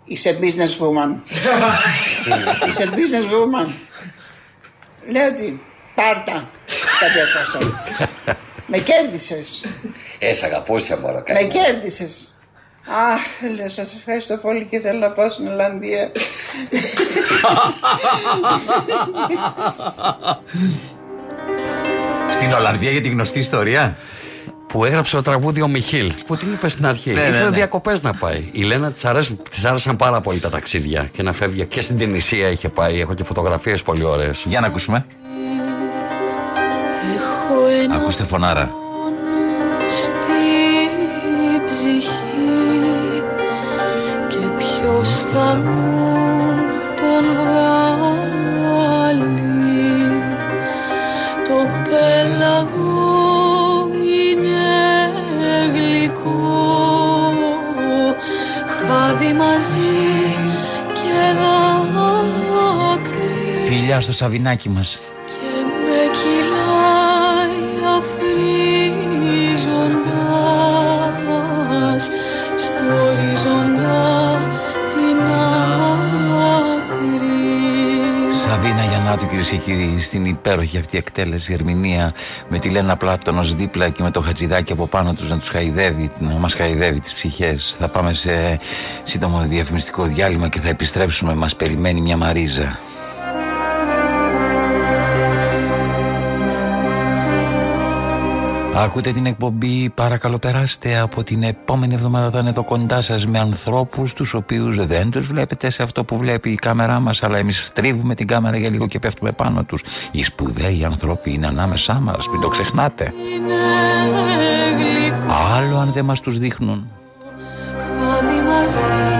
Είσαι business woman. Είσαι business woman. Λέω ότι πάρτα τα 200. με κέρδισες. Ε, σ' αγαπούσε μωρό Με καημένη. κέρδισες. Αχ, λέω, σας ευχαριστώ πολύ και θέλω να πάω στην Ολλανδία. Στην Ολλανδία για τη γνωστή ιστορία; Που έγραψε το τραγούδι ο Μιχίλ. Που την είπε στην αρχή. Ναι, ναι, Ήθελε ναι. διακοπές να πάει. Η Λένα της της άρεσαν πάρα πολύ τα ταξίδια και να φεύγει. Και στην Τινησία είχε πάει. Έχω και φωτογραφίες πολύ ωραίες. Για να ακούσουμε. Έχω ένα Ακούστε φωνάρα. στην ψυχή και ποιος θα μου τον βγάλει το πέλαγο μαζί και δάκρυ Φιλιά στο σαβινάκι μας. Σαβίνα Γιαννάτου κυρίες και κύριοι στην υπέροχη αυτή εκτέλεση ερμηνεία με τη Λένα Πλάτωνος δίπλα και με το Χατζηδάκι από πάνω τους να τους χαϊδεύει, να μας χαϊδεύει τις ψυχές. Θα πάμε σε σύντομο διαφημιστικό διάλειμμα και θα επιστρέψουμε. Μας περιμένει μια Μαρίζα. Ακούτε την εκπομπή, παρακαλώ περάστε από την επόμενη εβδομάδα θα είναι εδώ κοντά σας με ανθρώπους τους οποίους δεν τους βλέπετε σε αυτό που βλέπει η κάμερά μας αλλά εμείς στρίβουμε την κάμερα για λίγο και πέφτουμε πάνω τους. Οι σπουδαίοι άνθρωποι είναι ανάμεσά μας, μην το ξεχνάτε. Άλλο αν δεν μας τους δείχνουν. χάδι μαζί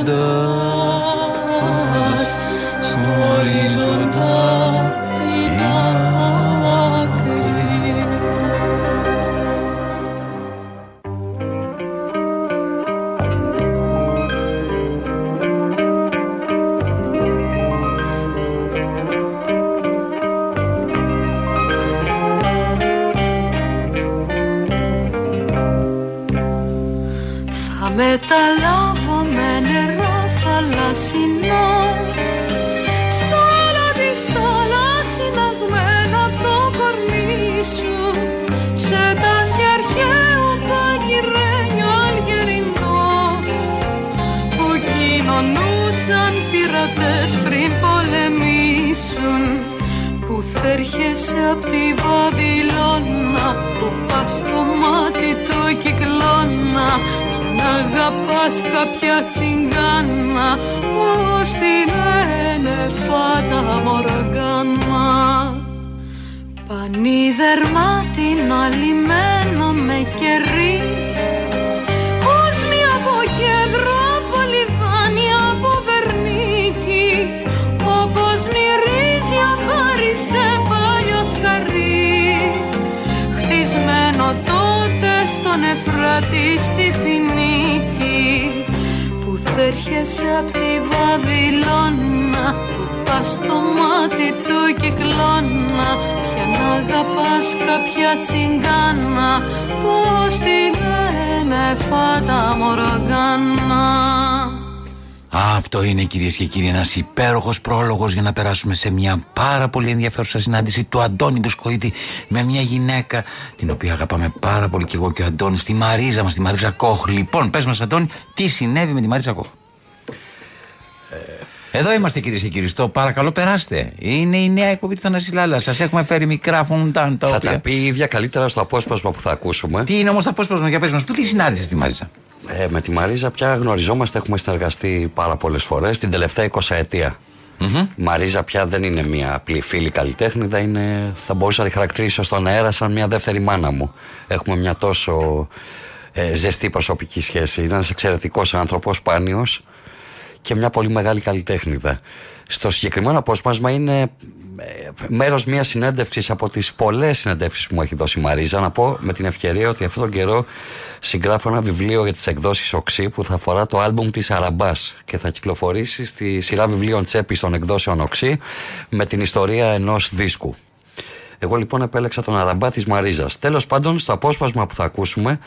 모두 κυρίες και κύριοι ένας υπέροχος πρόλογος για να περάσουμε σε μια πάρα πολύ ενδιαφέρουσα συνάντηση του Αντώνη Μπουσκοίτη με μια γυναίκα την οποία αγαπάμε πάρα πολύ και εγώ και ο Αντώνης τη Μαρίζα μας, τη Μαρίζα Κόχ. Λοιπόν, πες μας Αντώνη, τι συνέβη με τη Μαρίζα Κόχ; Εδώ είμαστε κυρίες και κύριοι. Στο παρακαλώ περάστε. Είναι η νέα εκπομπή του Θανασιλάλα. Σας έχουμε φέρει μικρά φουντάν τα Θα οποία. τα πει η ίδια καλύτερα στο απόσπασμα που θα ακούσουμε. Τι είναι όμως το απόσπασμα για πες μας, Πού τη συνάντησες τη Μαρίζα; Ε, με τη Μαρίζα πια γνωριζόμαστε, έχουμε συνεργαστεί πάρα πολλές φορές την τελευταία 20 ετία. Η Μαρίζα πια δεν είναι μια απλή φίλη καλλιτέχνηδα, είναι, θα μπορούσα να τη χαρακτηρίσω στον αέρα σαν μια δεύτερη μάνα μου. Έχουμε μια τόσο ε, ζεστή προσωπική σχέση. Είναι ένας εξαιρετικός άνθρωπος, σπάνιος και μια πολύ μεγάλη καλλιτέχνηδα. Στο συγκεκριμένο απόσπασμα είναι μέρος μιας συνέντευξης από τις πολλές συνέντευξεις που μου έχει δώσει η Μαρίζα να πω με την ευκαιρία ότι αυτόν τον καιρό συγγράφω ένα βιβλίο για τις εκδόσεις Οξύ που θα αφορά το άλμπουμ της Αραμπάς και θα κυκλοφορήσει στη σειρά βιβλίων Τσέπης των εκδόσεων Οξύ με την ιστορία ενός δίσκου. Εγώ λοιπόν επέλεξα τον Αραμπά της Μαρίζας. Τέλος πάντων στο απόσπασμα που θα ακούσουμε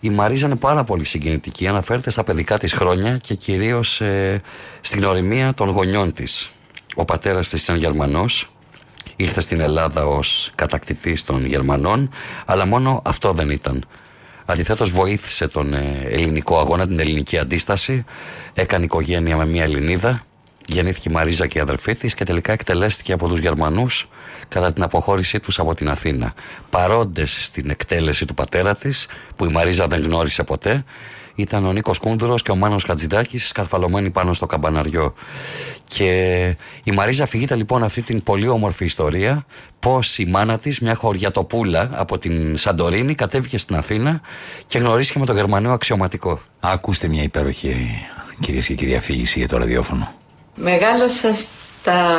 η Μαρίζα είναι πάρα πολύ συγκινητική. Αναφέρεται στα παιδικά της χρόνια και κυρίως ε, στην γνωριμία των γονιών της. Ο πατέρας της ήταν Γερμανός, ήρθε στην Ελλάδα ως κατακτητής των Γερμανών, αλλά μόνο αυτό δεν ήταν. Αντιθέτως βοήθησε τον ε, ελληνικό αγώνα, την ελληνική αντίσταση, έκανε οικογένεια με μια Ελληνίδα, γεννήθηκε η Μαρίζα και η αδερφή της και τελικά εκτελέστηκε από τους Γερμανούς κατά την αποχώρησή τους από την Αθήνα. Παρόντες στην εκτέλεση του πατέρα της, που η Μαρίζα δεν γνώρισε ποτέ, ήταν ο Νίκος Κούνδρος και ο Μάνος Χατζηδάκης σκαρφαλωμένοι πάνω στο καμπαναριό. Και η Μαρίζα αφηγείται λοιπόν αυτή την πολύ όμορφη ιστορία πως η μάνα της, μια χωριατοπούλα από την Σαντορίνη, κατέβηκε στην Αθήνα και γνωρίστηκε με τον Γερμανό αξιωματικό. Ακούστε μια υπέροχη κυρίες και κύριοι αφήγηση για το ραδιόφωνο. Μεγάλωσα στα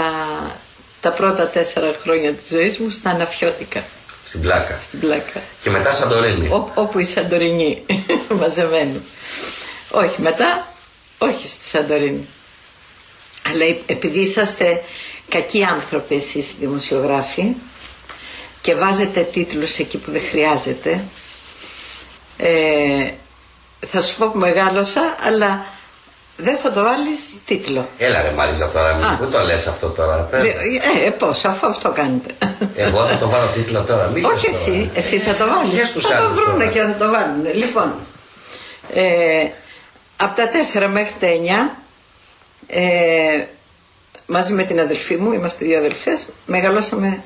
τα πρώτα τέσσερα χρόνια της ζωής μου στα αναφιώτικα. Στην πλάκα. Στην πλάκα. Και μετά Σαντορίνη. Ό, όπου η Σαντορινή μαζεμένη. Όχι, μετά, όχι στη Σαντορίνη. Αλλά επειδή είσαστε κακοί άνθρωποι εσείς δημοσιογράφοι και βάζετε τίτλους εκεί που δεν χρειάζεται, ε, θα σου πω που μεγάλωσα, αλλά δεν θα το βάλεις τίτλο. Έλα ρε Μαρίζα τώρα, μην πού το λες αυτό τώρα. Ε, ε, πώς, αφού αυτό κάνετε. Εγώ θα το βάλω τίτλο τώρα, μην Όχι εσύ, εσύ θα το βάλεις. Θα το βρούνε και θα το βάλουν. Λοιπόν, ε, από τα 4 μέχρι τα 9, ε, μαζί με την αδελφή μου, είμαστε δύο αδελφές, μεγαλώσαμε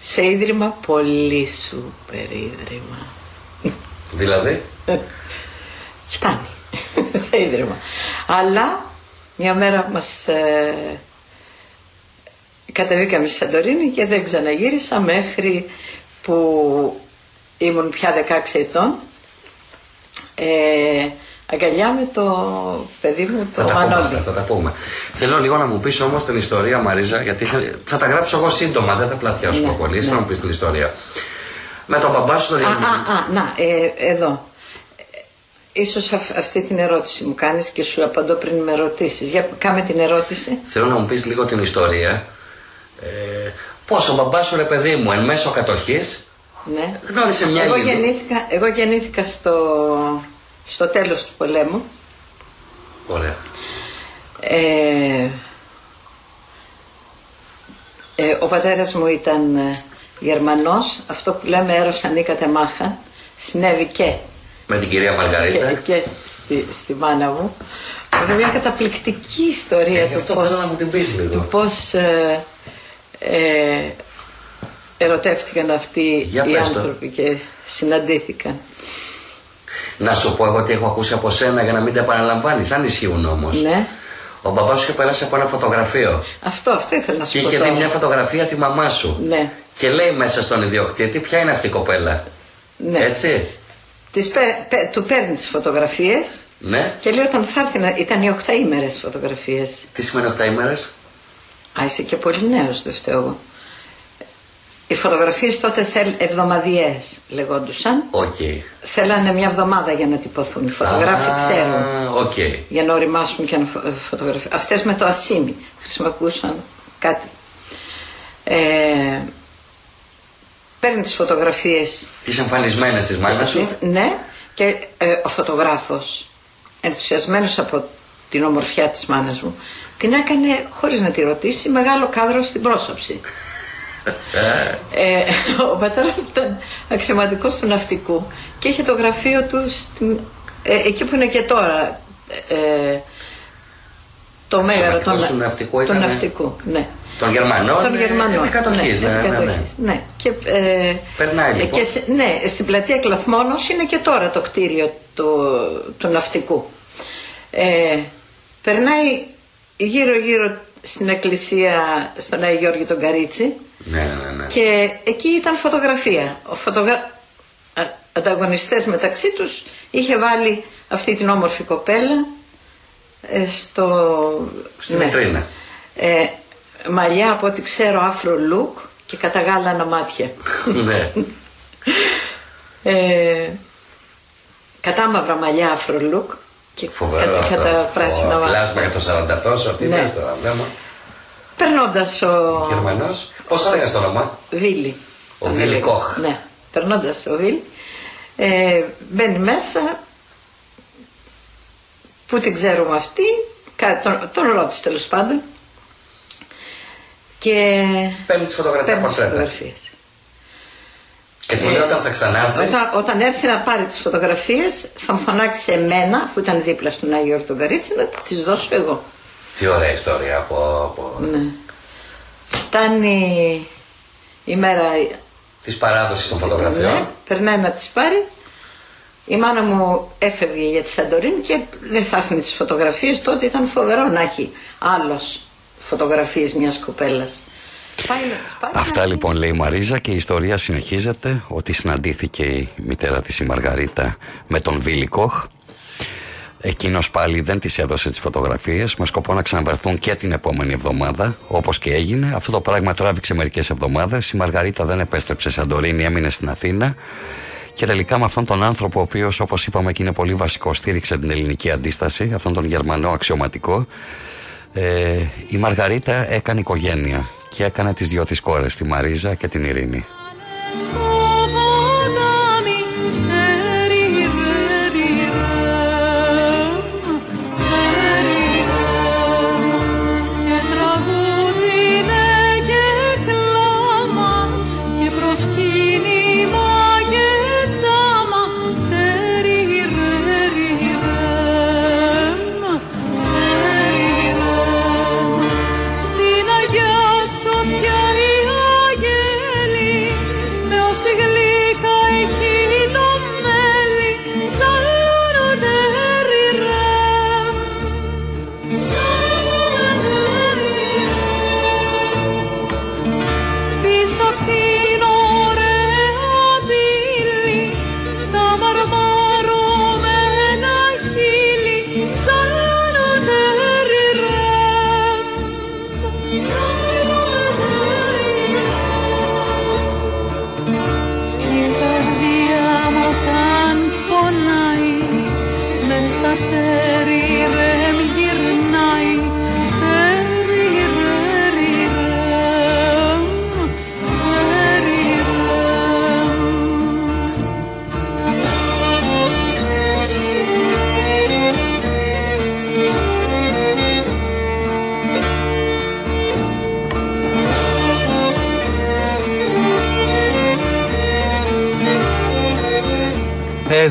σε ίδρυμα πολύ σούπερ ίδρυμα. Δηλαδή; Φτάνει σε ίδρυμα. Αλλά μια μέρα μας ε, κατεβήκαμε στη Σαντορίνη και δεν ξαναγύρισα μέχρι που ήμουν πια 16 ετών ε, αγκαλιά με το παιδί μου το θα Μανώλη. Τα πούμε, θα τα πούμε. Θέλω λίγο να μου πεις όμως την ιστορία Μαρίζα γιατί θα τα γράψω εγώ σύντομα, δεν θα πλατιάσω Ναι, πολύ, ναι. θα μου πεις την ιστορία. Με τον μπαμπά σου το Α, α, α, να, ε, εδώ. Ε, Ίσως αυ- αυτή την ερώτηση μου κάνεις και σου απαντώ πριν με ρωτήσεις. Για κάμε την ερώτηση. Θέλω να μου πεις λίγο την ιστορία. Ε, πώς ο μπαμπάς σου ρε παιδί μου εν μέσω κατοχής; Ναι. γνώρισε μια εγώ Ελληνίδα. γεννήθηκα, εγώ γεννήθηκα στο, στο τέλος του πολέμου. Ωραία. Ε, ε, ο πατέρας μου ήταν ε, Γερμανός. Αυτό που λέμε έρος ανήκατε μάχα. Συνέβη και Με την κυρία Μαργαρίτα. και, και στη, στη μάνα μου. Είναι μια καταπληκτική ιστορία Ε, του γι' αυτό πώς, θέλω να μου την πεις λίγο. του πώς ε, ε, ερωτεύτηκαν αυτοί Για οι πες το. άνθρωποι και συναντήθηκαν. Να σου πω εγώ τι έχω ακούσει από σένα για να μην τα επαναλαμβάνεις, αν ισχύουν όμως. Ναι. Ο μπαμπάς σου είχε περάσει από ένα φωτογραφείο Αυτό, αυτό ήθελα να σου και πω είχε δει τώρα. μια φωτογραφία τη μαμά σου. Ναι. Και λέει μέσα στον ιδιοκτήτη ποια είναι αυτή η κοπέλα; Ναι. Έτσι. Τις πε- πε- του παίρνει τις φωτογραφίες Ναι. και λέει όταν θα έρθει να... ήταν οι οχταήμερες φωτογραφίες. Τι σημαίνει 7 ημέρες; Α, είσαι και πολύ νέος, δεν φταίω εγώ. Οι φωτογραφίες τότε θέλ, εβδομαδιαίες λεγόντουσαν. Οκ. Θέλανε μια εβδομάδα για να τυπωθούν. Οι φωτογράφοι Α, ξέρουν. Οκ. Για να ωριμάσουν και να φω- φωτογραφίσουν. Αυτές με το ασήμι χρησιμοποιούσαν κάτι. Ε, παίρνει τις φωτογραφίες Τις εμφανισμένες της μάνας σου. ναι, και ε, ο φωτογράφος, ενθουσιασμένος από την ομορφιά της μάνας μου, την έκανε, χωρίς να τη ρωτήσει, μεγάλο κάδρο στην πρόσωψη. Ε, ο πατέρας μου ήταν αξιωματικός του ναυτικού και είχε το γραφείο του στην, ε, εκεί που είναι και τώρα. Ε, το μέγαρο Αξιωματικός του ναυτικού ήταν- ναυτικού, ναι. Των Γερμανών. Των ε, Γερμανών. επικατοχής, ναι, ναι, ναι. επικατοχής, ναι. Και, ε, Περνάει, ε, λοιπόν. και σε- ναι, στην πλατεία Κλαθμόνος είναι και τώρα το κτίριο του, του ναυτικού. Ε, περνάει γύρω-γύρω στην εκκλησία στον Άγιο Γιώργη τον Καρίτσι Ναι, ναι, ναι. και εκεί ήταν φωτογραφία. Ο φωτογρα... α- ανταγωνιστές μεταξύ τους είχε βάλει αυτή την όμορφη κοπέλα ε, στο... Στην βιτρίνα. Ε, μαλλιά από ό,τι ξέρω άφρο look και καταγάλανα μάτια. ναι. Ε, κατάμαυρα μαλλιά άφρο look και Φοβερό κατα, αυτό. κατά πράσινα Ο μάτια. Κλάσμα για το 40 τόσο, τι Ναι. λες τώρα, βλέπω. Περνώντας ο... Γερμανός. Πώς θα λέγας το όνομα; Βίλι. Ο Θα Βίλι λέγα. Κοχ. Ναι, περνώντας ο Βίλι. Ε, μπαίνει μέσα, που την ξέρουμε αυτή, κα- τον, τον ρώτησε τέλος πάντων. Και Παίρνει τις φωτογραφίες, παίρνει τις πορτρέτα. φωτογραφίες. Και του λέει όταν θα ξανάρθει; Όταν, όταν έρθει να πάρει τις φωτογραφίες θα μου φωνάξει σε μένα, αφού ήταν δίπλα στον Άγιο Όρτο Καρίτσι, να τις δώσω εγώ. Τι ωραία ιστορία από... από... Ναι. Φτάνει η μέρα Της παράδοσης των φωτογραφιών. Ναι, περνάει να τις πάρει. Η μάνα μου έφευγε για τη Σαντορίνη και δεν θα άφηνε τις φωτογραφίες. Τότε ήταν φοβερό να έχει άλλος φωτογραφίες μιας κοπέλας. Πάει να τις πάρει. Αυτά λοιπόν λέει η Μαρίζα και η ιστορία συνεχίζεται ότι συναντήθηκε η μητέρα της η Μαργαρίτα με τον Βίλι Κοχ. Εκείνος πάλι δεν τις έδωσε τις φωτογραφίες με σκοπό να ξαναβρεθούν και την επόμενη εβδομάδα όπως και έγινε. Αυτό το πράγμα τράβηξε μερικές εβδομάδες. Η Μαργαρίτα δεν επέστρεψε σε Σαντορίνη, έμεινε στην Αθήνα. Και τελικά με αυτόν τον άνθρωπο, ο οποίος όπως είπαμε και είναι πολύ βασικός, στήριξε την ελληνική αντίσταση, αυτόν τον Γερμανό αξιωματικό, ε, η Μαργαρίτα έκανε οικογένεια και έκανε τις δυο της κόρες, τη Μαρίζα και την Ειρήνη.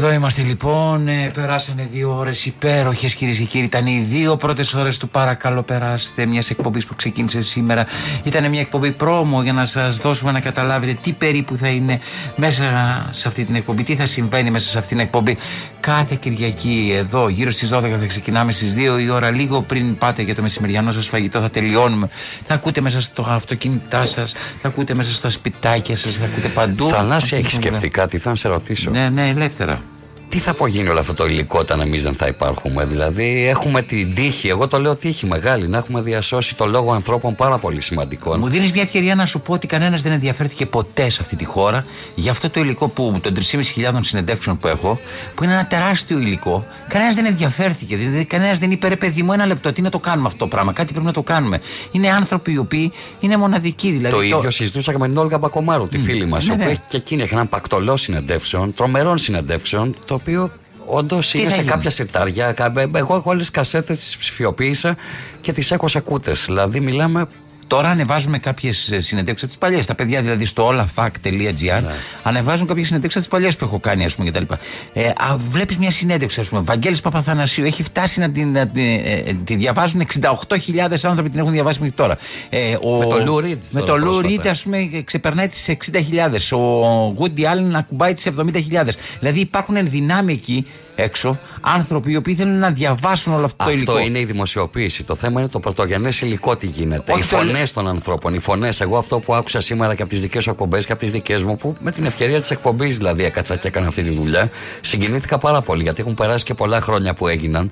Εδώ είμαστε λοιπόν. Ε, περάσανε δύο ώρες υπέροχες κυρίες και κύριοι. Ήταν οι δύο πρώτες ώρες του Παρακαλώ Περάστε, μιας εκπομπής που ξεκίνησε σήμερα. Ήταν μια εκπομπή πρόμο για να σας δώσουμε να καταλάβετε τι περίπου θα είναι μέσα σε αυτή την εκπομπή, τι θα συμβαίνει μέσα σε αυτή την εκπομπή. Κάθε Κυριακή εδώ, γύρω στις 12 θα ξεκινάμε στις 2 η ώρα, λίγο πριν πάτε για το μεσημεριανό σας φαγητό, θα τελειώνουμε. Θα ακούτε μέσα στο αυτοκίνητά σας, θα ακούτε μέσα στα σπιτάκια σας, θα ακούτε παντού. Θανάση, Αυτή έχεις την σκεφτεί κάτι, θα σε ρωτήσω. Ναι, ναι, ελεύθερα. Τι θα απογίνει όλο αυτό το υλικό όταν εμείς δεν θα υπάρχουμε; Δηλαδή, έχουμε την τύχη, εγώ το λέω τύχη μεγάλη, να έχουμε διασώσει το λόγο ανθρώπων πάρα πολύ σημαντικών. Μου δίνεις μια ευκαιρία να σου πω ότι κανένας δεν ενδιαφέρθηκε ποτέ σε αυτή τη χώρα για αυτό το υλικό που των 3.500 συνεντεύξεων που έχω, που είναι ένα τεράστιο υλικό. Κανένας δεν ενδιαφέρθηκε. Δηλαδή, κανένας δεν είπε ρε παιδί μου, ένα λεπτό, τι να το κάνουμε αυτό το πράγμα. Κάτι πρέπει να το κάνουμε. Είναι άνθρωποι οι οποίοι είναι μοναδικοί. Δηλαδή, το ίδιο συζητούσα και με την Όλγα Μπακομάρου, τη φίλη μας, ναι, η οποία ναι. έχει και εκείνη έχει έναν πακτολό συνεντεύσεων, τρομερών συνεντεύξεων, το οποίο όντως είναι θα σε γίνει; κάποια συρτάρια. κα- ε, Εγώ έχω όλε τι κασέτες, τις ψηφιοποίησα και τις έχω σε κούτες. Δηλαδή, μιλάμε Τώρα ανεβάζουμε κάποιες συνεντεύξεις από τις παλιές. Τα παιδιά δηλαδή στο olafac.gr ανεβάζουν κάποιες συνεντεύξεις από τις παλιές που έχω κάνει, ας πούμε κτλ. Ε, Βλέπεις μια συνέντευξη, ας πούμε. Βαγγέλης Παπαθανασίου έχει φτάσει να την, να την, ε, ε, τη διαβάζουν 68.000 άνθρωποι την έχουν διαβάσει μέχρι τώρα. Ε, ο, Με το Lou Reed Με τώρα το Lou πρόσφατα. Reed, ας πούμε, ξεπερνάει τις 60.000. Ο Woody Allen ακουμπάει τις 70.000. Δηλαδή υπάρχουν ενδυνάμει εκεί έξω άνθρωποι οι οποίοι θέλουν να διαβάσουν όλο αυτό, το υλικό. Αυτό είναι η δημοσιοποίηση. Το θέμα είναι το πρωτογενέ υλικό τι γίνεται. Όχι οι το φωνές των ανθρώπων. Οι φωνές. Εγώ αυτό που άκουσα σήμερα και από τις δικές σου εκπομπές και από τις δικές μου, που με την ευκαιρία της εκπομπής δηλαδή έκατσα και έκανα αυτή τη δουλειά, συγκινήθηκα πάρα πολύ γιατί έχουν περάσει και πολλά χρόνια που έγιναν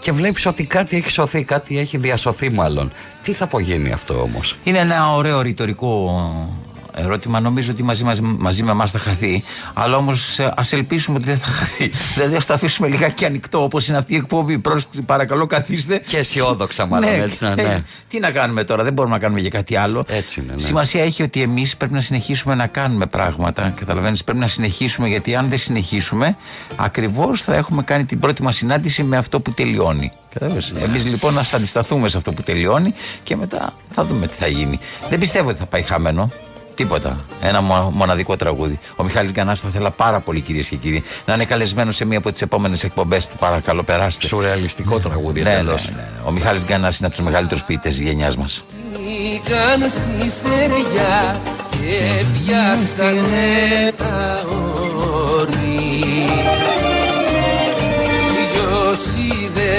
και βλέπεις ότι κάτι έχει σωθεί, κάτι έχει διασωθεί μάλλον. Τι θα απογίνει αυτό όμως; Είναι ένα ωραίο ρητορικό ερώτημα. Νομίζω ότι μαζί, μαζί, μαζί με εμάς θα χαθεί. Αλλά όμως ας ελπίσουμε ότι δεν θα χαθεί. δηλαδή ας το αφήσουμε λιγάκι ανοιχτό όπως είναι αυτή η εκπομπή. Πρόσκληση, παρακαλώ, καθίστε. Και αισιόδοξα, μάλλον έτσι να ναι. Τι να κάνουμε τώρα, δεν μπορούμε να κάνουμε για κάτι άλλο. Έτσι είναι. Ναι. Σημασία έχει ότι εμείς πρέπει να συνεχίσουμε να κάνουμε πράγματα. Καταλαβαίνεις, πρέπει να συνεχίσουμε γιατί αν δεν συνεχίσουμε, ακριβώς θα έχουμε κάνει την πρώτη μας συνάντηση με αυτό που τελειώνει. Ναι. Εμείς λοιπόν να αντισταθούμε σε αυτό που τελειώνει και μετά θα δούμε τι θα γίνει. Δεν πιστεύω ότι θα πάει χαμένο. Τίποτα. Ένα μο- μοναδικό τραγούδι. Ο Μιχάλης Γκανάς θα θέλα πάρα πολύ κυρίες και κύριοι να είναι καλεσμένος σε μία από τις επόμενες εκπομπές του. Παρακαλώ, περάστε. Σουρεαλιστικό τραγούδι, ναι, ναι, εντελώς. ναι, ναι. Ο Μιχάλης Γκανάς είναι από τους μεγαλύτερους ποιητές της γενιάς μας. Μπήκαν στη στεριά και πιάσανε τα όρη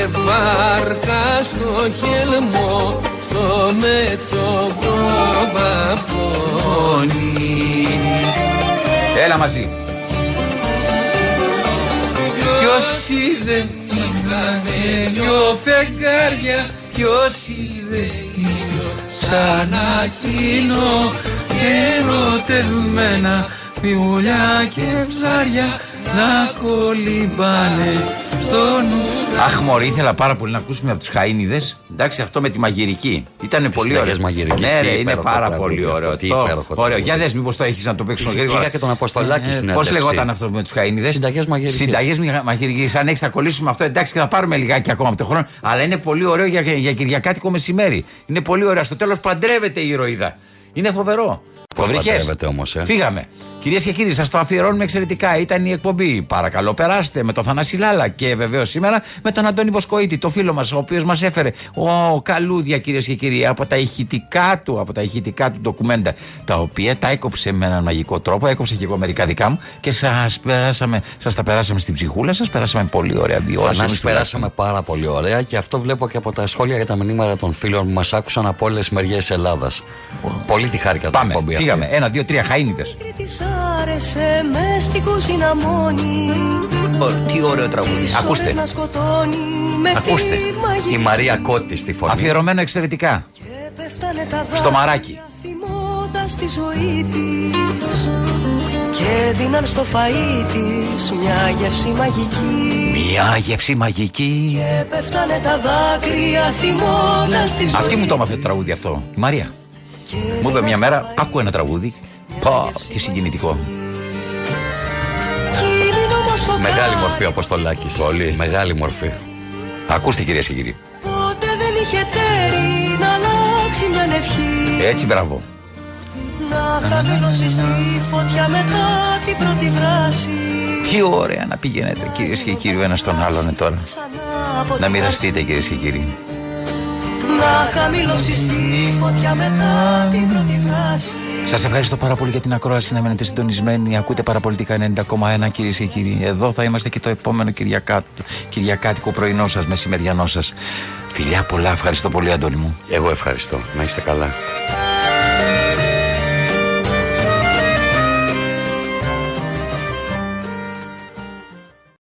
Ποιος είδε βάρκα στο χελμό στο μέτσο βαφώνει Έλα μαζί. Ποιος είδε είχανε δυο φεγγάρια Ποιος είδε ήλιο σαν εκείνο ερωτευμένα Πιουλιά και ψάρια να κολυμπάνε στον ουρανό Αχ, Μωρή, ήθελα πάρα πολύ να ακούσουμε από τους Χαΐνιδες. Εντάξει, αυτό με τη μαγειρική. Ήταν πολύ ωραίο. συνταγές μαγειρικής, Ναι, τι ρε, είναι υπέροχο πάρα τραγούδι πολύ αυτό, ωραίο. τι Το- υπέροχο Ωραίο. τραγούδι. Για δες, μήπως το έχεις να το παίξουμε γρήγορα. Πήγα και τον Αποστολάκη Πώς συνέντευξη. λεγόταν αυτό με τους Χαΐνιδες; Συνταγές μαγειρικής. Συνταγές μαγειρικής. Αν έχεις, θα κολλήσουμε αυτό. Εντάξει, και θα πάρουμε λιγάκι ακόμα από το χρόνο. Αλλά είναι πολύ ωραίο για, για Κυριακάτικο μεσημέρι. Είναι πολύ ωραίο. Στο τέλος παντρεύεται η ηρωίδα. Είναι φοβερό. Πώς Το βρήκες; παντρεύεται όμως, ε; Φύγαμε. Κυρίες και κύριοι, σας το αφιερώνουμε εξαιρετικά. Ήταν η εκπομπή. Παρακαλώ, περάστε με τον Θανάση Λάλα και βεβαίως σήμερα με τον Αντώνη Βοσκοίτη, το φίλο μας, ο οποίος μας έφερε ο καλούδια, κυρίες και κύριοι, από τα ηχητικά του, από τα ηχητικά του ντοκουμέντα, τα οποία τα έκοψε με έναν μαγικό τρόπο. Έκοψε και εγώ μερικά δικά μου και σας σας τα περάσαμε στην ψυχούλα σας. Περάσαμε πολύ ωραία δύο ώρες. Θανάση, Εμείς περάσαμε πάρα πολύ ωραία και αυτό βλέπω και από τα σχόλια για τα μηνύματα των φίλων που μας άκουσαν από όλες τις μεριές Ελλάδας. Πολύ τη χάρηκα την Πάμε, εκπομπή αυτή. φύγαμε. Ένα, δύο, τρία, χαΐνιδες. Της άρεσε μες στην κουζίνα μόνη Τι ωραίο τραγούδι. Τις Ακούστε. ώρες να σκοτώνει με Ακούστε. τη μαγική Η Μαρία Κώτη στη φωνή. Αφιερωμένο εξαιρετικά. Πέφτανε τα Στο δάκρυα μαράκι. θυμώντας τη ζωή της Και δίναν στο φαΐ της μια γεύση μαγική Μια γεύση μαγική. Και πέφτανε τα δάκρυα θυμώντας τη ζωή Αυτή μου το έμαθε το τραγούδι αυτό. Η Μαρία. Μου είπε μια μέρα, άκου ένα τραγούδι. Πω, τι συγκινητικό. Εκείνη όμως το Μεγάλη μορφή ο Αποστολάκης. Πολύ. Μεγάλη μορφή. Ακούστε κυρίες και κύριοι. Ποτέ δεν είχε τέρι να αλλάξει μια ευχή Έτσι, μπράβο. Να χαμηλώσει στη φωτιά μετά την πρώτη βράση Τι ωραία να πηγαίνετε κυρίες και κύριοι ο ένας τον άλλον τώρα. Να μοιραστείτε κυρίες και κύριοι. Να χαμηλώσει στη φωτιά μετά την πρώτη βράση Σας ευχαριστώ πάρα πολύ για την ακρόαση. Να μείνετε συντονισμένοι. Ακούτε παραπολιτικά 90,1 κυρίες και κύριοι. Εδώ θα είμαστε και το επόμενο Κυριακά... Κυριακάτικο πρωινό σας, μεσημεριανό σας. Φιλιά πολλά. Ευχαριστώ πολύ, Αντώνη μου. Εγώ ευχαριστώ. Να είστε καλά.